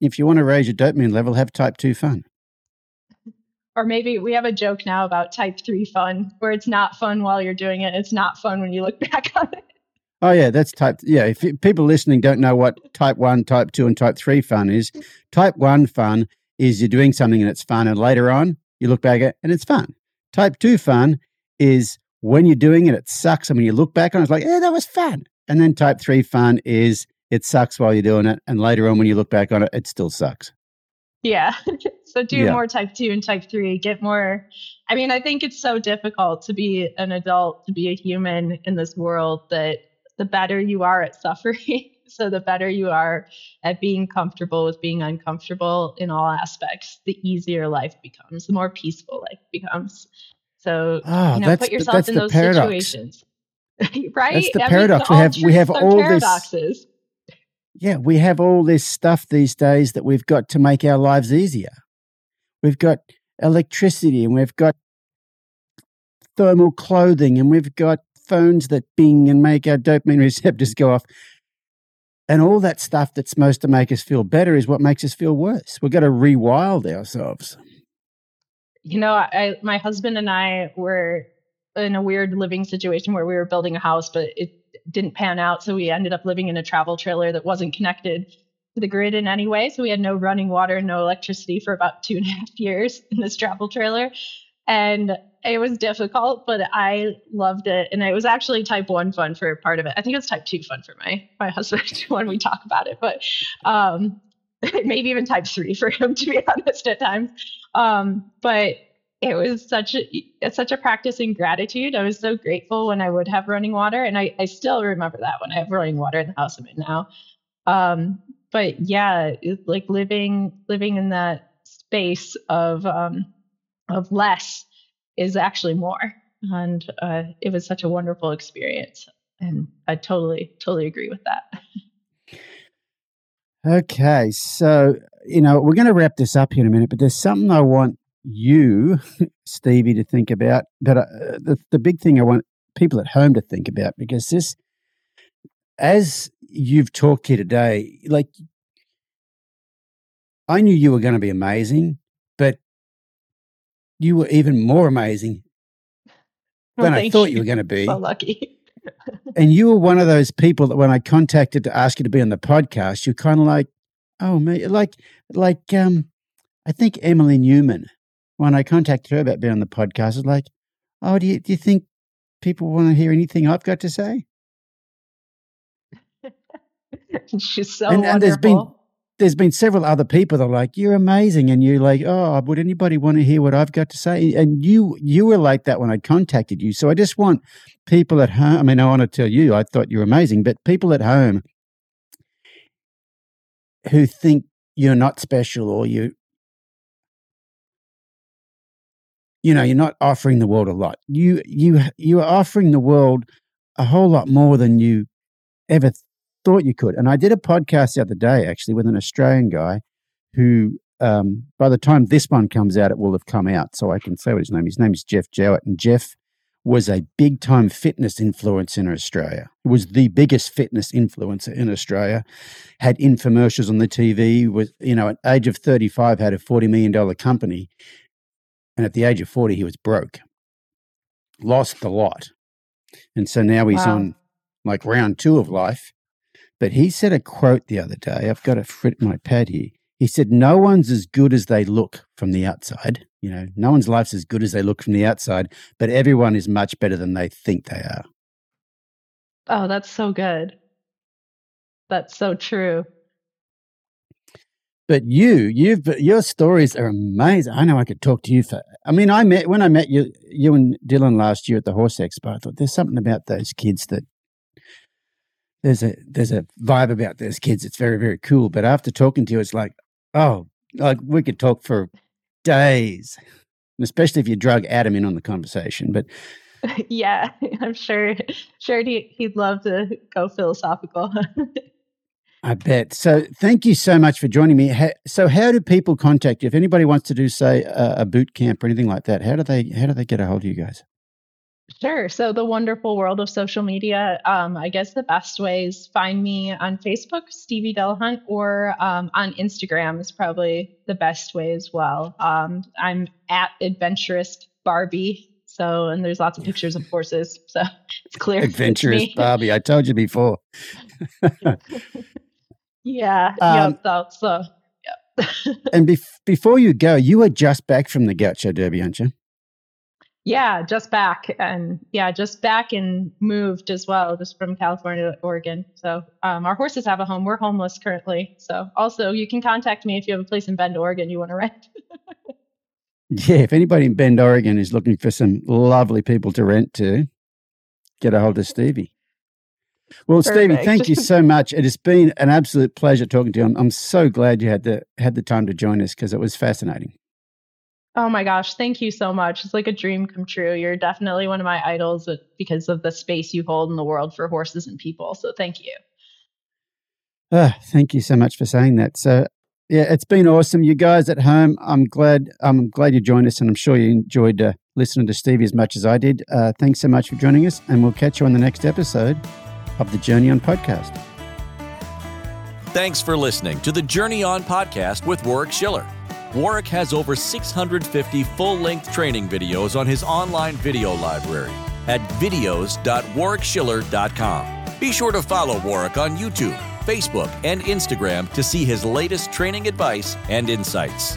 if you want to raise your dopamine level, have type two fun or maybe we have a joke now about type 3 fun where it's not fun while you're doing it. It's not fun when you look back on it. Oh yeah that's type yeah if people listening don't know what type 1 type 2 and type 3 fun is. Type 1 fun is you're doing something and it's fun and later on you look back at it and it's fun. Type 2 fun is when you're doing it it sucks and when you look back on it it's like yeah that was fun. And then type 3 fun is it sucks while you're doing it and later on when you look back on it it still sucks yeah. so do yeah. more type two and type three, get more. I mean, I think it's so difficult to be an adult, to be a human in this world that the better you are at suffering, so the better you are at being comfortable with being uncomfortable in all aspects, the easier life becomes, the more peaceful life becomes. So, oh, you know, put yourself in those paradox. situations. right? That's the I paradox. Mean, we have we have all these paradoxes. Yeah, we have all this stuff these days that we've got to make our lives easier. We've got electricity and we've got thermal clothing and we've got phones that bing and make our dopamine receptors go off. And all that stuff that's supposed to make us feel better is what makes us feel worse. We've got to rewild ourselves. You know, I, my husband and I were in a weird living situation where we were building a house, but it didn't pan out. So we ended up living in a travel trailer that wasn't connected to the grid in any way. So we had no running water, no electricity for about two and a half years in this travel trailer. and it was difficult, but I loved it. And it was actually type one fun for part of it. I think it was type two fun for my my husband when we talk about it, but um, maybe even type three for him to be honest at times. Um, but it was such a such a practice in gratitude. I was so grateful when I would have running water, and I, I still remember that when I have running water in the house I'm in now. Um, but yeah, like living living in that space of um, of less is actually more, and uh, it was such a wonderful experience, and I totally totally agree with that. Okay, so you know we're going to wrap this up here in a minute, but there's something I want you, Stevie, to think about. But uh, the the big thing I want people at home to think about because this, as you've talked here today, like I knew you were going to be amazing, but you were even more amazing Well, than I thank thought you were going to be. So lucky. and you were one of those people that when I contacted to ask you to be on the podcast, you're kind of like, oh me, like like um, I think Emily Newman. When I contacted her about being on the podcast, was like, oh, do you do you think people want to hear anything I've got to say? She's so And- wonderful. and there's been- There's been several other people that are like, you're amazing, and you're like, oh, would anybody want to hear what I've got to say? And you you were like that when I contacted you. So I just want people at home. I mean, I want to tell you, I thought you were amazing, but people at home who think you're not special or you you know you're not offering the world a lot. You you you are offering the world a whole lot more than you ever thought you could. And i did a podcast the other day actually with an australian guy who um, by the time this one comes out it will have come out so i can say what his name is. His name is jeff jowett and jeff was a big time fitness influencer in australia. He was the biggest fitness influencer in australia. Had infomercials on the tv was you know at age of 35 had a 40 million dollar company and at the age of 40 he was broke lost a lot and so now he's Wow. on like round two of life but he said a quote the other day i've got it written on my pad here he said no one's as good as they look from the outside you know no one's life's as good as they look from the outside but everyone is much better than they think they are Oh, that's so good. That's so true. But you, you've your stories are amazing. I know I could talk to you for. I mean, I met when I met you, you and Dylan last year at the Horse Expo. I thought there's something about those kids that there's a there's a vibe about those kids. It's very very cool. But after talking to you, it's like, oh, like we could talk for days, especially if you drug Adam in on the conversation. But yeah, I'm sure sure he, he'd love to go philosophical. I bet. So thank you so much for joining me. So how do people contact you if anybody wants to do say a, a boot camp or anything like that? How do they how do they get a hold of you guys? Sure. So the wonderful world of social media. Um, I guess the best ways find me on Facebook, Stevie Delahunt, or um, on Instagram is probably the best way as well. Um, I'm at Adventurous Barbie. So and there's lots of pictures of horses. So it's clear. Adventurous. Barbie. I told you before. Yeah. Um, yep. That's uh, yep. And bef- before you go, you were just back from the Gaucho Derby, aren't you? Yeah, just back and yeah, just back and moved as well, just from California to Oregon. So um, our horses have a home. We're homeless currently. So also you can contact me if you have a place in Bend, Oregon you want to rent. Yeah. If anybody in Bend, Oregon is looking for some lovely people to rent to, get a hold of Stevie. Well, Stevie, thank you so much. It has been an absolute pleasure talking to you. I'm, I'm so glad you had the had the time to join us because it was fascinating. Oh my gosh, thank you so much. It's like a dream come true. You're definitely one of my idols uh, because of the space you hold in the world for horses and people. So thank you. Ah, thank you so much for saying that. So, yeah, it's been awesome. You guys at home, I'm glad. I'm glad you joined us, and I'm sure you enjoyed uh, listening to Stevie as much as I did. Uh, thanks so much for joining us, and we'll catch you on the next episode of the Journey On podcast. Thanks for listening to the Journey On podcast with Warwick Schiller. Warwick has over 650 full length training videos on his online video library at videos.warwickschiller.com. Be sure to follow Warwick on YouTube, Facebook, and Instagram to see his latest training advice and insights.